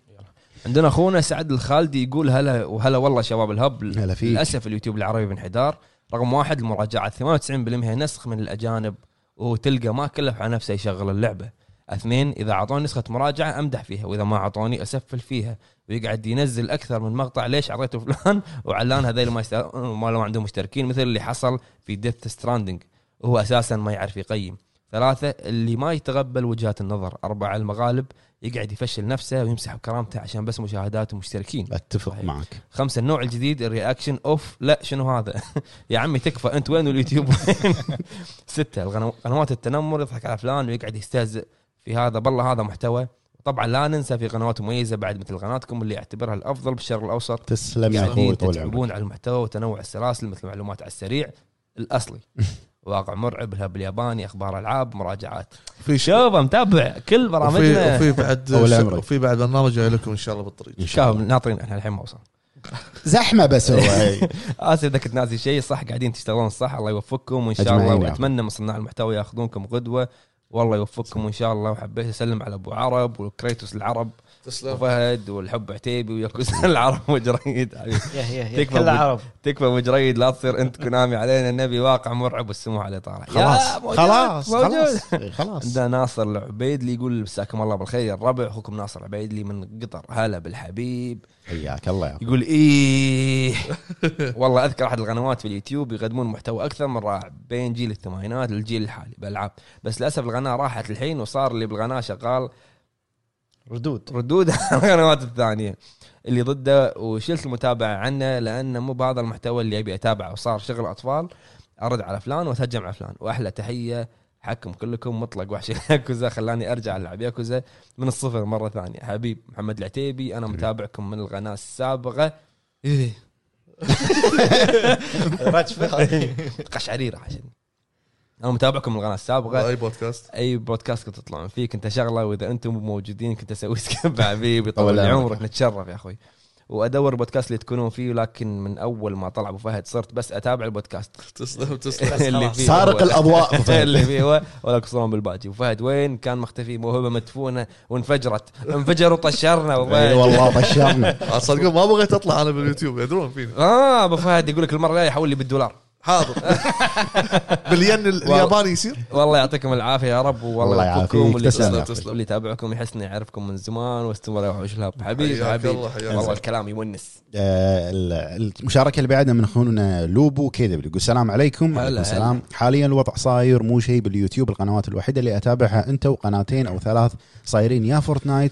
عندنا أخونا سعد الخالدي يقول هلا وهلا والله شباب ال Hub. هلا فيك. للأسف اليوتيوب العربي بانحدار رقم واحد المراجعات 98% نسخ من الأجانب وتلقى ما كلف على نفسه يشغل اللعبة. اثنين إذا أعطوني نسخة مراجعة أمدح فيها وإذا ما أعطوني أسفل فيها. ويقعد ينزل أكثر من مقطع ليش أعطيته فلان؟ وعلان هذول ما يست... ما لهم عندهم مشتركين مثل اللي حصل في Death Stranding وهو أساسا ما يعرف يقيم. ثلاثة اللي ما يتقبل وجهات النظر. أربعة المغالب يقعد يفشل نفسه ويمسح بكرامته عشان بس مشاهدات ومشتركين. أتفق صحيح. معك. خمسة النوع الجديد الرياكشن. أوف لا شنو هذا؟ يا عمي تكفى. أنت وين واليوتيوب وين ستة قنوات التنمر يضحك على فلان ويقعد يستهزئ. في هذا بالله هذا محتوى. طبعا لا ننسى في قنوات مميزة بعد مثل قناتكم اللي اعتبرها الأفضل بالشرق الأوسط. تسلم يا أخوي قاعدين طول عمرك. تتعبون على المحتوى وتنوع السلاسل مثل معلومات على السريع الأصلي. واقع مرعب الهب الياباني أخبار ألعاب مراجعات. في شوف متابع كل برامجنا. وفي بعد. وفي بعد برنامج جاي لكم إن شاء الله بالطريق. إن شاء الله. ناطرين إحنا الحين ما وصل زحمة بس هو. آسف إذا كنت ناسي شيء صح قاعدين تشتغلون صح الله يوفقكم وإن شاء الله وأتمنى من صناع المحتوى ياخذونكم قدوة. والله يوفقكم وإن شاء الله. وحبيت أسلم على أبو عرب و Kratos العرب تسلم. وفهد والحب عتيبي وياكوزا العرب وجريد حبيبي. يا يا يا تكفى كل أبو- عرب تكفى ابو جريد لا تصير أنت Konami علينا. النبي واقع مرعب والسموح على الاطاله خلاص خلاص. موجود. خلاص إيه، خلاص. عندنا ناصر العبيدلي يقول مساكم الله بالخير. الربع اخوكم ناصر العبيدلي من قطر. هلا بالحبيب. حياك الله يا يقول إيه. والله أذكر أحد القنوات في اليوتيوب يقدمون محتوى أكثر من رائع بين جيل الثمانينات للجيل الحالي بالألعاب. بس للأسف القناة راحت الحين وصار اللي بالقناة شغال ردود. ردود على القنوات الثانية. اللي ضده وشلت المتابعة عنه لأنه مو بهذا المحتوى اللي أبي أتابعه. وصار شغل أطفال أرد على فلان وأتهجم على فلان. وأحلى تحية حكم كلكم مطلق وحش ياكوزا خلاني أرجع ألعب. ياكوزا من الصفر مرة ثانية. حبيب محمد العتيبي أنا متابعكم من القناة السابقة. إيه. قشعريرة عشان. أنا متابعكم من القناة السابقة. أي بودكاست. أي بودكاست كنت تطلعون فيه. كنت أشغله. وإذا أنتم مو موجودين كنت أسوي سكيب. حبيبي طول. عمرك. نتشرف يا أخوي. وأدور بودكاست اللي تكونون فيه لكن من أول ما طلع أبو فهد صرت بس أتابع البودكاست. تسلم تسلم اللي خلاص. فيه سارق الأضواء. اللي فيه هو. ولا يقصرون بالباجي. وفهد وين؟ كان مختفي موهبه مدفونة. وانفجرت. انفجر وطشرنا إي. والله طشرنا. صدقون ما بغيت أطلع أنا باليوتيوب يدرون فيني. آه أبو فهد يقول لك المرة الجاية حول لي بالدولار. حاضر بالين الياباني يصير والله يعطيكم العافية يا رب والله الله يوفقكم يعافيك. واللي تسلم. تسلم. واللي يتابعكم يحسن يعرفكم من زمان واستمر يا وحوش الهب حبيبي حبيبي والله الله. الكلام يونس آه، ال- المشاركة اللي بعدها من أخونا لوبو كذا يقول السلام عليكم وعليكم. السلام حاليا الوضع صاير مو شيء باليوتيوب القنوات الوحيدة اللي أتابعها أنت وقناتين أو ثلاث صايرين يا Fortnite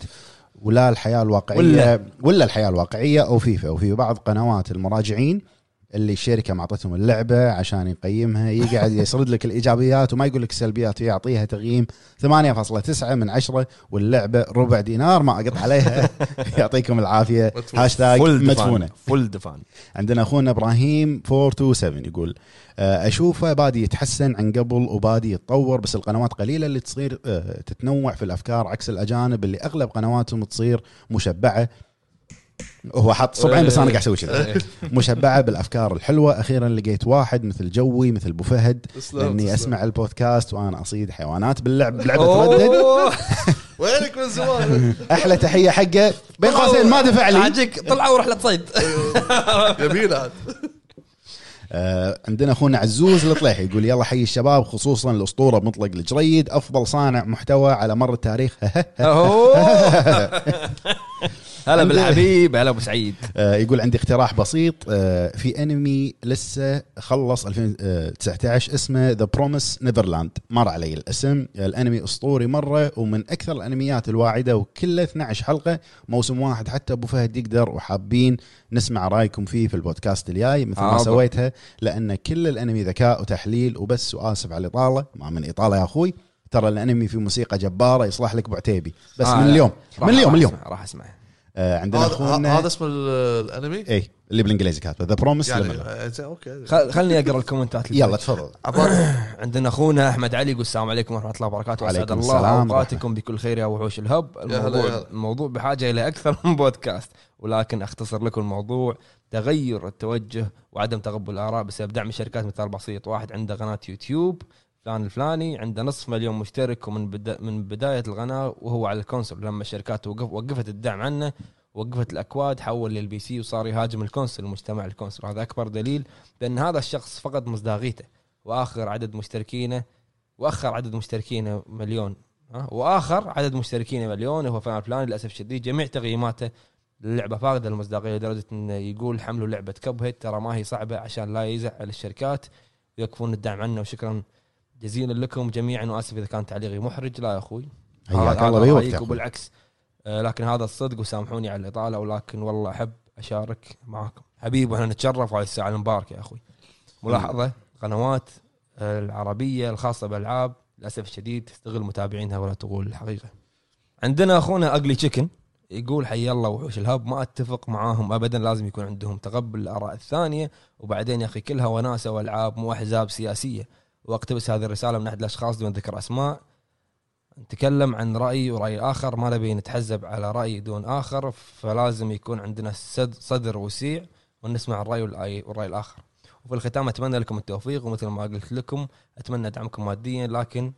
ولا الحياة الواقعية ولا. ولا, ولا الحياة الواقعية أو فيفا وفي بعض قنوات المراجعين اللي الشركة معطتهم اللعبة عشان يقيمها يقعد يسرد لك الإيجابيات وما يقول لك السلبيات ويعطيها تقييم 8.9 من 10 واللعبة ربع دينار ما أقط عليها. يعطيكم العافية. هاشتاج مدفونة. فل دفان. عندنا أخونا إبراهيم 427 يقول آه، أشوفه بادي يتحسن عن قبل وبادي يتطور بس القنوات قليلة اللي تصير آه، تتنوع في الأفكار عكس الأجانب اللي أغلب قنواتهم تصير مشبعة. هو حاط صبعين بس أنا قاعد أسوي كذا. مشبعة بالأفكار الحلوة. أخيرا لقيت واحد مثل جوي مثل أبو فهد تسلم. أسمع البودكاست وأنا أصيد حيوانات باللعب بلعبة ردد أوه. وينك من زمان؟ أحلى تحية حقه. بين قوسين ما دفع لي. عاجيك. طلعوا ورحله صيد يبينا عاد آه، عندنا أخونا عزوز الطليحي يقول يلا حي الشباب خصوصا الأسطورة بمطلق الجريد. أفضل صانع محتوى على مر التاريخ. هلا بالحبيب هلا أبو سعيد. آه، يقول عندي اقتراح بسيط. آه، في أنمي لسه خلص 2019 اسمه The Promised Neverland مر علي الاسم. الأنمي أسطوري مرة ومن أكثر الأنميات الواعدة وكله 12 حلقة. موسم واحد حتى أبو فهد يقدر وحابين نسمع رأيكم فيه في البودكاست الجاي مثل ما حاضر. سويتها لأن كل الأنمي ذكاء وتحليل وبس وآسف على الإطالة. ما من إطالة يا أخوي. ترى الأنمي فيه موسيقى جبارة يصلح لك ابو عتيبي بس آه، من. اليوم. من اليوم من اليوم. راح أسمع. آه، عندنا هذا اخونا هذا اسم ال- الانمي؟ اي اللي بالإنجليزي كاتبه. The Promised يعني آه، okay. خل- خلني أقرأ ال comment ات يلا تفضل. عندنا أخونا أحمد علي يقول السلام عليكم ورحمة الله وبركاته. واسعد وعليكم الله السلام أوقاتكم بكل خير يا وحوش ال Hub. الموضوع. الموضوع بحاجة إلى أكثر من بودكاست ولكن أختصر لكم الموضوع. تغير التوجه وعدم تقبل الآراء بسبب دعم الشركات مثال بسيط واحد عنده قناة يوتيوب. فلان الفلاني عنده نصف مليون مشترك ومن بدا من بداية القناه وهو على ال console لما الشركات وقف وقفت الدعم عنه وقفت الأكواد حول لل PC وصار يهاجم ال console المجتمع ال console. هذا أكبر دليل بأن هذا الشخص فقد مصداقيته وآخر عدد مشتركينه وأخر عدد مشتركينه مليون. ها؟ وآخر عدد مشتركينه مليون هو فلان الفلاني للأسف الشديد جميع تقييماته للعبة فاقدة المصداقيه لدرجة انه يقول حملوا لعبة Cuphead ترى ما هي صعبة عشان لا يزعل الشركات ويكفون الدعم عنا وشكرا جزيلا لكم جميعا وآسف إذا كان تعليقي محرج. لا يا أخوي. حياك الله أخوي. وبالعكس لكن هذا الصدق وسامحوني على الإطالة ولكن والله أحب أشارك معاكم. حبيب وإحنا نتشرف على الساعة المباركة يا أخوي. ملاحظة قنوات آه، العربية الخاصة بالألعاب للأسف الشديد تستغل متابعينها ولا تقول الحقيقة. عندنا أخونا اقلي تشيكن يقول حي الله وحوش الهب ما أتفق معاهم ابدا لازم يكون عندهم تقبل الآراء الثانية. وبعدين يا أخي كلها وناسة وألعاب مو أحزاب سياسية. واقتبس هذه الرسالة من أحد الأشخاص دون ذكر أسماء. نتكلم عن رأي ورأي آخر ما نبي نتحزب على رأي دون آخر فلازم يكون عندنا صد- صدر وسيع ونسمع الرأي والرأي, الآخر. وفي الختام أتمنى لكم التوفيق ومثل ما قلت لكم أتمنى دعمكم ماديا لكن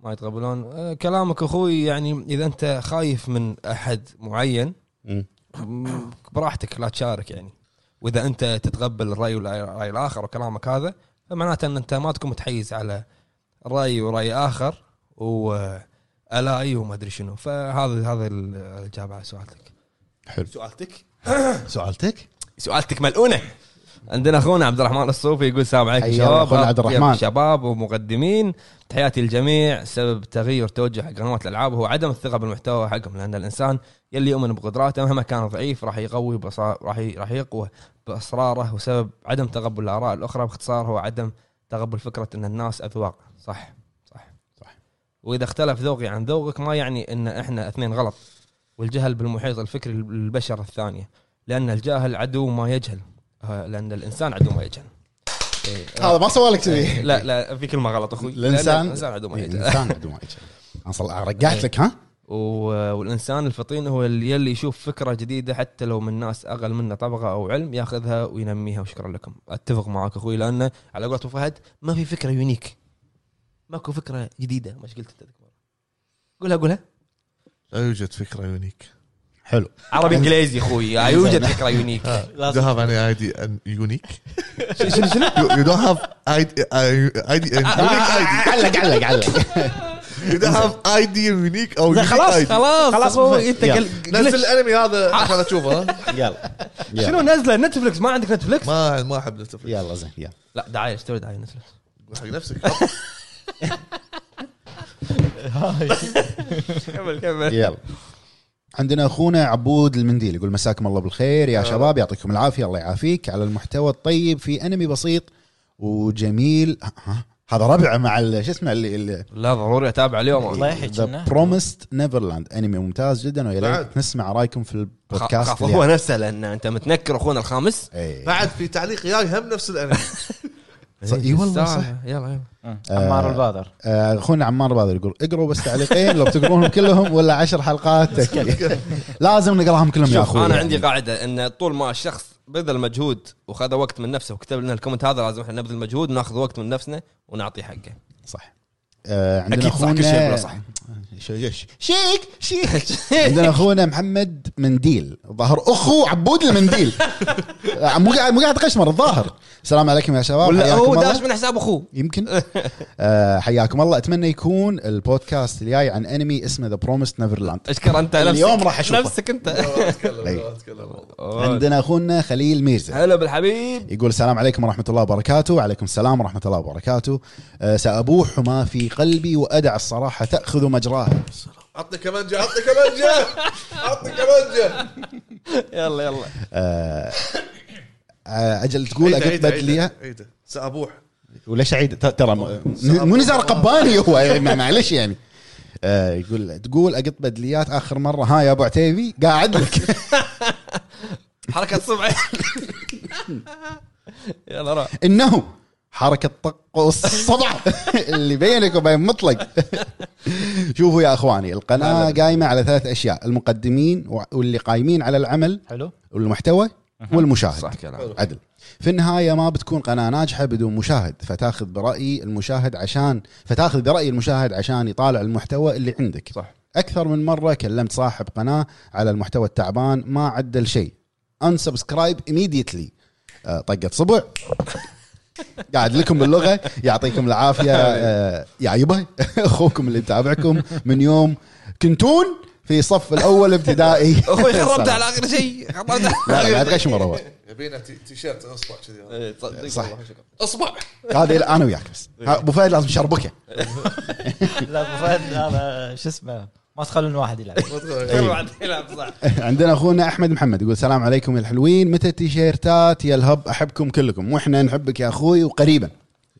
ما يتقبلون. أه كلامك أخوي يعني إذا أنت خايف من أحد معين براحتك لا تشارك يعني. وإذا أنت تتقبل الرأي والراي الآخر وكلامك هذا فمعناته أن أنت ما تكون متحيز على رأي ورأي آخر والاي وما أدري شنو. فهذا هذا الإجابة على سؤالتك. حلو. سؤالتك؟ سؤالتك؟ سؤالتك ملؤونة. عندنا أخونا عبد الرحمن الصوفي يقول السلام عليكم الله أخونا عبد الرحمن. شباب ومقدمين تحياتي للجميع سبب تغير توجه قنوات الألعاب هو عدم الثقة بالمحتوى حقهم لأن الإنسان يلي يؤمن بقدراته مهما كان ضعيف راح يقوي. راح. راح يقوى باصراره وسبب عدم تقبل الآراء الأخرى باختصار هو عدم تقبل فكرة إن الناس أذواق صح صح صح. وإذا اختلف ذوقي عن ذوقك ما يعني إن إحنا اثنين غلط والجهل بالمحيط الفكري للبشر الثانية لأن الجاهل عدو ما يجهل لأن الإنسان عدو ما يجهل إيه. هذا ما سوالك كذي. لا لا في كلمة غلط أخوي. الانسان الإنسان عدو ما يجهل الإنسان عدو ما يجهل أصل رجعت لك ها؟ والإنسان الفطين هو اللي يلي يشوف فكرة جديدة حتى لو من ناس أقل منه طبقة أو علم ياخذها وينميها. وشكرا لكم. أتفق معاك أخوي لأنه على قولة أبو فهد ما في فكرة unique. ماكو فكرة جديدة مش قلت أنت. قولها قولها. لا يوجد فكرة unique. حلو. عربي إنجليزي أخوي. لا يوجد فكره unique You don't have any idea and unique. شنو شنو You, you don't have ID, uh, ID, uh, unique ID. علق علق علق. You don't have ID unique أو unique خلاص ID. خلاص خلاص أخوي أنت يلا. قل- نزل قلت الانمي هذا عشان اشوفه ها؟ يلا. شنو يلا. نزله Netflix ما عندك Netflix ما ما أحب Netflix يلا زين يلا. لا دعايه اشتري دعايه Netflix قول حق نفسك. كمل كمل. يلا. عندنا أخونا عبود المنديل يقول مساكم الله بالخير. يا شباب يعطيكم العافية. الله يعافيك. على المحتوى الطيب في أنمي بسيط وجميل. ها هذا ربعه مع ال- شو اسمه اللي, اللي لا ضروري أتابع اليوم. الله يحيي ذا كنا. Promised Neverland أنمي ممتاز جدا. ويا. ريت نسمع رأيكم في البودكاست هو نفسه لأن أنت متنكر أخونا الخامس؟ اي بعد في تعليق جاي هم نفس الأنمي. اي والله صح. يلا يلا. عمار البادر. آه، أخونا عمار بادر يقول اقروا بس تعليقين لو بتقرونهم كلهم ولا عشر حلقات. لازم نقراهم كلهم يا شوف أخوي. أنا. عندي قاعدة إن طول ما الشخص بذل مجهود وخذ وقت من نفسه وكتب لنا ال comment هذا لازم إحنا نبذل مجهود وناخذ وقت من نفسنا ونعطيه حقه. صح. آه، عندنا أكيد صح، كل شيء صح. شو- شو- شيك شيك عندنا أخونا محمد منديل ظهر أخو عبود المنديل. آه، مو قاعد مو قاعد قشمر الظاهر. السلام عليكم يا شباب ولا هو. داش من حساب أخوه. يمكن. آه، حياكم الله. أتمنى يكون البودكاست الجاي عن انمي اسمه The Promised Neverland أشكر أنت. نفسك اليوم راح أشوفه. نفسك أنت. عندنا أخونا خليل ميرزا. هلا بالحبيب. يقول السلام عليكم ورحمة الله وبركاته. وعليكم السلام ورحمة الله وبركاته. أه سأبوح ما في قلبي وأدع الصراحة تأخذ مجراها عطني كمانجة عطني كمانجة عطني كمانجة. يلا يلا. أه آه، أجل تقول عيدة، أقط عيدة، بدلية عيدة، عيدة. سأبوح. وليش عيد؟ ت- ترى م- مو نزار قباني هو يعني معلش يعني؟ أه يقول تقول أقط بدليات آخر مرة. ها يا أبو عتيبي قاعد. لك حركة صبعي. يلا روح. إنه حركة طق الصبع اللي بينك وبين مطلق. شوفوا يا إخواني القناة قايمة على ثلاث أشياء المقدمين واللي قايمين على العمل حلو. والمحتوى والمشاهد. صح كلام. عدل. في النهاية ما بتكون قناة ناجحة بدون مشاهد فتاخذ برأي المشاهد عشان فتاخذ برأي المشاهد عشان يطالع المحتوى اللي عندك. صح. أكثر من مرة كلمت صاحب قناة على المحتوى التعبان ما عدل شيء. Unsubscribe immediately. آه، طقة صبع. قاعد لكم باللغة يعطيكم العافية آه، يا يبا أخوكم اللي يتابعكم من يوم كنتون في صف الأول ابتدائي. أخوي خربت على آخر شيء خربت لا لا قاعد غشمر هو يبينا تي- تيشيرت أصبع كذي. إيه، صدق صح. أصبع. هذه أنا وياك بس. ها، أبو فهد لازم شربكه لا أبو فهد هذا شو اسمه؟ ما تخلون واحد يلعب. كل واحد يلعب صح. عندنا أخونا أحمد محمد يقول السلام عليكم يا الحلوين. متى التيشيرتات يا الهب؟ أحبكم كلكم. وإحنا نحبك يا أخوي وقريبا.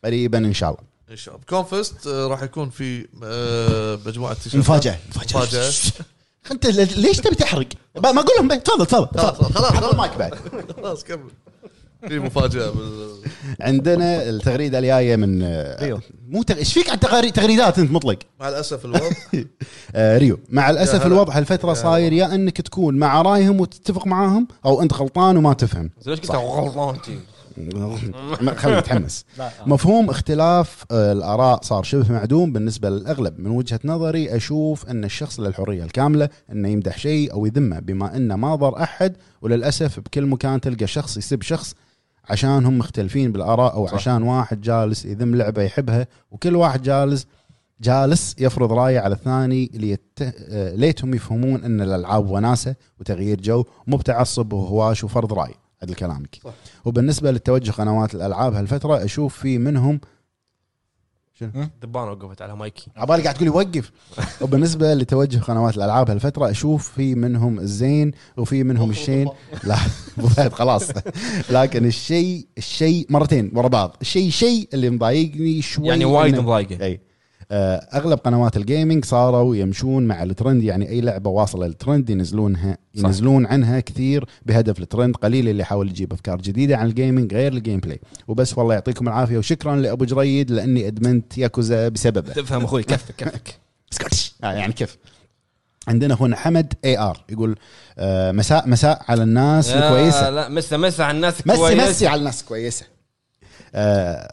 قريبا إن شاء الله. إن شاء الله. كونفست آه، راح يكون في آه، مجموعة تيشيرتات. مفاجأة. مفاجأة. أنت ليش تبي تحرق؟ ما ما أقول لهم تفضل تفضل. خلاص تفضل خلاص خلاص. المايك بعد. خلاص كمل. في مفاجأة بال- عندنا التغريدة الجاية من ريو. مو تغ... إيش فيك على تغريدات أنت مطلق؟ مع الأسف الوضع. آه ريو مع الأسف. الوضع هالفترة صاير يا إنك تكون مع رايهم وتتفق معاهم أو أنت غلطان وما تفهم. ليش قلت غلطان؟ خلينا نتحمس. مفهوم اختلاف آه، الآراء صار شبه معدوم بالنسبة للأغلب. من وجهة نظري أشوف أن الشخص له الحريه الكاملة إنه يمدح شيء أو يذمه بما إنه ما ضر أحد وللأسف بكل مكان تلقى شخص يسب شخص عشان هم مختلفين بالآراء أو صح. عشان واحد جالس يذم لعبة يحبها وكل واحد جالس جالس يفرض رأيه على الثاني ليت... آه، ليتهم يفهمون إن الألعاب وناسة وتغيير جو مو بتعصب وهواش وفرض رأي هذا كلامك صح. وبالنسبة للتوجه قنوات الألعاب هالفترة أشوف في منهم دبانة وقفت على مايكي. عبالي قاعد تقول يوقف وبالنسبة لتوجه قنوات الألعاب هالفترة أشوف في منهم الزين وفي منهم الشين. لا خلاص. لكن الشيء الشيء مرتين ورا بعض. الشيء شيء اللي مضايقني شوي يعني وايد مضايقة. إي. أغلب قنوات ال gaming صاروا يمشون مع الترند يعني أي لعبة واصلة للترند ينزلونها صح. ينزلون عنها كثير بهدف الترند قليل اللي يحاول يجيب أفكار جديدة عن ال gaming غير ال gameplay. وبس والله يعطيكم العافية وشكرا لأبو جريد لأني أدمنت ياكوزا بسببه. تفهم أخوي كفك كفك. سكوتش. آه يعني كيف؟ عندنا اخونا حمد AR يقول آه مساء مساء على الناس الكويسه لا مسا مسا على الناس مسي كويس. مسي على الناس كويسة. آه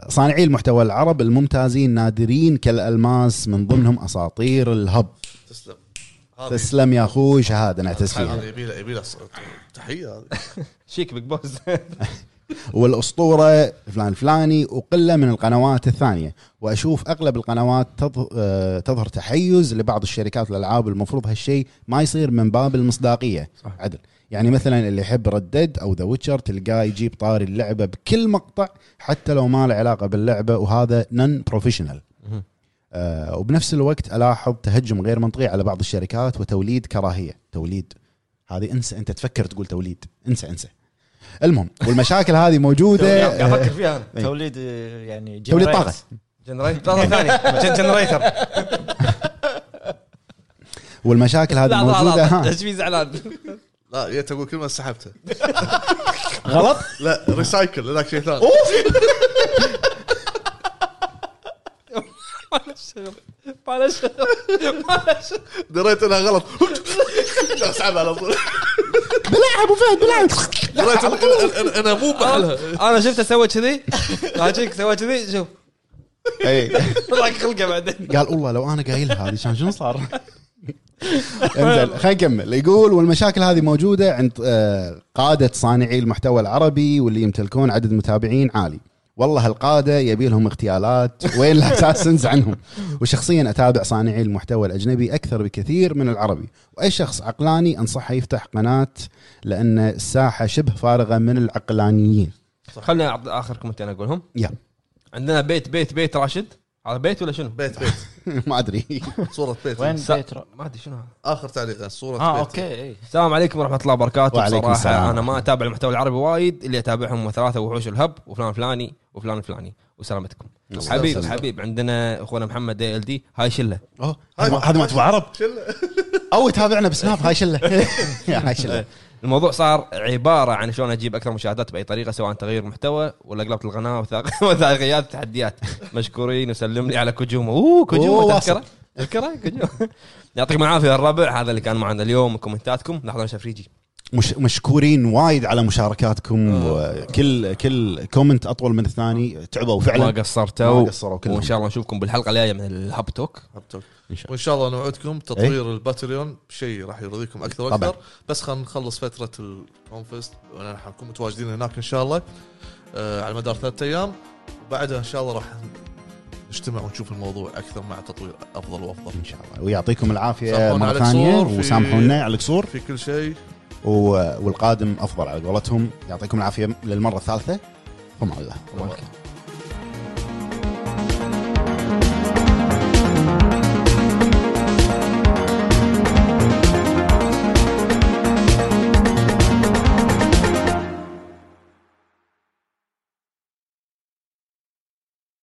صانعي المحتوى العرب الممتازين نادرين كالألماس من ضمنهم أساطير الهب. تسلم. تسلم يا أخوي شهادة نعتز هذه فيها يبي تحية هذه. شيك big boss والأسطورة فلان الفلاني وقله من القنوات الثانية. وأشوف أغلب القنوات آه، تظهر تحيز لبعض الشركات والالعاب المفروض هالشيء ما يصير من باب المصداقية. صح. عدل. يعني مثلا اللي يحب Red Dead أو The Witcher تلقاه يجيب طاري اللعبة بكل مقطع حتى لو ما له علاقة باللعبة وهذا non professional. آه وبنفس الوقت ألاحظ تهجم غير منطقي على بعض الشركات وتوليد كراهية. توليد. هذه انسى أنت تفكر تقول توليد. انسى انسى. المهم والمشاكل هذه موجودة. قاعد أفكر فيها إي. توليد يعني توليد. طاقة. generator. طاقة ثاني generator. والمشاكل هذه لا لا موجودة لا. ها. إيش في زعلان لا جيت أقول كلمة سحبتها. غلط؟ لا recycle هذاك شيء ثاني. معلش معلش دريت إنها غلط. اسحبها على طول. بلعب أبو فهد بلعب دريت إن- إنها مو محلها أنا شفته سوى كذي. راجيك سوى كذي. شوف. إي. طلع خلقه بعدين. قال والله لو أنا قايلها هذه كان شنو صار؟ انزين خلينا نكمل. يقول والمشاكل هذه موجودة عند آه، قادة صانعي المحتوى العربي واللي يمتلكون عدد متابعين عالي. والله القادة يبي لهم اغتيالات وين الاساسنز عنهم. وشخصيا أتابع صانعي المحتوى الأجنبي أكثر بكثير من العربي. وأي شخص عقلاني أنصحه يفتح قناة لأن الساحة شبه فارغة من العقلانيين. خليني اعطي اخر كومنتين أقولهم. يا. عندنا بيت بيت بيت راشد. هذا بيت ولا شنو؟ بيت بيت. ما أدري. صورة بيت. وين سا- بيترو ما أدري شنو هذا. آخر تعليق صورة آه بيت. أوكي إي. السلام عليكم ورحمة الله وبركاته. وعليكم السلام. أنا ما أتابع المحتوى العربي وايد اللي أتابعهم هم ثلاثة وحوش الهب وفلان فلاني وفلان الفلاني وسلامتكم. سلام. حبيب سلام. حبيب عندنا أخونا محمد دي ال دي هاي شلة. أوه هذا ما تبغى عرب؟ شلة. أو يتابعنا بسناب هاي شلة. هاي شلة. الموضوع صار عبارة عن شلون أجيب أكثر مشاهدات بأي طريقة سواء تغيير محتوى ولا قلبت القناة وثائقيات وتحديات مشكورين وسلم لي على كوجوما أوه كوجوما. تذكرة؟ تذكرة؟ كوجوما يعطيكم العافية الربع. هذا اللي كان معنا اليوم كومنتاتكم. لحظه شفريجي مش مشكورين وايد على مشاركاتكم. وكل كل comment أطول من الثاني. تعبوا فعلا. قصرتوا. ما قصروا كلهم. وإن شاء الله نشوفكم بالحلقة الجاية من الهب توك إن شاء الله. وإن شاء الله نوعدكم تطوير الباتريون بشيء راح يرضيكم أكثر طبعاً. وأكثر بس خلينا نخلص فترة الكونفست وأنا حنكون متواجدين هناك إن شاء الله آه على مدار ثلاثة أيام. وبعدها إن شاء الله راح نجتمع ونشوف الموضوع أكثر مع تطوير أفضل وأفضل. إن شاء الله. ويعطيكم العافية مرة ثانية وسامحونا على القصور في كل شيء. و- والقادم أفضل على قولتهم. يعطيكم العافية للمرة الثالثة. فما الله.